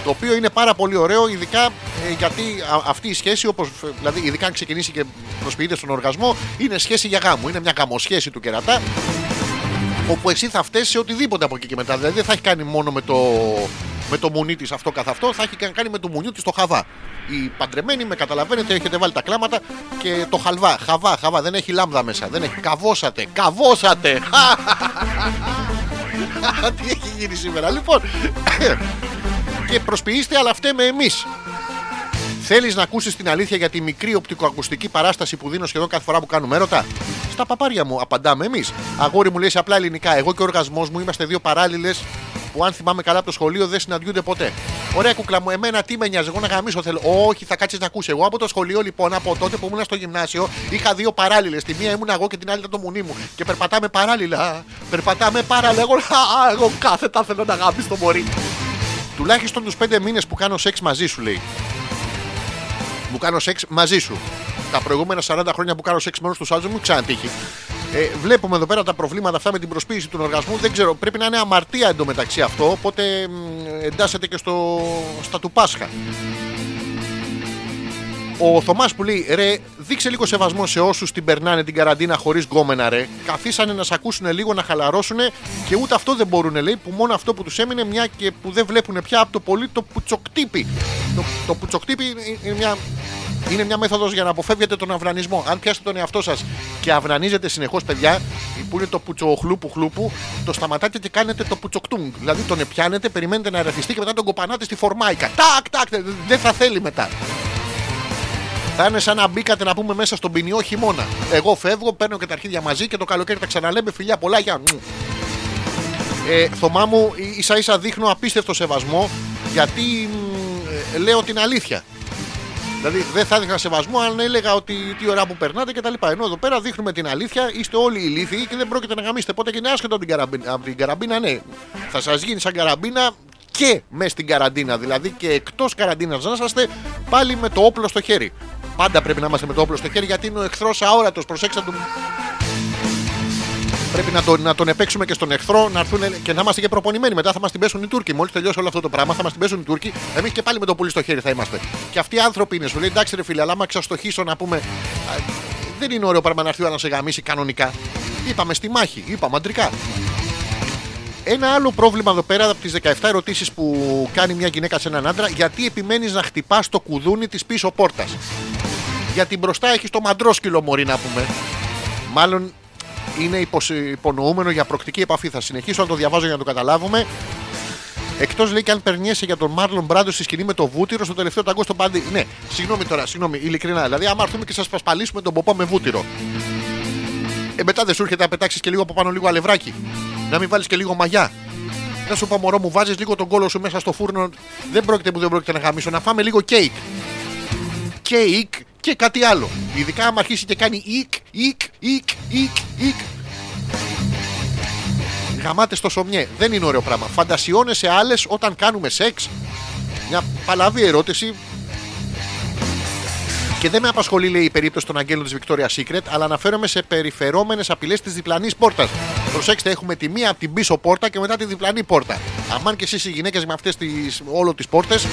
Το οποίο είναι πάρα πολύ ωραίο, ειδικά ε, γιατί α- αυτή η σχέση, όπως, ε, δηλαδή ειδικά αν ξεκινήσει και προσποιείται στον οργασμό, είναι σχέση για γάμο. Είναι μια γαμοσχέση του κερατά όπου εσύ θα φταίει σε οτιδήποτε από εκεί και μετά. Δηλαδή δεν θα έχει κάνει μόνο με το, με το μουνί της αυτό καθ' αυτό, θα έχει κα- κάνει με το μουνιού της το χαβά. Η παντρεμένη, με καταλαβαίνετε, έχετε βάλει τα κλάματα και το χαλβά. Χαβά, χαβά, δεν έχει λάμδα μέσα. Δεν έχει. Καβώσατε, καβώσατε. Τι έχει γίνει σήμερα, λοιπόν. και προσποιείστε, αλλά φταίμε εμείς. Θέλεις να ακούσεις την αλήθεια για τη μικρή οπτικοακουστική παράσταση που δίνω σχεδόν κάθε φορά που κάνουμε έρωτα; Στα παπάρια μου απαντάμε εμείς. Αγόρι μου λέει σε απλά ελληνικά. Εγώ και ο οργασμός μου είμαστε δύο παράλληλες που αν θυμάμαι καλά από το σχολείο δεν συναντιούνται ποτέ. Ωραία κουκλά μου, εμένα τι με νοιάζει, εγώ να γαμίσω θέλω. Όχι, θα κάτσεις να ακούσεις. Εγώ από το σχολείο λοιπόν, από τότε που ήμουν στο γυμνάσιο, είχα δύο παράλληλες. Τη μία ήμουν εγώ και την άλλη ήταν το μουνί μου. Και περπατάμε παράλληλα. Περπατάμε παράλληλα. Εγώ, α, εγώ κάθετα θέλω να γαμίσω το μωρί. Τουλάχιστον τους πέντε μήνες που κάνω σεξ μαζί σου λέει που κάνω σεξ μαζί σου. Τα προηγούμενα 40 χρόνια που κάνω σεξ μόνος στου άλλους δεν μου ξανατύχει. Ε, βλέπουμε εδώ πέρα τα προβλήματα αυτά με την προσποίηση του οργασμού. Δεν ξέρω, πρέπει να είναι αμαρτία εντωμεταξύ αυτό. Οπότε μ, εντάσσεται και στο, στα του Πάσχα. Ο Θωμάς που λέει ρε, δείξε λίγο σεβασμό σε όσους την περνάνε την καραντίνα χωρίς γκόμενα, ρε. Καθίσανε να σε ακούσουν λίγο, να χαλαρώσουν και ούτε αυτό δεν μπορούν, λέει, που μόνο αυτό που τους έμεινε μια και που δεν βλέπουν πια από το πολύ το πουτσοκτύπι. Το, το πουτσοκτύπι είναι- είναι μια, είναι μια μέθοδος για να αποφεύγετε τον αυνανισμό. Αν πιάσετε τον εαυτό σας και αυνανίζετε συνεχώς, παιδιά, που είναι το πουτσοχλούπου χλούπου, το σταματάτε και κάνετε το πουτσοκτούγκ. Δηλαδή τον πιάνετε, περιμένετε να ερεθιστεί και μετά τον κοπανάτε στη φορμάικα. Τάκ, τάκ, δεν θα θέλει μετά. Θα είναι σαν να μπήκατε να πούμε μέσα στον ποινιό χειμώνα. Εγώ φεύγω, παίρνω και τα αρχίδια μαζί και το καλοκαίρι τα ξαναλέμε φιλιά πολλά για. Μου. Ε, Θωμά μου, ίσα ίσα δείχνω απίστευτο σεβασμό γιατί μ, ε, λέω την αλήθεια. Δηλαδή δεν θα έδειχνα σεβασμό αν έλεγα ότι τι ώρα που περνάτε και τα λοιπά. Ενώ εδώ πέρα δείχνουμε την αλήθεια, είστε όλοι ηλίθιοι και δεν πρόκειται να γαμίσετε. Πότε και είναι άσχετο από την καραμπίνα. Από την καραμπίνα, ναι. Θα σας γίνει σαν καραμπίνα και μέσα στην καραντίνα. Δηλαδή και εκτός καραντίνας να είσαστε πάλι με το όπλο στο χέρι. Πάντα πρέπει να είμαστε με το όπλο στο χέρι γιατί είναι ο εχθρός αόρατος. Προσέξτε τον. Πρέπει να τον, να τον επέξουμε και στον εχθρό να έρθουν και να είμαστε και προπονημένοι. Μετά θα μας την πέσουν οι Τούρκοι. Μόλις τελειώσει όλο αυτό το πράγμα, θα μας την πέσουν οι Τούρκοι. Εμείς και πάλι με το πουλί στο χέρι θα είμαστε. Και αυτοί οι άνθρωποι είναι. Σου λέει εντάξει, ρε φίλε, αλλά άμα ξαστοχήσω να πούμε. α, Δεν είναι ωραίο πράγμα να έρθει ο άλλος να σε γαμίσει κανονικά. Είπαμε στη μάχη, είπαμε αντρικά. Ένα άλλο πρόβλημα εδώ πέρα από τις 17 ερωτήσεις που κάνει μια γυναίκα σε έναν άντρα, γιατί επιμένεις να χτυπάς το κουδούνι της πίσω πόρτας. Γιατί μπροστά έχει το μαντρόσκυλο, Μωρή να πούμε. Μάλλον είναι υποσ- υπονοούμενο για προκτική επαφή. Θα συνεχίσω να το διαβάζω για να το καταλάβουμε. Εκτός λέει και αν περνιέσαι για τον Μάρλον Μπράντο στη σκηνή με το βούτυρο στο τελευταίο τανγκό στο Παρίσι. Ναι, συγγνώμη τώρα, συγγνώμη, ειλικρινά. Δηλαδή, άμα έρθουμε και σας πασπαλίσουμε τον ποπό με βούτυρο. Ε, μετά δεν σου έρχεται να πετάξεις και λίγο από πάνω λίγο αλευράκι. Να μην βάλεις και λίγο μαγιά. Να σου πω, μωρό μου, βάζεις λίγο τον κώλο σου μέσα στο φούρνο. Δεν πρόκειται που δεν πρόκειται να γαμήσω. Να φάμε λίγο κέικ. Κέικ και κάτι άλλο. Ειδικά άμα αρχίσει και κάνει οικ, οικ, οικ, οικ, οικ. Γαμάτες στο σομιέ. Δεν είναι ωραίο πράγμα. Φαντασιώνεσαι άλλες όταν κάνουμε σεξ. Μια παλαβή ερώτηση. Και δεν με απασχολεί, λέει, η περίπτωση των αγγέλων της Victoria's Secret, αλλά αναφέρομαι σε περιφερόμενες απειλές της διπλανής πόρτας. Προσέξτε, έχουμε τη μία από την πίσω πόρτα και μετά τη διπλανή πόρτα. Αμάν και εσείς οι γυναίκες με αυτές όλο τις πόρτες.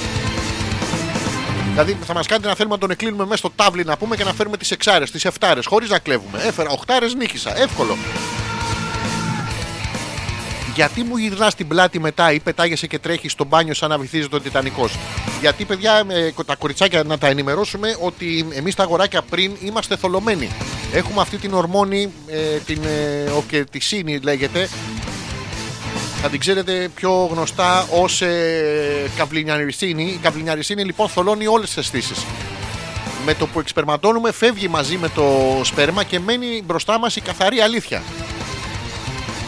Δηλαδή θα μας κάνετε να θέλουμε να τον εκλείνουμε μέσα στο τάβλι να πούμε και να φέρουμε τις εξάρες, τις εφτάρες, χωρίς να κλέβουμε. Έφερα οχτάρες, νίκησα. Εύκολο. Γιατί μου γυρνάς την πλάτη μετά ή πετάγεσαι και τρέχεις στο μπάνιο σαν να βυθίζει τον Τιτανικός; Γιατί, παιδιά, ε, τα κοριτσάκια να τα ενημερώσουμε ότι εμείς τα αγοράκια πριν είμαστε θολωμένοι. Έχουμε αυτή την ορμόνη, ε, την ε, οκετισίνη λέγεται. Θα την ξέρετε πιο γνωστά ως ε, καυλινιαρισίνη. Η καυλινιαρισίνη λοιπόν θολώνει όλες τις αισθήσεις. Με το που εξπερματώνουμε φεύγει μαζί με το σπέρμα και μένει μπροστά μας η καθαρή αλήθεια.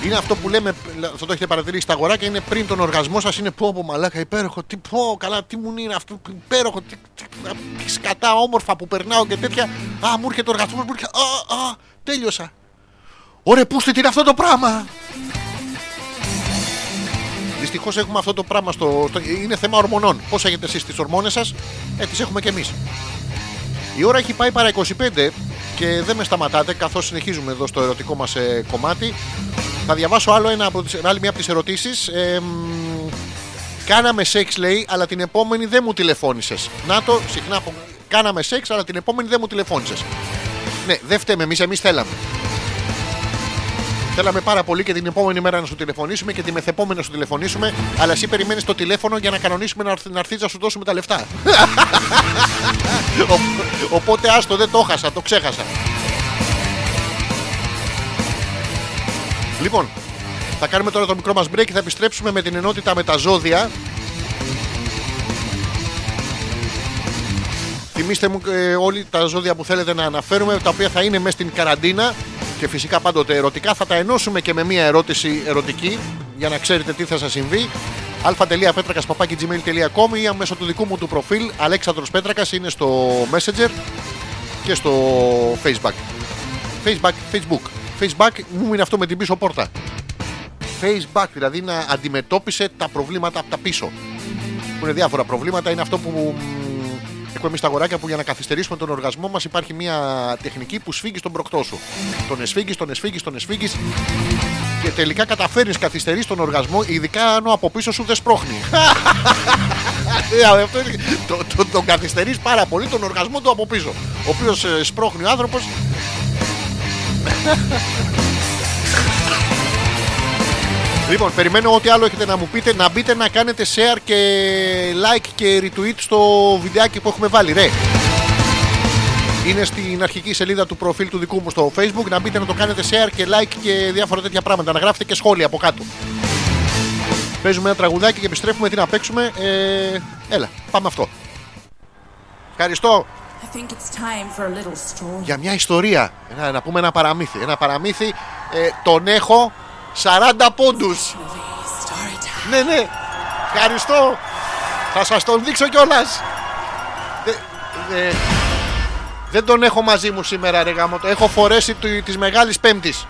Είναι αυτό που λέμε, αυτό το έχετε παρατηρήσει στα αγοράκια, είναι πριν τον οργασμό σας. Είναι πω, πω μαλάκα, υπέροχο. Τι πω, καλά, τι μου είναι αυτό, υπέροχο. Τι, τι, τι σκατά όμορφα που περνάω και τέτοια. Α, μου έρχεται ο οργασμός, μου έρχεται. Α, α, τέλειωσα. Ωραία, πούστε τι είναι αυτό το πράγμα. Δυστυχώς έχουμε αυτό το πράγμα στο, στο- Είναι θέμα ορμονών. Πώς έχετε εσείς τις ορμόνες σας, ε, τις έχουμε κι εμείς. Η ώρα έχει πάει παρά 25 και δεν με σταματάτε καθώς συνεχίζουμε εδώ στο ερωτικό μας ε, κομμάτι. Θα διαβάσω άλλο ένα από τις, άλλη μια από τις ερωτήσεις. Ε, μ, κάναμε σεξ λέει, αλλά την επόμενη δεν μου τηλεφώνησες. Να το, συχνά πω, κάναμε σεξ, αλλά την επόμενη δεν μου τηλεφώνησες. Ναι, δεν φταίμε εμείς, εμείς θέλαμε. Θέλαμε πάρα πολύ και την επόμενη μέρα να σου τηλεφωνήσουμε και τη μεθεπόμενη να σου τηλεφωνήσουμε, αλλά εσύ περιμένεις το τηλέφωνο για να κανονίσουμε να έρθει- να έρθεις να σου δώσουμε τα λεφτά. Ο- Οπότε άστο δεν το χάσα, το ξέχασα. Λοιπόν, θα κάνουμε τώρα το μικρό μας break και θα επιστρέψουμε με την ενότητα με τα ζώδια. Θυμήστε μου ε, όλοι τα ζώδια που θέλετε να αναφέρουμε, τα οποία θα είναι μέσα στην καραντίνα και φυσικά πάντοτε ερωτικά. Θα τα ενώσουμε και με μία ερώτηση ερωτική για να ξέρετε τι θα σας συμβεί. αλφα.πέτρακα.gmail.com ή μέσω του δικού μου του προφίλ Αλέξανδρος Πέτρακας είναι στο Messenger και στο Facebook. Facebook, Facebook. Facebook μου είναι αυτό με την πίσω πόρτα. Facebook, δηλαδή να αντιμετώπισε τα προβλήματα από τα πίσω. Που είναι διάφορα προβλήματα, είναι αυτό που μ, έχουμε εμείς τα αγοράκια που για να καθυστερήσουμε τον οργασμό μας υπάρχει μια τεχνική που σφίγγει τον προκτό σου. Τον εσφίγγεις, τον εσφίγγεις, τον εσφίγγεις και τελικά καταφέρνεις καθυστερείς τον οργασμό, ειδικά αν ο από πίσω σου δεν σπρώχνει. Ε, αυτό είναι- το- το- Τον καθυστερείς πάρα πολύ τον οργασμό του από πίσω. Ο οποίος σπρώχνει ο άνθρωπος. Λοιπόν, περιμένω ό,τι άλλο έχετε να μου πείτε. Να μπείτε να κάνετε share και like και retweet στο βιντεάκι που έχουμε βάλει. Ρε. Είναι στην αρχική σελίδα του προφίλ του δικού μου στο facebook. Να μπείτε να το κάνετε share και like και διάφορα τέτοια πράγματα. Να γράφετε και σχόλια από κάτω. Παίζουμε ένα τραγουδάκι και επιστρέφουμε. Τι να παίξουμε; Ε, έλα, πάμε αυτό. Ευχαριστώ I think it's time for a little story. για μια ιστορία. Ένα, να πούμε ένα παραμύθι. Ένα παραμύθι. Ε, τον έχω 40 πόντους. Story time. Ναι, ναι. Ευχαριστώ. Θα σας τον δείξω κιόλας. Δε- δε- δεν τον έχω μαζί μου σήμερα, ρε γάμο. Το έχω φορέσει του, της Μεγάλης Πέμπτης.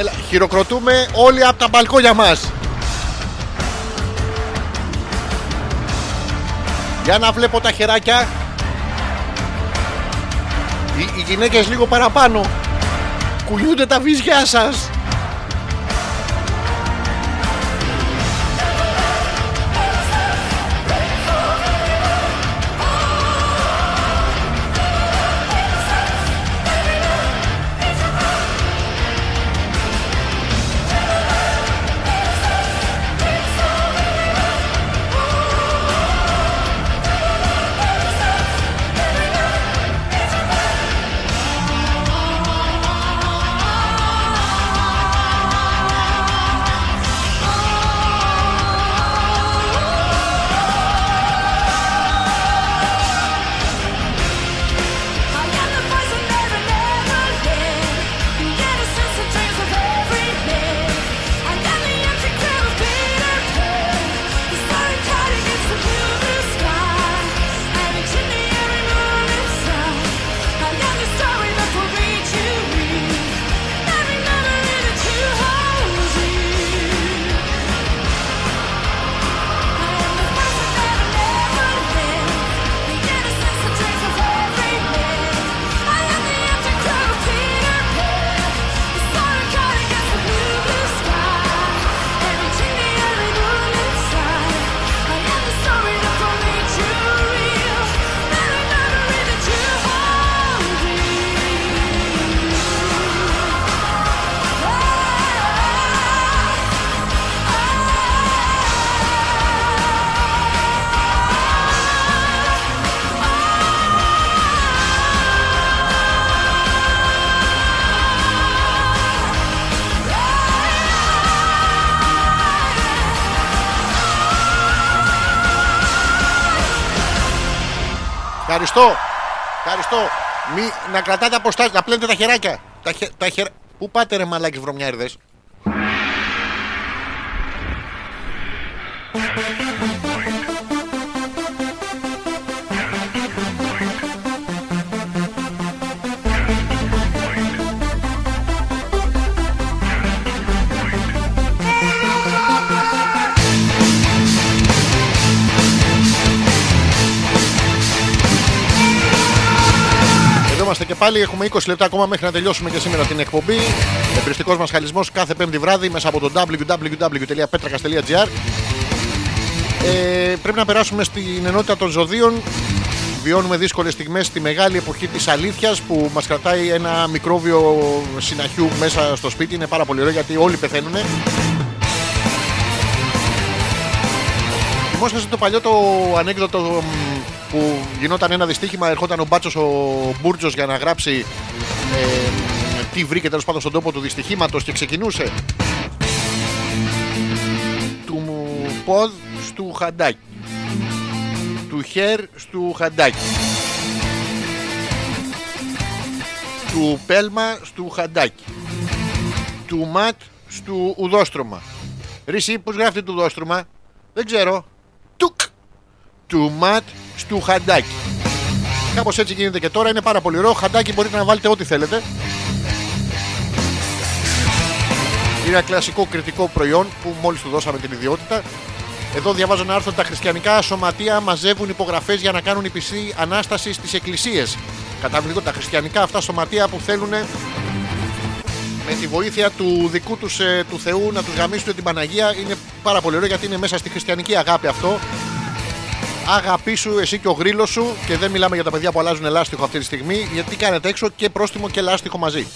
Έλα, χειροκροτούμε όλοι από τα μπαλκόνια μας. Για να βλέπω τα χεράκια. Οι, οι γυναίκες λίγο παραπάνω. Κουλιούνται τα βυζιά σας. Ευχαριστώ. Ευχαριστώ. Μη, να κρατάτε αποστάσεις, να πλένετε τα χεράκια. Τα, χε, τα χερα... Πού πάτε ρε μαλάκες βρωμιάριδες; Πάλι. Έχουμε 20 λεπτά ακόμα μέχρι να τελειώσουμε και σήμερα την εκπομπή. Εμπριστικός μας χαλισμός κάθε Πέμπτη βράδυ μέσα από το www.petrakas.gr. Ε, πρέπει να περάσουμε στην ενότητα των ζωδίων. Βιώνουμε δύσκολες στιγμές στη μεγάλη εποχή της αλήθειας που μας κρατάει ένα μικρόβιο συναχιού μέσα στο σπίτι. Είναι πάρα πολύ ωραίο γιατί όλοι πεθαίνουν. Θυμόσαστε το παλιό το ανέκδοτο μ, που γινόταν ένα δυστύχημα, ερχόταν ο Μπάτσος ο Μπούρτζος για να γράψει ε, τι βρήκε τέλος πάντων στον τόπο του δυστυχήματος και ξεκινούσε. Του μου ποδ στου χαντάκι του χέρ στου χαντάκι του πέλμα στου χαντάκι του ματ στου ουδόστρωμα. Ρίση, πώς γράφει το ουδόστρωμα; Δεν ξέρω. Τουκ του ματ στου χαντάκι Κάπως έτσι γίνεται και τώρα είναι πάρα πολύ ωραίο Χαντάκι μπορείτε να βάλετε ό,τι θέλετε Είναι ένα κλασικό κριτικό προϊόν που μόλις του δώσαμε την ιδιότητα εδώ διαβάζω ένα άρθρο. Τα χριστιανικά σωματεία μαζεύουν υπογραφές για να κάνουν υψηλή ανάσταση στις εκκλησίες. Καταβλητικό τα χριστιανικά αυτά σωματεία που θέλουν με τη βοήθεια του δικού τους, ε, του Θεού να τους γαμίσουν την Παναγία είναι πάρα πολύ ωραίο γιατί είναι μέσα στη χριστιανική αγάπη αυτό. Αγαπήσου εσύ και ο γρήλος σου και δεν μιλάμε για τα παιδιά που αλλάζουν ελάστιχο αυτή τη στιγμή γιατί κάνετε έξω και πρόστιμο και λάστιχο μαζί.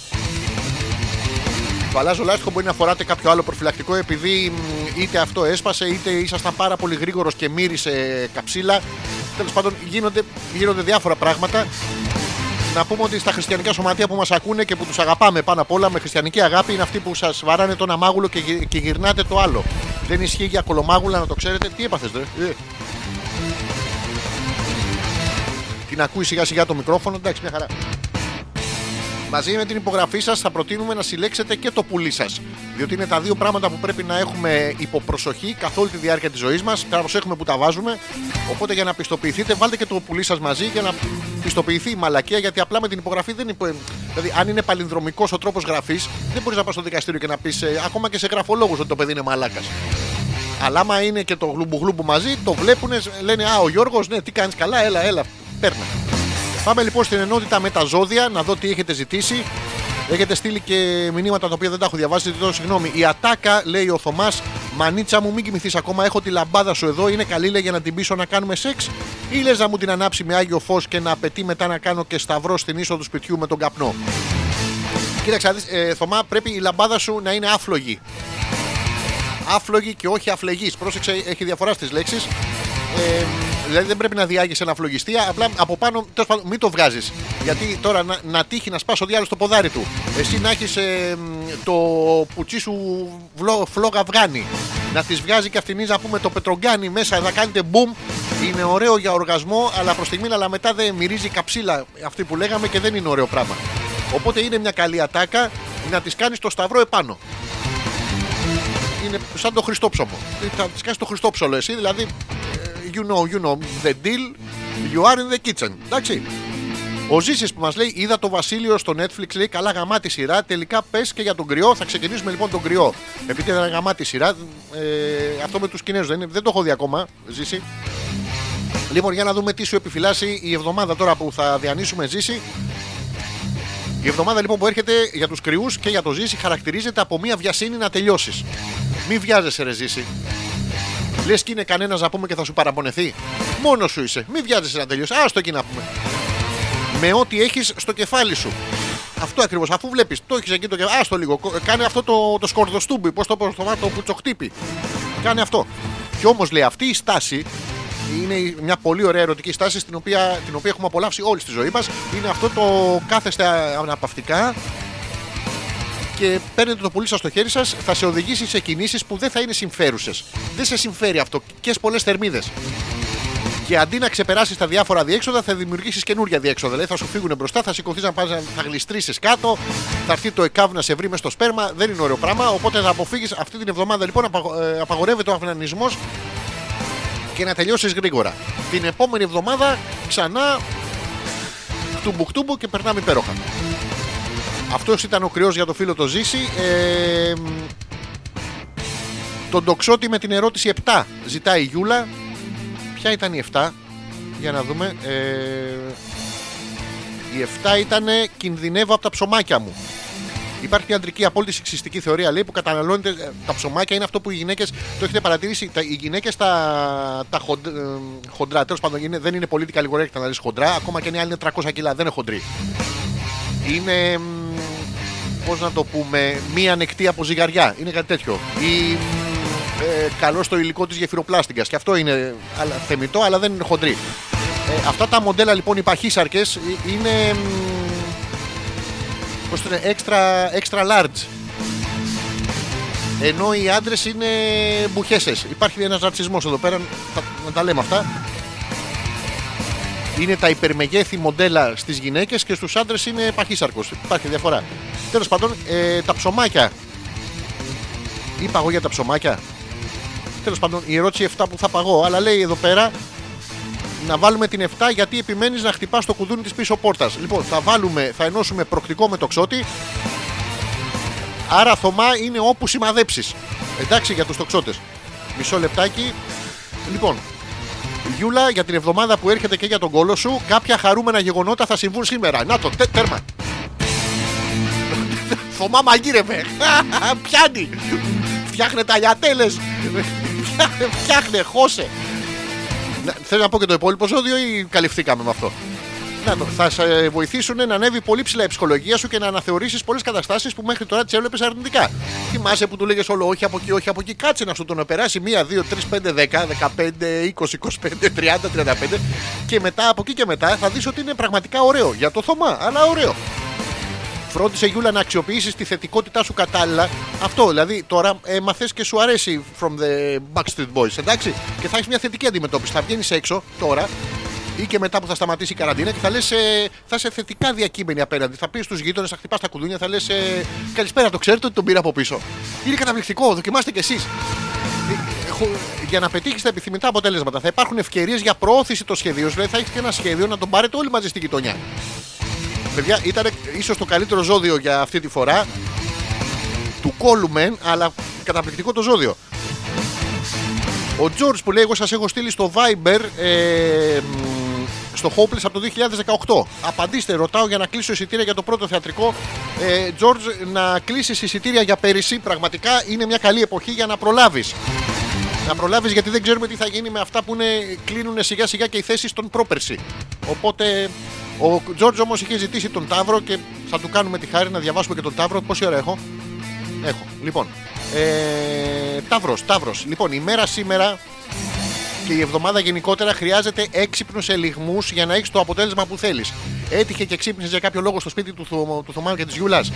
Το αλλάζω λάστιχο μπορεί να φοράτε κάποιο άλλο προφυλακτικό επειδή μ, είτε αυτό έσπασε είτε ήσασταν πάρα πολύ γρήγορος και μύρισε καψίλα. Τέλος πάντων γίνονται, γίνονται διάφορα πράγματα. να πούμε ότι στα χριστιανικά σωματεία που μας ακούνε και που τους αγαπάμε πάνω απ' όλα με χριστιανική αγάπη είναι αυτοί που σας βαράνε το ένα μάγουλο και, γυ- και γυρνάτε το άλλο. Δεν ισχύει για κολομάγουλα να το ξέρετε. Τι έπαθες, ρε. Ε. Την ακούει σιγά σιγά το μικρόφωνο, εντάξει, μια χαρά. Μαζί με την υπογραφή σας θα προτείνουμε να συλλέξετε και το πουλί σας. Διότι είναι τα δύο πράγματα που πρέπει να έχουμε υποπροσοχή καθ' όλη τη διάρκεια της ζωής μας. Πρέπει να προσέχουμε που τα βάζουμε. Οπότε για να πιστοποιηθείτε, βάλτε και το πουλί σας μαζί για να πιστοποιηθεί η μαλακία. Γιατί απλά με την υπογραφή δεν είναι. Δηλαδή, αν είναι παλινδρομικός ο τρόπος γραφής, δεν μπορείς να πας στο δικαστήριο και να πεις ακόμα και σε γραφολόγους ότι το παιδί είναι μαλάκας. Αλλά άμα είναι και το γλουμπου γλουμπου μαζί, το βλέπουν, λένε Α, ο Γιώργος, ναι, τι κάνεις καλά, έλα, έλα, παίρνα. Πάμε λοιπόν στην ενότητα με τα ζώδια να δω τι έχετε ζητήσει. Έχετε στείλει και μηνύματα τα οποία δεν τα έχω διαβάσει. Ζητώ συγγνώμη. Η Ατάκα, λέει ο Θωμάς, Μανίτσα μου, μην κοιμηθείς ακόμα. Έχω τη λαμπάδα σου εδώ. Είναι καλή, λέει, για να την πείσω να κάνουμε σεξ. Ή λες να μου την ανάψει με άγιο φως και να απαιτεί μετά να κάνω και σταυρό στην είσοδο του σπιτιού με τον καπνό. Κοίταξε, να δεις, ε, Θωμά, πρέπει η λαμπάδα σου να είναι άφλογη. Άφλογη και όχι αφλεγής. Πρόσεξε, έχει διαφορά στις λέξεις. Ε, δηλαδή δεν πρέπει να διάγεις ένα φλογιστή, απλά από πάνω τέλος πάντων, μην το βγάζεις. Γιατί τώρα να, να τύχει να σπάσει ο διάλογος στο ποδάρι του. Εσύ να έχεις το πουτσί σου βλο, φλόγα αυγάνι. Να τη βγάζει και αυτήν να πούμε το πετρογκάνι μέσα, να κάνετε μπουμ. Είναι ωραίο για οργασμό, αλλά προς στιγμή, αλλά μετά δεν μυρίζει καψίλα αυτή που λέγαμε και δεν είναι ωραίο πράγμα. Οπότε είναι μια καλή ατάκα να τη κάνεις το σταυρό επάνω είναι σαν το Χριστόψωμο. Θα τη κάνεις το Χριστόψωλο εσύ, δηλαδή. Ε, You know, you know the deal, you are in the kitchen. Εντάξει. Ο Ζήσης που μας λέει: Είδα το Βασίλειο στο Netflix, λέει καλά γαμάτη σειρά. Τελικά πες και για τον κρυό. Θα ξεκινήσουμε λοιπόν τον κρυό. Επειδή ήταν γαμάτη σειρά, ε, αυτό με τους Κινέζους δεν, είναι- δεν το έχω δει ακόμα, Ζήση. Λοιπόν, για να δούμε τι σου επιφυλάσσει η εβδομάδα τώρα που θα διανύσουμε, Ζήση. Η εβδομάδα λοιπόν που έρχεται για τους κρυούς και για το ζήσει χαρακτηρίζεται από μια βιασύνη να τελειώσεις. Μην βιάζεσαι, ρε ζήσει. Λες και είναι κανένας να πούμε και θα σου παραπονεθεί. Μόνος σου είσαι. Μην βιάζεσαι να τελειώσει. Άστο εκεί να πούμε. Με ό,τι έχεις στο κεφάλι σου. Αυτό ακριβώς. Αφού βλέπεις, το έχεις εκεί το κεφάλι. Άστο λίγο. Κο- Κάνε αυτό το, το σκορδοστούμπι. Πώς το πω, το, το πουτσοχτύπι. Κάνε αυτό. Και όμως λέει αυτή η στάση είναι μια πολύ ωραία ερωτική στάση στην οποία, την οποία έχουμε απολαύσει όλη στη ζωή μας. Είναι αυτό το κάθεστε αναπαυτικά και παίρνετε το πουλί σας στο χέρι σας, θα σε οδηγήσει σε κινήσεις που δεν θα είναι συμφέρουσες. Δεν σε συμφέρει αυτό. Και πολλές θερμίδες. Και αντί να ξεπεράσεις τα διάφορα διέξοδα, θα δημιουργήσεις καινούργια διέξοδα. Δηλαδή θα σου φύγουν μπροστά, θα σηκωθείς να πας, θα γλιστρήσεις κάτω, θα έρθει το εκάβ να σε βρει μες στο σπέρμα. Δεν είναι ωραίο πράγμα. Οπότε θα αποφύγεις αυτή την εβδομάδα λοιπόν απαγο- ε, απαγορεύεται ο αυνανισμός και να τελειώσεις γρήγορα. Την επόμενη εβδομάδα ξανά χτούμπου και περνάμε υπέροχα. Αυτός ήταν ο κρυός για το φίλο το Ζήση. Ε, μ, τον τοξότη με την ερώτηση 7 ζητάει η Γιούλα. Ποια ήταν η 7, για να δούμε. Ε, η 7 ήταν κινδυνεύω από τα ψωμάκια μου. Υπάρχει μια αντρική απόλυτη σεξιστική θεωρία λέει που καταναλώνεται. ε, Τα ψωμάκια είναι αυτό που οι γυναίκες. Το έχετε παρατηρήσει. Τα, οι γυναίκες τα, τα χοντ, ε, χοντρά. Τέλος πάντων είναι, δεν είναι political correct να λες χοντρά. Ακόμα και αν η άλλη είναι 300 κιλά. Δεν είναι χοντρή. Είναι. Πώς να το πούμε. Μία ανεκτή από ζυγαριά. Είναι κάτι τέτοιο. Ή ε, καλό στο υλικό της γεφυροπλάστικας. Και αυτό είναι αλλά, θεμητό, αλλά δεν είναι χοντρή. Ε, αυτά τα μοντέλα λοιπόν οι παχύσαρκες ε, είναι μ, πώς το λένε, extra, extra large. Ενώ οι άντρες είναι μπουχέσες. Υπάρχει ένας ρατσισμός εδώ πέρα, θα, να τα λέμε αυτά. Είναι τα υπερμεγέθη μοντέλα στις γυναίκες και στους άντρες είναι παχύσαρκος. Υπάρχει διαφορά. Τέλος πάντων, ε, τα ψωμάκια. Είπα εγώ για τα ψωμάκια. Τέλος πάντων, η ερώτηση 7 που θα παγώ, αλλά λέει εδώ πέρα να βάλουμε την 7 γιατί επιμένεις να χτυπάς το κουδούνι της πίσω πόρτας. Λοιπόν, θα βάλουμε, θα ενώσουμε προκτικό με το ξότι. Άρα Θωμά είναι όπου σημαδέψεις. Εντάξει για τους τοξότες. Μισό λεπτάκι. Λοιπόν, Γιούλα, για την εβδομάδα που έρχεται και για τον κόλο σου, κάποια χαρούμενα γεγονότα θα συμβούν σήμερα. Να το, τε- τέρμα. Θωμά μαγείρευε. Πιάνει. Φτιάχνε τα λιατέλες. Φτιάχνε, χώσε. Να- Θέλω να πω και το υπόλοιπο ζώδιο ή καλυφθήκαμε με αυτό; Να το, θα σε βοηθήσουν να ανέβει πολύ ψηλά η ψυχολογία σου και να αναθεωρήσεις πολλές καταστάσεις που μέχρι τώρα τις έβλεπες αρνητικά. Θυμάσαι που του λέγες όλο όχι από εκεί, όχι από εκεί. Κάτσε να σου το να περάσει 1, 2, 3, 5, 10, 15, 20, 25, 30, 35 και μετά από εκεί και μετά θα δεις ότι είναι πραγματικά ωραίο. Για το Θωμά, αλλά ωραίο. Φρόντισε Γιούλα να αξιοποιήσεις τη θετικότητά σου κατάλληλα. Αυτό δηλαδή τώρα έμαθε και σου αρέσει from the Backstreet Boys, εντάξει. Και θα έχεις μια θετική αντιμετώπιση. Θα βγαίνεις έξω τώρα ή και μετά που θα σταματήσει η καραντίνα και θα λες, ε, θα είσαι θετικά διακείμενη απέναντι. Θα πεις στου γείτονες, θα χτυπάς τα κουδούνια, θα λες ε, Καλησπέρα, το ξέρετε ότι τον πήρα από πίσω. Είναι καταπληκτικό, δοκιμάστε κι εσείς. Για να πετύχεις τα επιθυμητά αποτέλεσματα, θα υπάρχουν ευκαιρίες για προώθηση το σχεδίου σου. Δηλαδή θα έχεις και ένα σχέδιο να τον πάρετε όλοι μαζί στη γειτονιά. Παιδιά, ήταν ίσως το καλύτερο ζώδιο για αυτή τη φορά. Του κόλου μεν, αλλά καταπληκτικό το ζώδιο. Ο George που λέει: Εγώ σας έχω στείλει στο Viber ε, μ, στο Hopeless από το 2018. Απαντήστε, ρωτάω για να κλείσω εισιτήρια για το πρώτο θεατρικό. Ε, George, να κλείσεις εισιτήρια για πέρυσι. Πραγματικά είναι μια καλή εποχή για να προλάβεις. Να προλάβεις γιατί δεν ξέρουμε τι θα γίνει με αυτά που είναι, κλείνουν σιγά σιγά και οι θέσεις των πρόπερση. Οπότε ο George όμως είχε ζητήσει τον Ταύρο και θα του κάνουμε τη χάρη να διαβάσουμε και τον Ταύρο. Πόση ώρα έχω; Έχω. Λοιπόν. Ε, Ταύρος, Ταύρος. Λοιπόν, η μέρα σήμερα και η εβδομάδα γενικότερα χρειάζεται έξυπνους ελιγμούς για να έχεις το αποτέλεσμα που θέλεις. Έτυχε και ξύπνησες για κάποιο λόγο στο σπίτι του, Θω- του Θωμάου και της Γιούλας.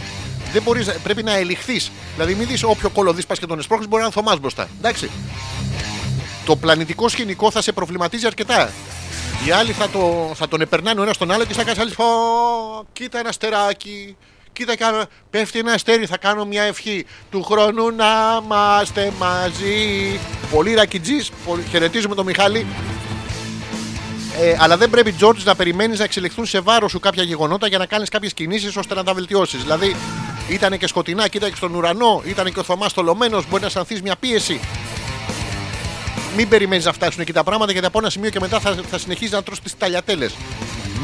Δεν μπορείς, πρέπει να ελιχθεί. Δηλαδή, μην δεις όποιο κόλλο δεις πας και τον εσπρώχνεις, μπορεί να είναι Θωμάς μπροστά. Εντάξει. Το πλανητικό σκηνικό θα σε προβληματίζει αρκετά. Οι άλλοι θα, το, θα τον επερνάνε ο ένας τον άλλο και θα κάνεις άλλη. Ω, κοίτα ένα αστεράκι. Κοίτα, κάνω, πέφτει ένα αστέρι. Θα κάνω μια ευχή του χρόνου να είμαστε μαζί. Πολύ ρακιτζή. Χαιρετίζουμε τον Μιχάλη. Ε, αλλά δεν πρέπει, George, να περιμένεις να εξελιχθούν σε βάρος σου κάποια γεγονότα για να κάνεις κάποιες κινήσεις ώστε να τα βελτιώσεις. Δηλαδή, ήταν και σκοτεινά, κοίταξε στον ουρανό, ήταν και ο Θωμάς τολωμένο, μπορεί να αισθανθείς μια πίεση. Μην περιμένεις να φτάσουν εκεί τα πράγματα γιατί από ένα σημείο και μετά θα, θα συνεχίζεις να τρως τις ταλιατέλες.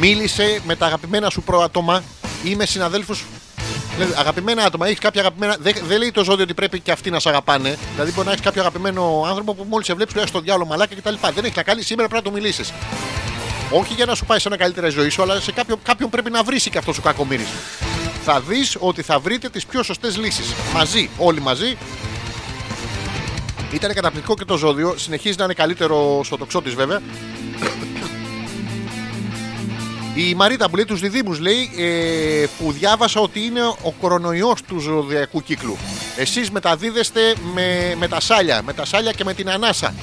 Μίλησε με τα αγαπημένα σου προάτομα ή με συναδέλφους. Αγαπημένα άτομα, έχεις κάποια αγαπημένα. Δεν, δεν λέει το ζώδιο ότι πρέπει και αυτοί να σε αγαπάνε. Δηλαδή, μπορεί να έχεις κάποιο αγαπημένο άνθρωπο που μόλις σε βλέπει, λέει στο διάλογο μαλάκα κτλ. Δεν έχεις να κάνεις, σήμερα πρέπει να του μιλήσεις. Όχι για να σου πάει σε ένα καλύτερα ζωή σου, αλλά σε κάποιον, κάποιον πρέπει να βρεις και αυτό ο κακομοίρης. Θα δεις ότι θα βρείτε τις πιο σωστές λύσεις. Μαζί, όλοι μαζί, ήταν καταπληκτικό και το ζώδιο. Συνεχίζει να είναι καλύτερο στο τοξό τη βέβαια. Η Μαρίτα που λέει τους διδήμου λέει ε, που διάβασα ότι είναι ο κορονοϊός του ζωδιακού κύκλου. Εσείς μεταδίδεστε με, με τα σάλια, με τα σάλια και με την ανάσα.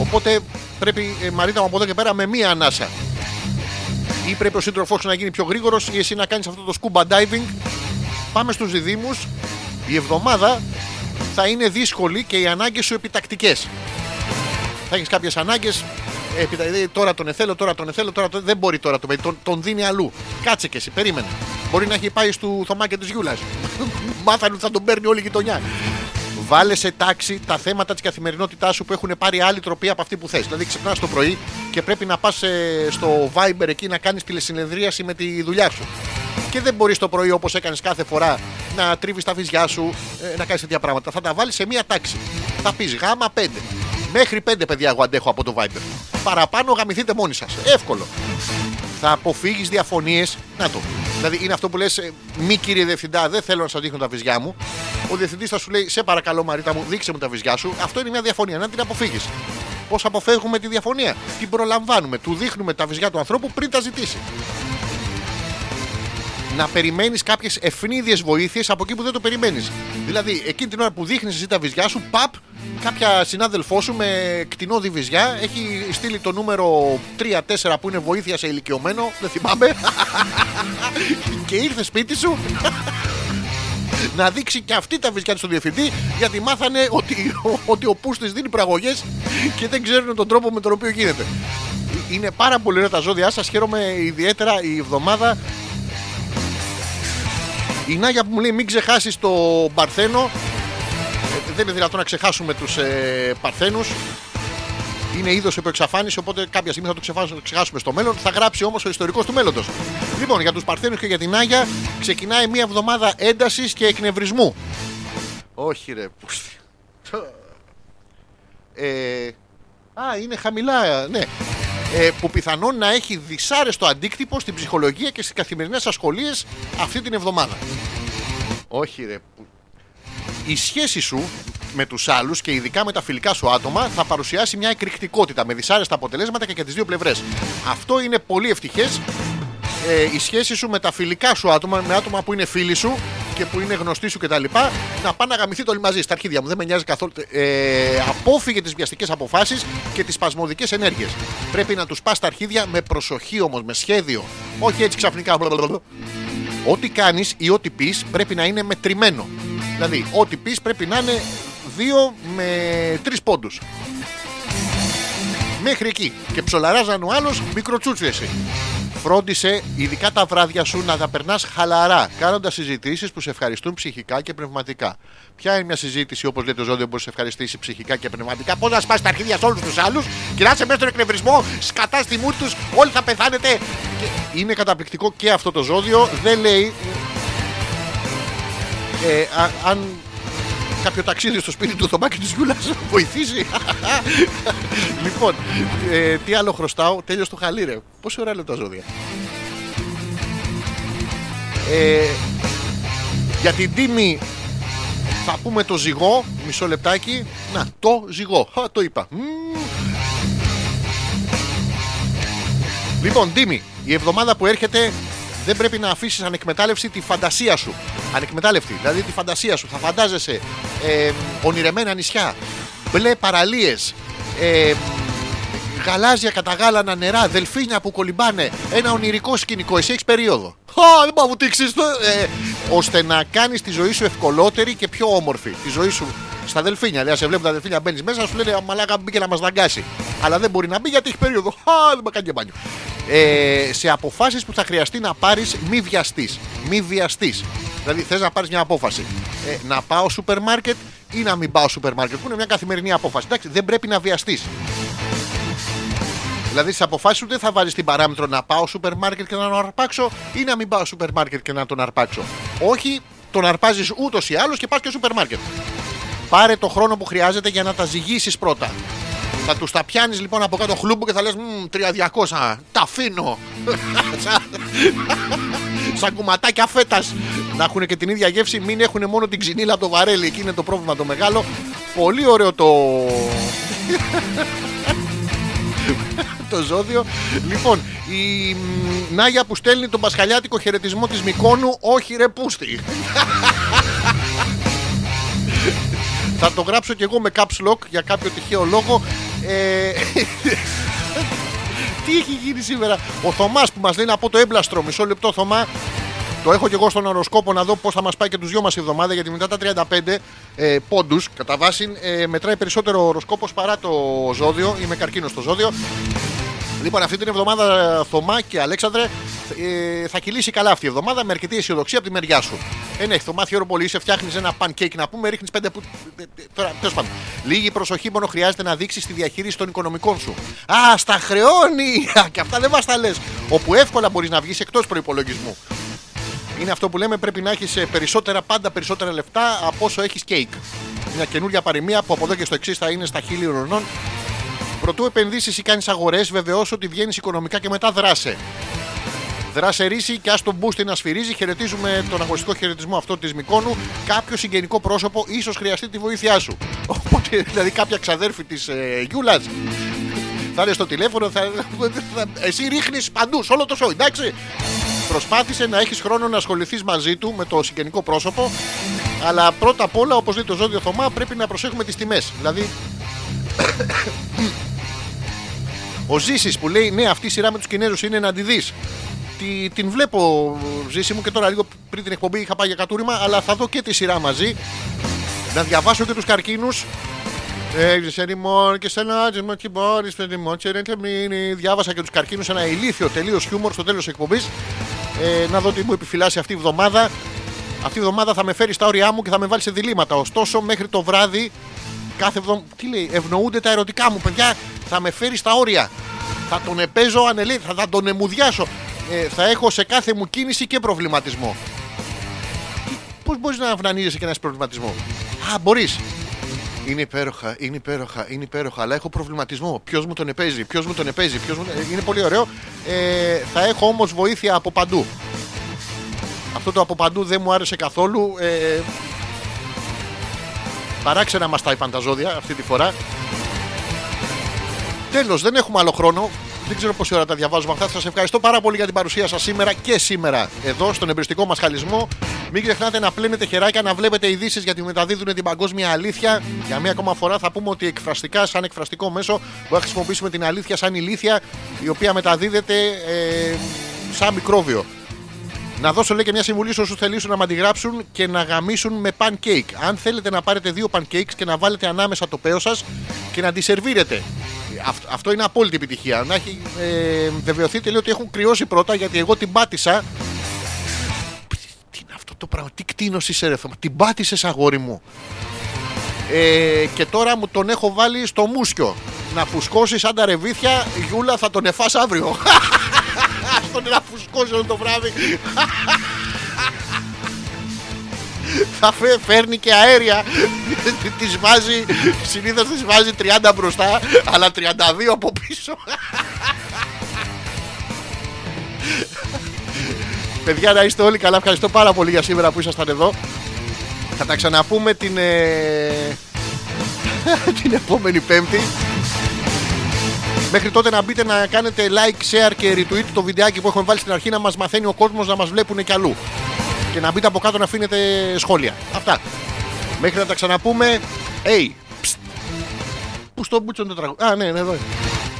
Οπότε πρέπει ε, Μαρίτα μου από εδώ και πέρα με μία ανάσα. Ή πρέπει ο σύντροφός σου να γίνει πιο γρήγορος ή εσύ να κάνεις αυτό το scuba diving. Πάμε στους διδήμου. Η εβδομάδα θα είναι δύσκολη και οι ανάγκες σου επιτακτικές. Θα έχεις κάποιες ανάγκες. Δηλαδή, τώρα τον εθέλω, τώρα τον εθέλω, τώρα τον... δεν μπορεί τώρα το παιδί. Τον, τον δίνει αλλού. Κάτσε και εσύ, περίμενε. Μπορεί να έχει πάει στο Θωμά και της Γιούλας. Μάθανε ότι θα τον παίρνει όλη η γειτονιά. Βάλε σε τάξη τα θέματα της καθημερινότητάς σου που έχουν πάρει άλλη τροπή από αυτή που θες. Δηλαδή, ξυπνάς το πρωί και πρέπει να πας στο Viber εκεί να κάνεις τηλεσυνεδρίαση με τη δουλειά σου. Και δεν μπορείς το πρωί όπως έκανες κάθε φορά να τρίβεις τα βυζιά σου, ε, να κάνεις τέτοια πράγματα. Θα τα βάλεις σε μία τάξη. Θα πεις γάμα 5. Μέχρι 5 παιδιά εγώ αντέχω από το Viber. Παραπάνω γαμηθείτε μόνοι σας. Εύκολο. Θα αποφύγεις διαφωνίες. Να το. Δηλαδή είναι αυτό που λες, μη κύριε διευθυντά, δεν θέλω να σας δείχνω τα βυζιά μου. Ο διευθυντής θα σου λέει, Σε παρακαλώ Μαρίτα μου, δείξε μου τα βυζιά σου. Αυτό είναι μια διαφωνία. Να την αποφύγεις. Πώς αποφεύγουμε τη διαφωνία; Την προλαμβάνουμε. Του δείχνουμε τα βυζιά του ανθρώπου πριν τα ζητήσει. Να περιμένεις κάποιες ευνίδιες βοήθειες από εκεί που δεν το περιμένεις. Δηλαδή, εκείνη την ώρα που δείχνεις εσύ τα βυζιά σου, παπ, κάποια συνάδελφό σου με κτηνόδη βυζιά έχει στείλει το νούμερο 3-4 που είναι βοήθεια σε ηλικιωμένο, δεν θυμάμαι. και ήρθε σπίτι σου να δείξει και αυτή τα βυζιά του στον διευθυντή γιατί μάθανε ότι, ότι ο Πούστης δίνει πραγωγές και δεν ξέρουν τον τρόπο με τον οποίο γίνεται. Είναι πάρα πολύ ωραία τα ζώδια σας. Χαίρομαι ιδιαίτερα η εβδομάδα. Η Νάγια που μου λέει μην ξεχάσεις το Παρθένο. Ε, δεν είναι δυνατόν να ξεχάσουμε τους ε, Παρθένους. Είναι είδος υπό εξαφάνιση, οπότε κάποια στιγμή θα το ξεχάσουμε, το ξεχάσουμε στο μέλλον. Θα γράψει όμως ο ιστορικός του μέλλοντος. Λοιπόν, για τους Παρθένους και για την Άγια ξεκινάει μια εβδομάδα έντασης και εκνευρισμού. Όχι, ρε, πούστη. Ε, α, είναι χαμηλά, ναι. Ε, που πιθανόν να έχει δυσάρεστο αντίκτυπο στην ψυχολογία και στις καθημερινές ασχολίες αυτή την εβδομάδα. Όχι ρε. που- Η σχέση σου με τους άλλους και ειδικά με τα φιλικά σου άτομα θα παρουσιάσει μια εκρηκτικότητα με δυσάρεστα αποτελέσματα και για τις δύο πλευρές. Αυτό είναι πολύ ευτυχές ε, η σχέση σου με τα φιλικά σου άτομα, με άτομα που είναι φίλοι σου και που είναι γνωστοί σου κτλ. Να πάνε να γαμηθείτε όλοι μαζί στα αρχίδια μου. Δεν με νοιάζει καθόλου. Ε, απόφυγε τις βιαστικές αποφάσεις και τις σπασμωδικές ενέργειες. Πρέπει να τους πας στα αρχίδια με προσοχή όμως, με σχέδιο. Όχι έτσι ξαφνικά. blablabla. Ό,τι κάνεις ή ό,τι πεις πρέπει να είναι μετρημένο. Δηλαδή, ό,τι πεις πρέπει να είναι δύο με τρεις πόντους. Μέχρι εκεί. Και ψολαράζαν ο άλλος μικροτσούτσου εσύ. Φρόντισε ειδικά τα βράδια σου να τα περνάς χαλαρά, κάνοντας συζητήσεις που σε ευχαριστούν ψυχικά και πνευματικά. Ποια είναι μια συζήτηση, όπως λέει το ζώδιο, που σε ευχαριστήσει ψυχικά και πνευματικά; Πώς να σπάσει τα αρχίδια σε όλους τους άλλους, κυράσαι μέσα στον εκνευρισμό, σκατά στη μούρη τους, όλοι θα πεθάνετε. Και είναι καταπληκτικό και αυτό το ζώδιο. Δεν λέει. Ε, α- αν κάποιο ταξίδι στο σπίτι του Θωμάκη της Γιούλας βοηθήσει. λοιπόν, ε, τι άλλο χρωστάω; Τέλειωσε το χαλί ρε. Πόση ώρα λέω τα ζώδια; Ε, για την τίμη θα πούμε το ζυγό. Μισό λεπτάκι. Να, το ζυγό. Α, το είπα. Μμμ. Λοιπόν, Τίμη, η εβδομάδα που έρχεται δεν πρέπει να αφήσεις ανεκμετάλλευση τη φαντασία σου. Ανεκμετάλλευτη, δηλαδή τη φαντασία σου. Θα φαντάζεσαι ε, ονειρεμένα νησιά, μπλε παραλίες, ε, γαλάζια καταγάλανα νερά, δελφίνια που κολυμπάνε, ένα ονειρικό σκηνικό. Εσύ έχεις περίοδο. Α, δεν πάω να βουτήξει. Ε, ώστε να κάνεις τη ζωή σου ευκολότερη και πιο όμορφη. Τη ζωή σου στα δελφίνια. Δηλαδή, σε βλέπουν τα δελφίνια, μπαίνεις μέσα, σου λένε «Α, Μαλάκα μπήκε να μας δαγκάσει. Αλλά δεν μπορεί να μπει γιατί έχει περίοδο. Α, δεν με κάνει και μπάνιο. Ε, σε αποφάσεις που θα χρειαστεί να πάρεις, μη βιαστείς. Μη βιαστείς. Δηλαδή, θες να πάρεις μια απόφαση. Ε, να πάω σούπερ μάρκετ ή να μην πάω σούπερ μάρκετ, που είναι μια καθημερινή απόφαση. Εντάξει, δεν πρέπει να βιαστείς. Δηλαδή στις αποφάσεις σου δεν θα βάλεις την παράμετρο να πάω σούπερ μάρκετ και να τον αρπάξω ή να μην πάω σούπερ μάρκετ και να τον αρπάξω. Όχι, τον αρπάζεις ούτως ή άλλως και πας και σούπερ μάρκετ. Πάρε το χρόνο που χρειάζεται για να τα ζυγίσεις πρώτα. Θα τους τα πιάνεις λοιπόν από κάτω χλούμπου και θα λες: 3200, τα αφήνω. Σαν- Σαν κουματάκια φέτας. Να έχουν και την ίδια γεύση, μην έχουν μόνο την ξυνήλα από το βαρέλι. Εκεί είναι το πρόβλημα το μεγάλο. Πολύ ωραίο το, το ζώδιο. Λοιπόν, η μ, Νάγια που στέλνει τον πασχαλιάτικο χαιρετισμό της Μικόνου, όχι ρε πούστη. Θα το γράψω κι εγώ με caps lock για κάποιο τυχαίο λόγο. Ε, Τι έχει γίνει σήμερα; Ο Θωμάς που μας λέει να πω το έμπλαστρο. Μισό λεπτό, Θωμά. Το έχω κι εγώ στον οροσκόπο να δω πώς θα μας πάει και τους δυο μας η εβδομάδα. Γιατί μετά τα 35 ε, πόντους, κατά βάση, ε, μετράει περισσότερο ο οροσκόπος παρά το ζώδιο. Είμαι καρκίνος στο ζώδιο. Λοιπόν, αυτή την εβδομάδα Θωμά και Αλέξανδρε ε, θα κυλήσει καλά αυτή η εβδομάδα με αρκετή αισιοδοξία από τη μεριά σου. Ε, ναι, Θωμά, χαίρομαι πολύ. Είσαι φτιάχνεις ένα pancake να πούμε, ρίχνεις πέντε που. ε, ε, Τώρα, τέλος πάντων. Λίγη προσοχή μόνο χρειάζεται να δείξεις τη διαχείριση των οικονομικών σου. Α, στα χρεώνει! Α, Και αυτά δεν μας τα λες. Όπου εύκολα μπορείς να βγεις εκτός προπολογισμού. Είναι αυτό που λέμε πρέπει να έχεις περισσότερα, πάντα περισσότερα λεφτά από όσο έχεις κέικ. Μια καινούργια παροιμία που από εδώ και στο εξής θα είναι στα χίλια ουρανών Προτού επενδύσεις ή κάνεις αγορές, βεβαιώσου ότι βγαίνεις οικονομικά και μετά δράσε. Δράσε ρίση και ας τον μπούστη να σφυρίζει. Χαιρετίζουμε τον αγωνιστικό χαιρετισμό αυτό της Μικόνου. Κάποιο συγγενικό πρόσωπο ίσως χρειαστεί τη βοήθειά σου. Οπότε, δηλαδή, κάποια ξαδέρφη της ε, Γιούλας θα είναι στο τηλέφωνο, θα, θα- εσύ ρίχνεις παντού, σε όλο το σόι, εντάξει. Προσπάθησε να έχεις χρόνο να ασχοληθείς μαζί του με το συγγενικό πρόσωπο. Αλλά πρώτα απ' όλα, όπως λέει το ζώδιο Θωμά, πρέπει να προσέχουμε τις τιμές. Δηλαδή, ο Ζήσης που λέει: Ναι, αυτή η σειρά με τους Κινέζους είναι να τη δεις. Τη, την βλέπω, Ζήση μου, και τώρα λίγο πριν την εκπομπή είχα πάει για κατούριμα, αλλά θα δω και τη σειρά μαζί. Να διαβάσω και τους καρκίνους. Έγρισε ρημόν και σαν άτζιμο και μπορεί, παιδί και ρε τεμίνι. Διάβασα και τους καρκίνους ένα ηλίθιο τελείως χιούμορ στο τέλος εκπομπής. Ε, να δω τι μου επιφυλάσσει αυτή η εβδομάδα. Αυτή η εβδομάδα θα με φέρει στα όρια μου και θα με βάλει σε διλήμματα. Ωστόσο, μέχρι το βράδυ, κάθε εβδομάδα. Τι λέει, ευνοούνται τα ερωτικά μου, παιδιά. Θα με φέρεις στα όρια. Θα τον επέζω ανελή, θα, θα τον εμουδιάσω. Ε, θα έχω σε κάθε μου κίνηση και προβληματισμό. Πώς μπορείς να αυνανίζεσαι και να έχεις προβληματισμό; Α, μπορείς. Είναι υπέροχα, είναι υπέροχα, είναι υπέροχα. Αλλά έχω προβληματισμό. Ποιος μου τον επέζει, ποιος μου τον επέζει, ποιος μου... ε, Είναι πολύ ωραίο. Ε, θα έχω όμως βοήθεια από παντού. Αυτό το από παντού δεν μου άρεσε καθόλου. Ε, παράξενα μας τα είπαν τα ζώδια αυτή τη φορά. Τέλος, δεν έχουμε άλλο χρόνο. Δεν ξέρω πόση ώρα τα διαβάζουμε αυτά. Σας ευχαριστώ πάρα πολύ για την παρουσία σας σήμερα και σήμερα εδώ στον εμπριστικό μας χαλισμό. Μην ξεχνάτε να πλένετε χεράκια, να βλέπετε ειδήσεις γιατί μεταδίδουν την παγκόσμια αλήθεια. Για μία ακόμα φορά θα πούμε ότι εκφραστικά, σαν εκφραστικό μέσο, μπορούμε να χρησιμοποιήσουμε την αλήθεια σαν ηλίθεια, η οποία μεταδίδεται ε, σαν μικρόβιο. Να δώσω λέει και μια συμβουλή σε όσους θελήσουν να μ' αντιγράψουν και να γαμίσουν με pancake. Αν θέλετε να πάρετε δύο pancakes και να βάλετε ανάμεσα το παίο σας και να τη σερβίρετε. Αυτ- αυτό είναι απόλυτη επιτυχία. Να έχει ε, βεβαιωθείτε λέει ότι έχουν κρυώσει πρώτα γιατί εγώ την πάτησα. Τι είναι αυτό το πράγμα, τι κτίνος είσαι ρε Θωμά; Την πάτησες αγόρι μου. Ε, και τώρα μου τον έχω βάλει στο μουσκιο. Να φουσκώσει σαν τα ρεβίθια, Γιούλα θα τον εφάς αύριο. Άστον να φουσκώσει όλο το βράδυ. Θα φε- φέρνει και αέρια. Τη βάζει, συνήθως τη βάζει 30 μπροστά, αλλά 32 από πίσω. Παιδιά, να είστε όλοι καλά. Ευχαριστώ πάρα πολύ για σήμερα που ήσασταν εδώ. Θα τα ξαναπούμε την, ε, την επόμενη Πέμπτη. Μέχρι τότε να μπείτε να κάνετε like, share και retweet το βιντεάκι που έχουμε βάλει στην αρχή να μας μαθαίνει ο κόσμος να μας βλέπουν και αλλού. Και να μπείτε από κάτω να αφήνετε σχόλια. Αυτά. Μέχρι να τα ξαναπούμε. Hey, psst. Πού στο μπούτσο το τραγούδι. Α, ναι, ναι, εδώ. είναι.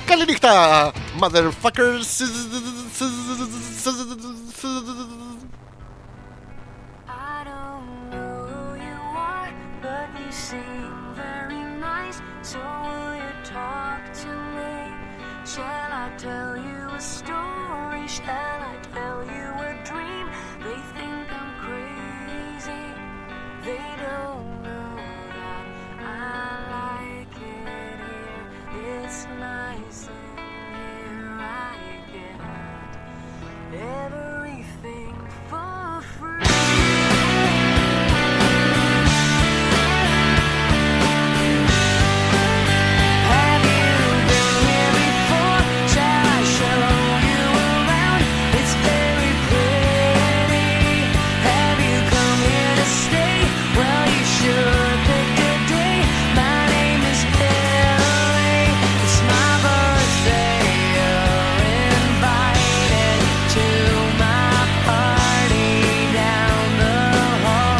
Καληνύχτα, motherfuckers. Shall I tell you a story? Shall I tell you a dream? They think I'm crazy. They don't know that I like it here. It's nice in here. I get every